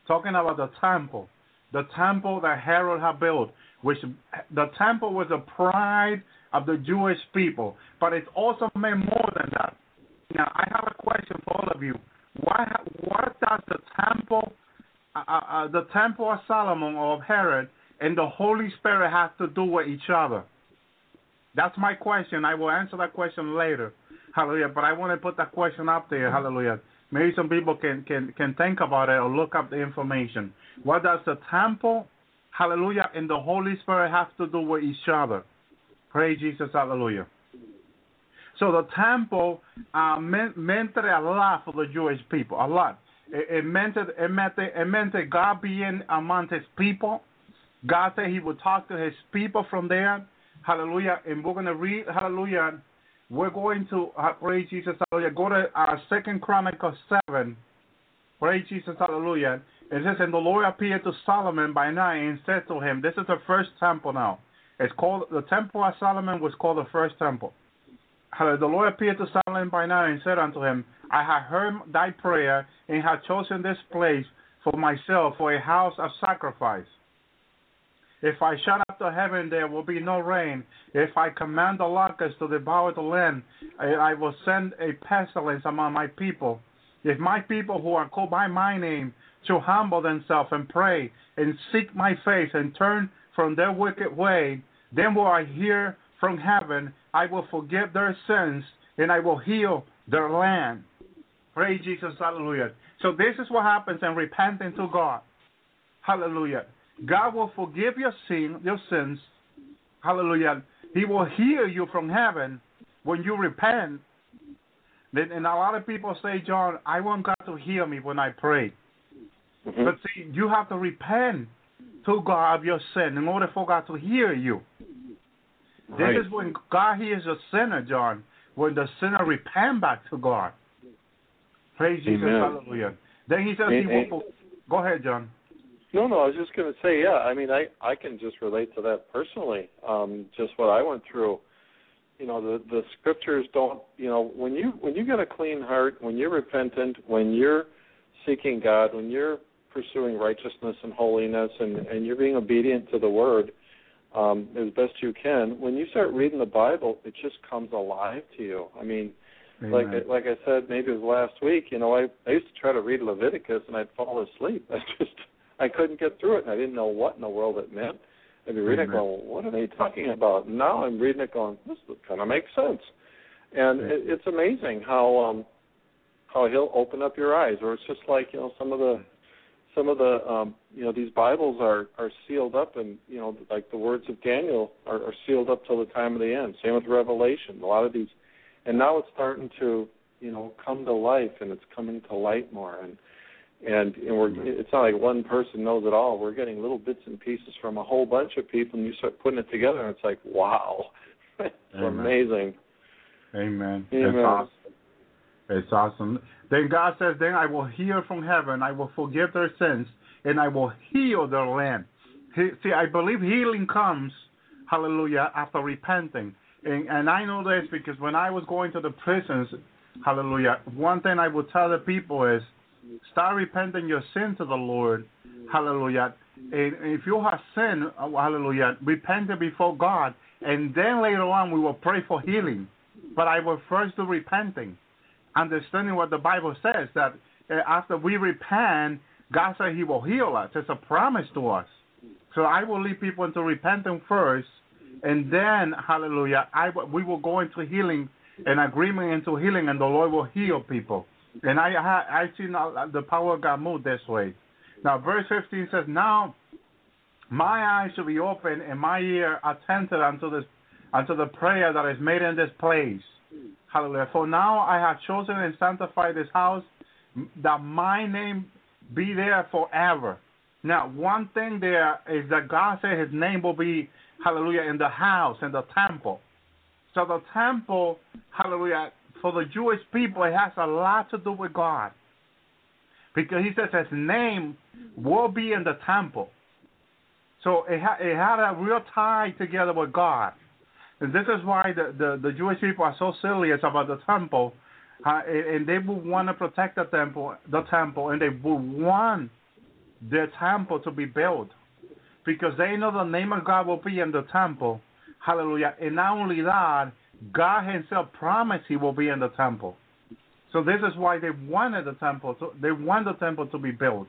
Talking about the temple, the temple that Herod had built, which the temple was the pride of the Jewish people, but it also meant more than that. Now, I have a question for all of you. What, what does the temple uh, uh, the temple of Solomon or of Herod and the Holy Spirit have to do with each other? That's my question. I will answer that question later. Hallelujah. But I want to put that question up there. Hallelujah. Maybe some people can, can, can think about it or look up the information. What does the temple, hallelujah, and the Holy Spirit have to do with each other? Praise Jesus. Hallelujah. So the temple uh, meant, meant a lot for the Jewish people, a lot. It, it meant it, meant it, it meant God being among His people. God said He would talk to His people from there. Hallelujah. And we're going to read, hallelujah. We're going to, uh, praise Jesus, hallelujah. Go to uh, Second Chronicles 7. Praise Jesus, hallelujah. It says, And the Lord appeared to Solomon by night and said to him, This is the first temple now. It's called, the temple of Solomon was called the first temple. The Lord appeared to Solomon by night and said unto him, I have heard thy prayer and have chosen this place for myself for a house of sacrifice. If I shut up the heaven, there will be no rain. If I command the locusts to devour the land, I, I will send a pestilence among my people. If my people who are called by my name shall humble themselves and pray and seek my face and turn from their wicked way, then will I hear from heaven, I will forgive their sins, and I will heal their land. Praise Jesus, hallelujah. So this is what happens in repenting to God. Hallelujah. God will forgive your sin, your sins. Hallelujah. He will hear you from heaven when you repent. Then, and a lot of people say, John, I want God to hear me when I pray. Mm-hmm. But see, you have to repent to God of your sin in order for God to hear you. Right. This is when God hears a sinner, John, when the sinner repent back to God. Praise Jesus, hallelujah. Then he says And- he will. Go ahead, John. No, no, I was just going to say, yeah. I mean, I I can just relate to that personally. Um, just what I went through. You know, the the scriptures don't. You know, when you when you get a clean heart, when you're repentant, when you're seeking God, when you're pursuing righteousness and holiness, and and you're being obedient to the Word um, as best you can. When you start reading the Bible, it just comes alive to you. I mean, like like I said, maybe it was last week. You know, I I used to try to read Leviticus and I'd fall asleep. I just I couldn't get through it, and I didn't know what in the world it meant. I'd be reading it going, what are they talking about? Now I'm reading it going, this kind of makes sense. And it, it's amazing how um how he'll open up your eyes, or it's just like you know some of the some of the um you know these Bibles are are sealed up, and you know like the words of Daniel are, are sealed up till the time of the end. Same with Revelation. A lot of these, and now it's starting to you know come to life, and it's coming to light more, and and and we're it's not like one person knows it all. We're getting little bits and pieces from a whole bunch of people, and you start putting it together, and it's like wow, it's Amen. amazing. Amen. Amen. It's awesome. It's awesome. Then God says, Then I will hear from heaven, I will forgive their sins, and I will heal their land. He, see, I believe healing comes, hallelujah, after repenting. And, and I know this because when I was going to the prisons, hallelujah, one thing I would tell the people is start repenting your sin to the Lord, hallelujah. And if you have sinned, uh, hallelujah, repent it before God, and then later on we will pray for healing. But I will first do repenting, understanding what the Bible says that uh, after we repent, God said He will heal us. It's a promise to us. So I will lead people into repenting first, and then, hallelujah, I, we will go into healing and agreement into healing, and the Lord will heal people. And I ha- I see now the power of God move this way. Now, verse 15 says, Now my eyes shall be open and my ear attentive unto this unto the prayer that is made in this place. Hallelujah. For now I have chosen and sanctified this house that my name be there forever. Now, one thing there is that God said his name will be, hallelujah, in the house, in the temple. So the temple, hallelujah, for the Jewish people, it has a lot to do with God. Because he says his name will be in the temple. So it, ha- it had a real tie together with God. And this is why the, the, the Jewish people are so serious about the temple. Uh, and, they would want to protect the temple, the temple, and they would want their temple to be built because they know the name of God will be in the temple. Hallelujah. And not only that, God Himself promised He will be in the temple. So this is why they wanted the temple. To, they want the temple to be built.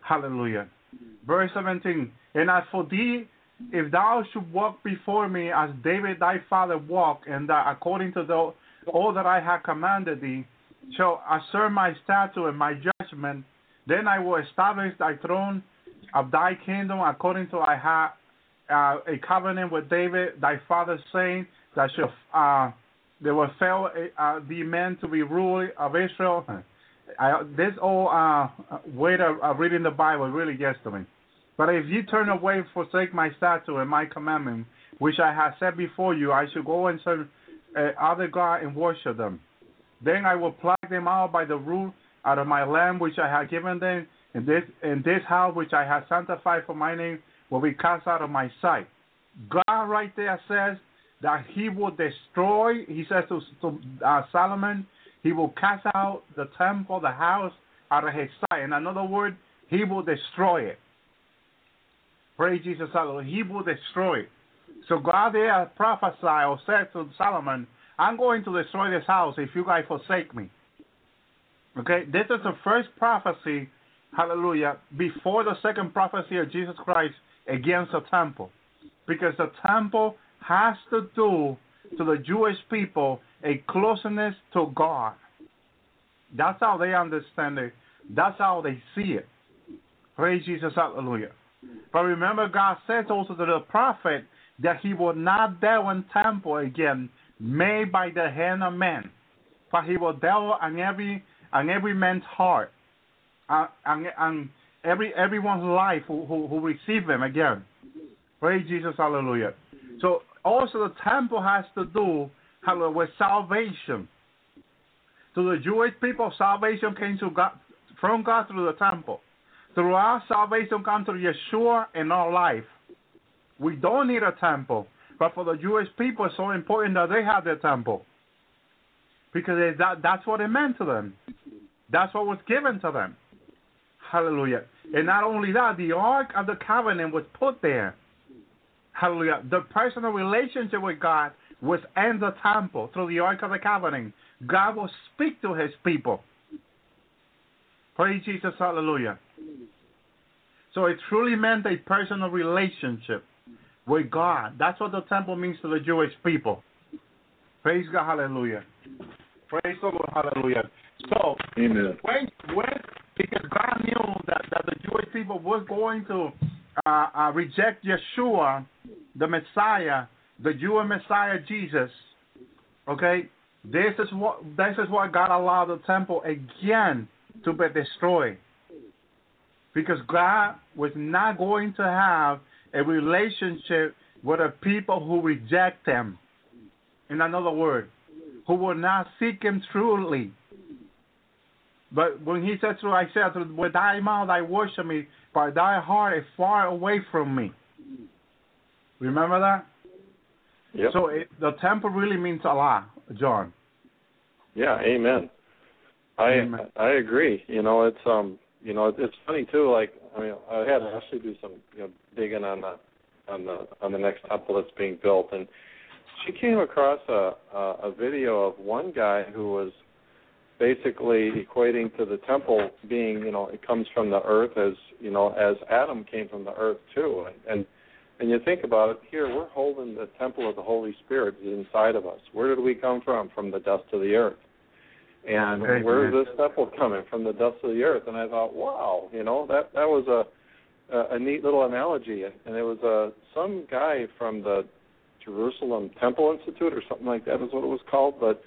Hallelujah. Verse 17. And as for thee, if thou should walk before me as David thy father walked, and that according to the, all that I have commanded thee, shall assert my statute and my judgment, then I will establish thy throne of thy kingdom according to I have uh, a covenant with David thy father, saying that shall uh, there will fail uh, the men to be ruler of Israel. I, this whole uh, way of, of reading the Bible really gets to me. But if you turn away, forsake my statute and my commandment, which I have set before you, I should go and serve uh, other God and worship them. Then I will pluck them out by the root out of my land which I have given them, and this and this house which I have sanctified for my name will be cast out of my sight. God right there says that He will destroy. He says to, to uh, Solomon, He will cast out the temple, the house out of His sight. In another word, He will destroy it. Praise Jesus, Hallelujah. He will destroy it. So God there prophesied or said to Solomon, I'm going to destroy this house if you guys forsake me. Okay, this is the first prophecy, hallelujah, before the second prophecy of Jesus Christ against the temple. Because the temple has to do to the Jewish people a closeness to God. That's how they understand it. That's how they see it. Praise Jesus, hallelujah. But remember, God says also to the prophet that he will not dwell in temple again made by the hand of man, for he will dwell on every on every man's heart, uh, on, on every everyone's life who, who, who receive him again. Praise Jesus, hallelujah. So also the temple has to do with salvation. To the Jewish people, salvation came to God, from God through the temple. Through our salvation comes through Yeshua in our life. We don't need a temple. But for the Jewish people, it's so important that they have their temple. Because that, that's what it meant to them. That's what was given to them. Hallelujah. And not only that, the Ark of the Covenant was put there. Hallelujah. The personal relationship with God was in the temple through the Ark of the Covenant. God will speak to his people. Praise Jesus. Hallelujah. So it truly meant a personal relationship with God. That's what the temple means to the Jewish people. Praise God, hallelujah. Praise the Lord, hallelujah. So, Amen. when, when, because God knew that, that the Jewish people was going to uh, uh, reject Yeshua, the Messiah, the Jewish Messiah Jesus, okay, this is what this is why God allowed the temple again to be destroyed. Because God was not going to have a relationship with a people who reject him. In another word, who will not seek him truly. But when he said to I said, with thy mouth I worship me, but thy heart is far away from me. Remember that? Yep. So it, the temple really means a lot, John. Yeah, amen. I Amen. I agree. You know, it's um, you know, it's funny too. Like, I mean, I had to actually do some, you know, digging on the on the on the next temple that's being built, and she came across a a, a video of one guy who was basically equating to the temple being, you know, it comes from the earth as you know, as Adam came from the earth too, and and and you think about it, here we're holding the temple of the Holy Spirit inside of us. Where did we come from? From the dust of the earth. And Amen. where is this temple coming from? The dust of the earth. And I thought, wow, you know, that that was a a, a neat little analogy. And it was uh, some guy from the Jerusalem Temple Institute or something like that is what it was called. But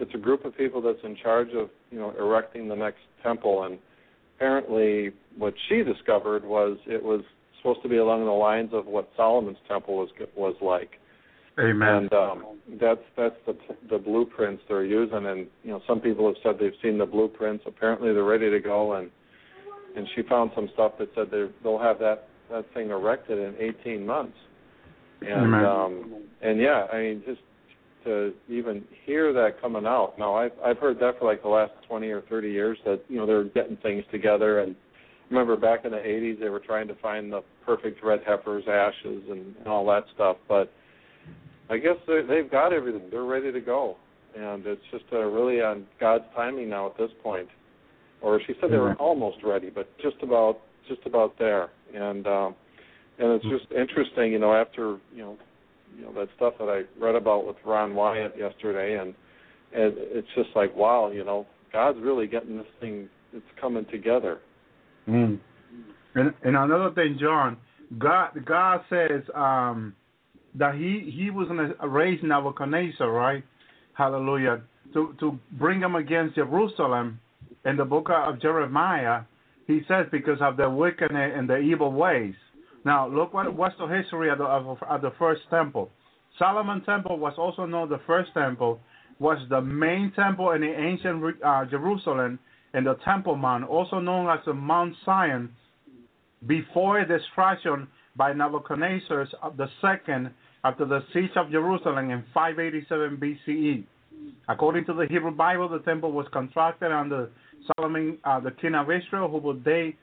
it's a group of people that's in charge of you know erecting the next temple. And apparently, what she discovered was it was supposed to be along the lines of what Solomon's temple was was like. Amen. And um, that's that's the the blueprints they're using, and you know some people have said they've seen the blueprints. Apparently they're ready to go, and and she found some stuff that said they they'll have that that thing erected in 18 months. And Amen. um, and yeah, I mean just to even hear that coming out. Now I've I've heard that for like the last 20 or 30 years that you know they're getting things together and remember back in the 80s they were trying to find the perfect red heifer's ashes and, and all that stuff, but I guess they, they've got everything. They're ready to go, and it's just uh, really on God's timing now at this point. Or she said they were Mhm. almost ready, but just about just about there. And um, and it's just interesting, you know, after you know you know that stuff that I read about with Ron Wyatt yesterday, and and it's just like wow, you know, God's really getting this thing. It's coming together. Mm. And, and another thing, John, God God says um, that he he was to raise Nebuchadnezzar, right? Hallelujah. To to bring him against Jerusalem. In the book of Jeremiah, he says because of their wickedness and their evil ways. Now, look what what's the history of the of, of the first temple. Solomon Temple was also known the first temple was the main temple in the ancient uh, Jerusalem and the Temple Mount, also known as the Mount Zion, before destruction by Nebuchadnezzar the second after the siege of Jerusalem in 587 BCE. According to the Hebrew Bible, the temple was constructed under Solomon, uh, the king of Israel, who would date,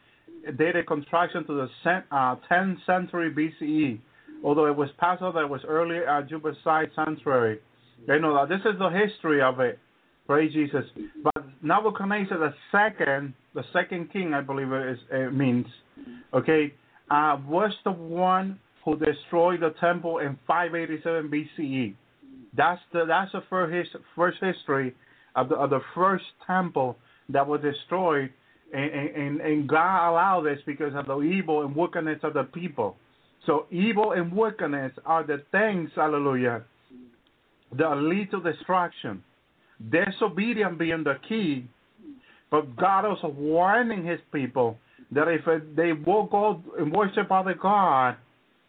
date a construction to the uh, 10th century BCE, although it was possible that it was early uh, Jebusite sanctuary. You know that this is the history of it. Praise Jesus. But Nebuchadnezzar the second, the second king, I believe it, is, it means, okay, uh, was the one who destroyed the temple in 587 BCE. That's the that's the first first history of the of the first temple that was destroyed, and, and God allowed this because of the evil and wickedness of the people. So evil and wickedness are the things, hallelujah, that lead to destruction. Disobedience being the key, but God also warning His people that if they will go and worship other God,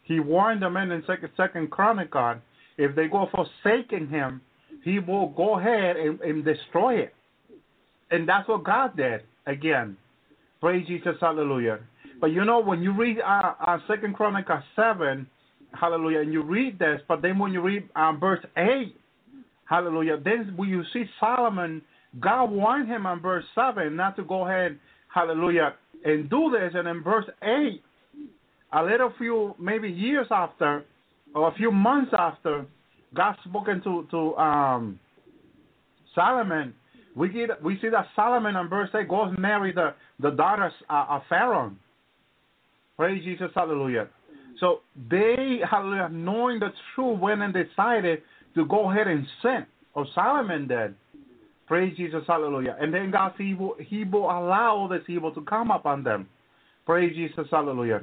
He warned them in Second Second Chronicle, if they go forsaking Him, He will go ahead and, and destroy it, and that's what God did again. Praise Jesus, Hallelujah. But you know when you read uh, uh, Second Chronicles seven, Hallelujah, and you read this, but then when you read um, verse eight, Hallelujah, then when you see Solomon, God warned him on verse seven not to go ahead, Hallelujah, and do this. And in verse 8, a little few, maybe years after, or a few months after, God spoken to, to um, Solomon. We get we see that Solomon in verse 8 goes marry the, the daughters uh, of Pharaoh. Praise Jesus, hallelujah. So they, hallelujah, knowing the truth, went and decided to go ahead and sin, or Solomon did. Praise Jesus, hallelujah. And then God's evil, he will allow this evil to come upon them. Praise Jesus, hallelujah.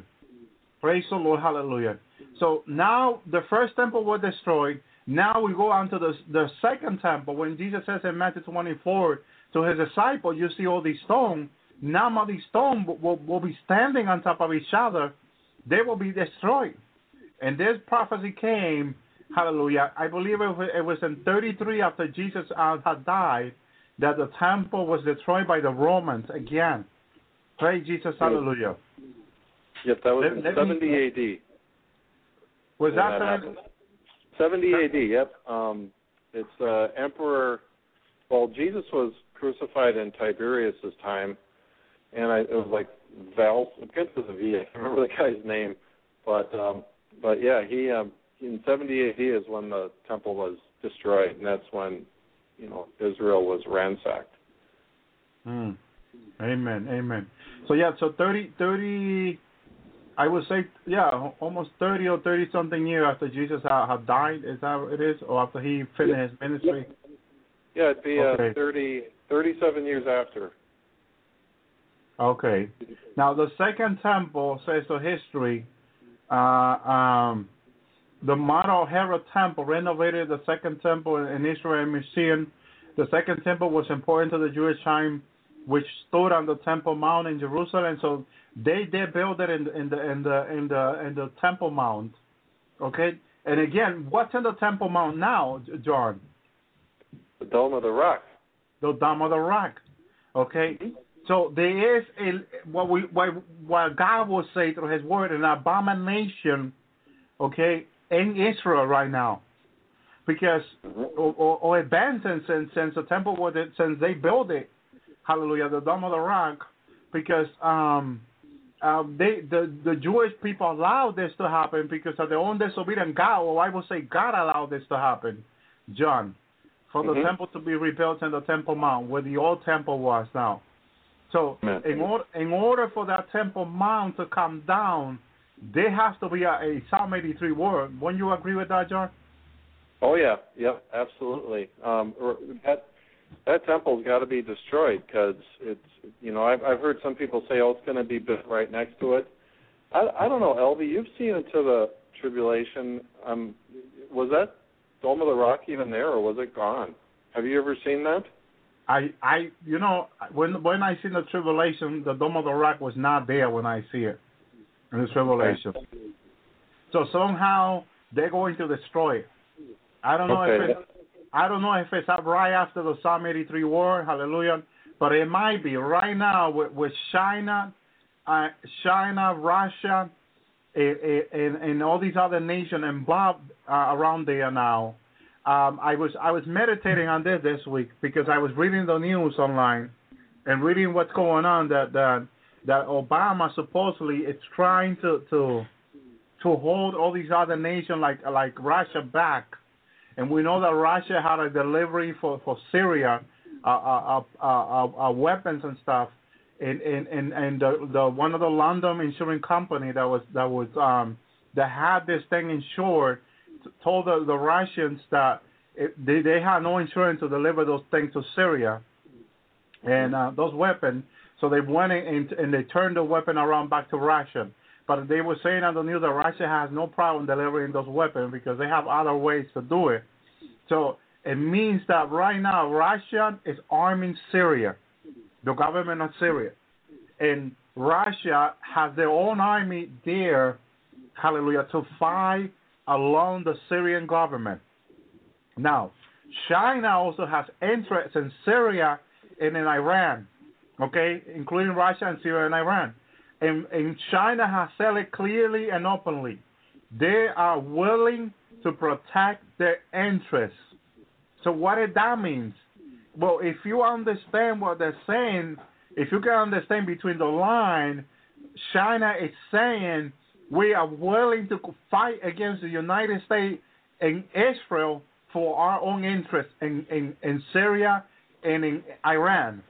Praise the Lord, hallelujah. So now the first temple was destroyed. Now we go on to the, the second temple. When Jesus says in Matthew 24 to his disciples, you see all these stones. Now all these stones will, will be standing on top of each other. They will be destroyed. And this prophecy came Hallelujah. I believe it was in 33 after Jesus uh, had died that the temple was destroyed by the Romans again. Praise Jesus. Hallelujah. Yes, that was Let- in let me- 70 AD. Was that, happened. 70 AD, yep. Um, it's uh, Emperor, well, Jesus was crucified in Tiberius's time, and I, it was like Val, it begins with a V, I can't remember the guy's name, but um, but yeah, he um, in 70 AD is when the temple was destroyed, and that's when you know Israel was ransacked. Hmm. Amen. Amen. So yeah, so 30, 30, I would say, yeah, almost 30 or 30 something years after Jesus had, had died, is that what it is? Or after he finished his ministry? Yeah, it'd be Okay. uh, 30, 37 years after. Okay. Now the second temple says the history. Uh, um, the model Herod temple renovated the second temple in Israel museum. The second temple was important to the Jewish time, which stood on the Temple Mount in Jerusalem. So they did build it in, in the in the in the in the Temple Mount. Okay. And again, what's in the Temple Mount now, John? The Dome of the Rock. the Dome of the Rock. Okay, mm-hmm. so there is a what we what, what God will say through His Word an abomination, okay, in Israel right now, because mm-hmm. or, or, or it been since since the temple was since they built it, Hallelujah, the Dome of the Rock, because um. Uh, they the the Jewish people allowed this to happen because of their own disobedience. God, or I will say, God allowed this to happen. John, for the Mhm. temple to be rebuilt in the Temple Mount, where the old temple was now. So, in order in order for that Temple Mount to come down, there has to be a, a Psalm 83 word. Wouldn't you agree with that, John? Oh yeah, yep, absolutely. Um, that that temple's got to be destroyed because it's you know I've I've heard some people say oh it's going to be built right next to it. I I don't know, Elvi, you've seen it into the tribulation. Um, was that Dome of the Rock even there or was it gone? Have you ever seen that? I I you know when when I see the tribulation, the Dome of the Rock was not there when I see it. in this revelation. So somehow they're going to destroy it. I don't know Okay. if it, I don't know if it's up right after the Psalm 83 war, hallelujah, but it might be right now with, with China, uh, China, Russia, and, and, and all these other nations involved uh, around there now. Um, I was I was meditating on this this week because I was reading the news online and reading what's going on that that that Obama supposedly is trying to to to hold all these other nations like like Russia back, and we know that Russia had a delivery for for Syria, uh, uh, uh, uh, uh, weapons and stuff, and and and and the, the one of the London insurance company that was that was um that had this thing insured told the, the Russians that it, they they had no insurance to deliver those things to Syria, and uh, those weapons. So they went in and, and they turned the weapon around back to Russia. But they were saying on the news that Russia has no problem delivering those weapons because they have other ways to do it. So it means that right now Russia is arming Syria, the government of Syria, and Russia has their own army there, hallelujah, to fight along the Syrian government. Now, China also has interests in Syria and in Iran, okay, including Russia and Syria and Iran. And, and China has said it clearly and openly. They are willing to protect their interests. So what did that means? Well, if you understand what they're saying, if you can understand between the line, China is saying we are willing to fight against the United States and Israel for our own interests in, in, in Syria and in Iran.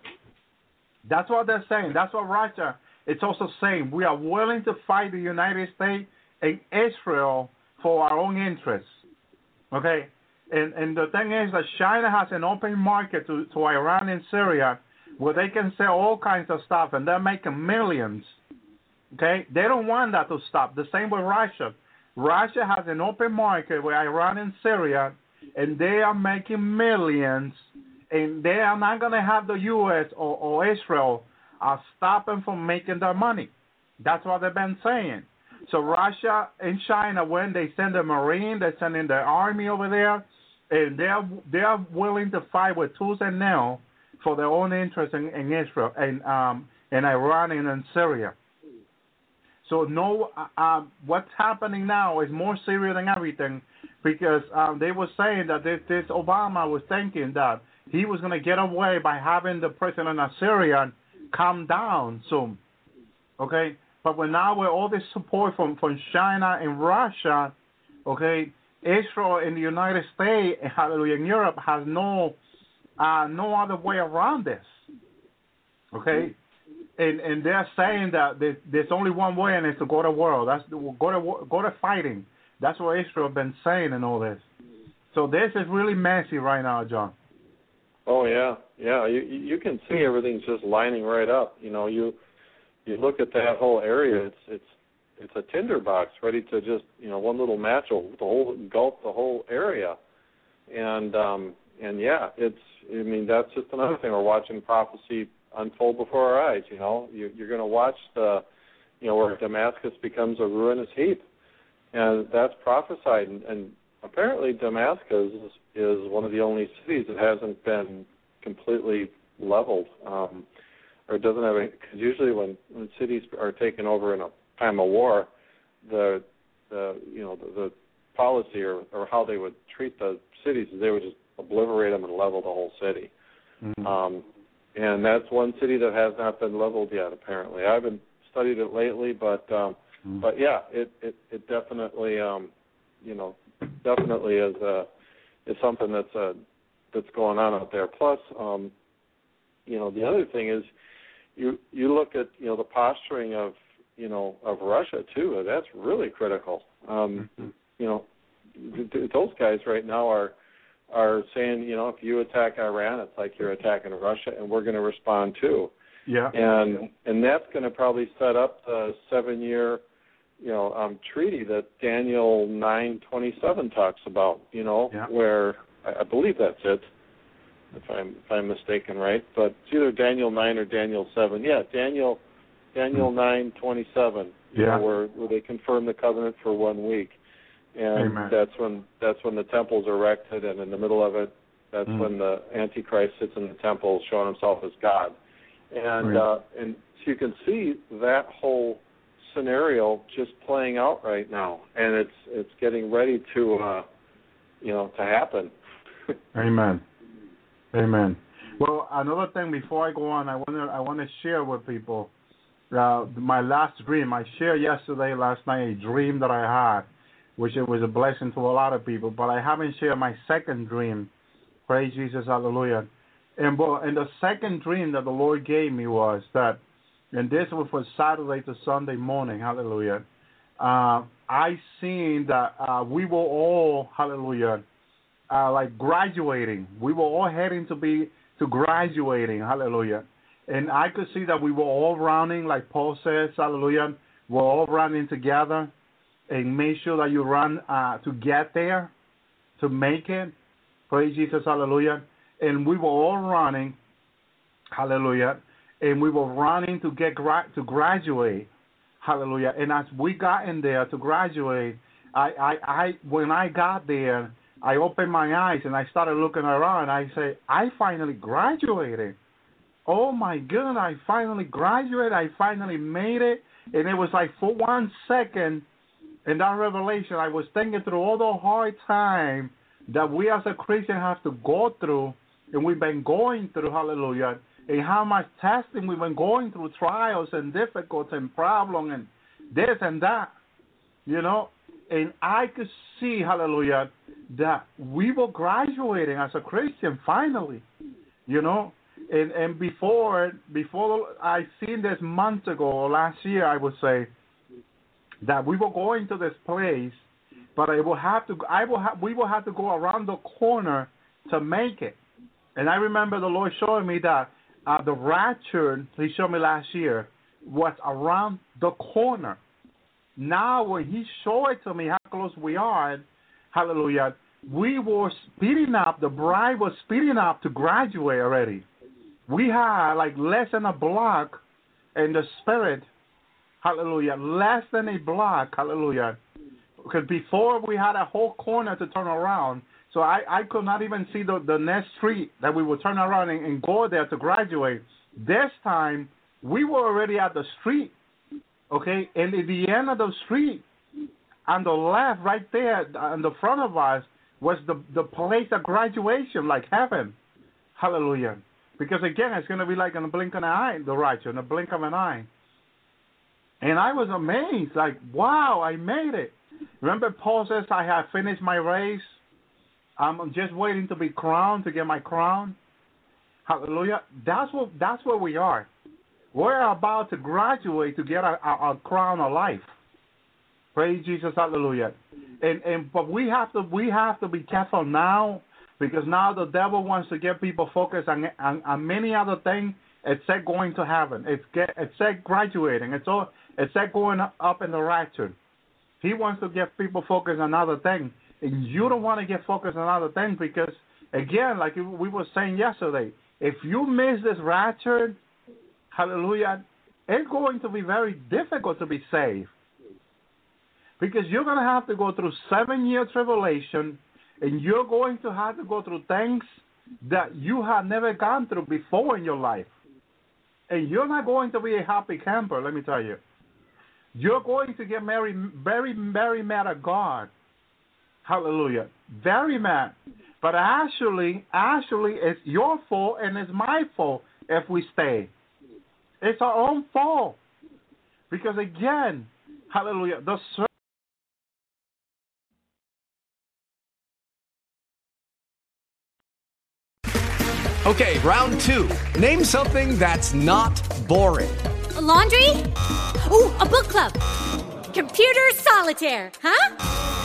That's what they're saying. That's what Russia is also saying. We are willing to fight the United States and Israel for our own interests. Okay? And and the thing is that China has an open market to, to Iran and Syria where they can sell all kinds of stuff and they're making millions. Okay? They don't want that to stop. The same with Russia. Russia has an open market with Iran and Syria and they are making millions and they are not going to have the U.S. or, or Israel uh, stopping from making their money. That's what they've been saying. So Russia and China, when they send a marine, they send in their army over there, and they're they're willing to fight with tooth and nail for their own interest in, in Israel and um in Iran and in Syria. So no, uh, um, what's happening now is more serious than everything, because um, they were saying that this, this Obama was thinking that he was going to get away by having the president of Syria calm down soon. Okay, but when now with all this support from from China and Russia, okay, Israel and the United States, hallelujah, and Europe has no uh, no other way around this. Okay, and and they're saying that there's, only one way, and it's to go to war. That's go to go to fighting. That's what Israel has been saying and all this. So this is really messy right now, John. Oh yeah, yeah. You you can see everything's just lining right up. You know, you you look at that whole area. It's it's it's a tinderbox ready to just you know one little match will the whole engulf the whole area, and um and yeah, it's I mean that's just another thing we're watching prophecy unfold before our eyes. You know, you, you're going to watch the you know where Damascus becomes a ruinous heap, and that's prophesied. And, and apparently Damascus is, is one of the only cities that hasn't been completely leveled. Um, or doesn't have because usually when when cities are taken over in a time of war, the the you know the, the policy or or how they would treat the cities is they would just obliterate them and level the whole city. Mm-hmm. Um, and that's one city that has not been leveled yet. Apparently, I haven't studied it lately, but um, Mm-hmm. but yeah, it it it definitely um, you know definitely is uh is something that's uh that's going on out there. Plus, um, you know, the other thing is you you look at you know the posturing of you know of Russia too. That's really critical. Um, Mm-hmm. You know, th- th- those guys right now are are saying you know if you attack Iran, it's like you're attacking Russia, and we're going to respond too. Yeah. And and that's going to probably set up the seven year you know um treaty that Daniel 9:27 talks about, you know, Yeah. where I, I believe that's it. If I'm if I'm mistaken, right? But it's either Daniel 9 or Daniel 7. Yeah, Daniel Daniel 9:27. Yeah. know, where where they confirm the covenant for one week, and Amen. that's when that's when the temple's erected, and in the middle of it, that's Mm. when the Antichrist sits in the temple, showing himself as God, and Right. uh, and so you can see that whole scenario just playing out right now, and it's it's getting ready to uh, you know to happen. Amen. Amen. Well, another thing before I go on, I want to I want to share with people uh, my last dream. I shared yesterday, last night, a dream that I had, which it was a blessing to a lot of people. But I haven't shared my second dream. Praise Jesus, Hallelujah. And well, and the second dream that the Lord gave me was that, and this was for Saturday to Sunday morning, Hallelujah. Uh, I seen that uh, we were all, Hallelujah uh, like graduating. We were all heading to be to graduating. Hallelujah. And I could see that we were all running, like Paul says, hallelujah. We're all running together and make sure that you run uh, to get there, to make it. Praise Jesus, hallelujah. And we were all running, hallelujah. And we were running to get gra- to graduate, hallelujah. And as we got in there to graduate, I, I, I when I got there, I opened my eyes and I started looking around. I said, I finally graduated. Oh my God, I finally graduated. I finally made it. And it was like for one second in that revelation, I was thinking through all the hard time that we as a Christian have to go through and we've been going through, hallelujah, and how much testing we've been going through, trials and difficulties and problems and this and that, you know. And I could see, hallelujah, that we were graduating as a Christian finally, you know. And and before before I seen this months ago or last year, I would say that we were going to this place, but I will have to I will have we will have to go around the corner to make it. And I remember the Lord showing me that uh, the rapture He showed me last year was around the corner. Now, when He showed it to me how close we are, Hallelujah, we were speeding up. The bride was speeding up to graduate already. We had like less than a block in the spirit. Hallelujah, less than a block. Hallelujah, because before we had a whole corner to turn around. So I, I could not even see the, the next street that we would turn around and, and go there to graduate. This time, we were already at the street, okay? And at the end of the street, on the left, right there, on the front of us, was the, the place of graduation, like heaven. Hallelujah. Because again, it's going to be like in a blink of an eye, the righteous, in a blink of an eye. And I was amazed, like, wow, I made it. Remember, Paul says, I have finished my race. I'm just waiting to be crowned, to get my crown. Hallelujah. That's what. That's where we are. We're about to graduate to get our, our, our crown of life. Praise Jesus, Hallelujah. And and but we have to we have to be careful now because now the devil wants to get people focused on on, on many other things except going to heaven. It's get except graduating. It's all except going up in the rapture. He wants to get people focused on other things, and you don't want to get focused on other things because again, like we were saying yesterday, if you miss this rapture, hallelujah, it's going to be very difficult to be saved. Because you're going to have to go through seven year tribulation, and you're going to have to go through things that you have never gone through before in your life. And you're not going to be a happy camper, let me tell you. You're going to get very, very, very mad at God. Hallelujah. Very mad. But actually, actually, it's your fault and it's my fault if we stay. It's our own fault. Because again, hallelujah, the Okay, round two. Name something that's not boring. A laundry? Ooh, a book club. Computer solitaire, huh?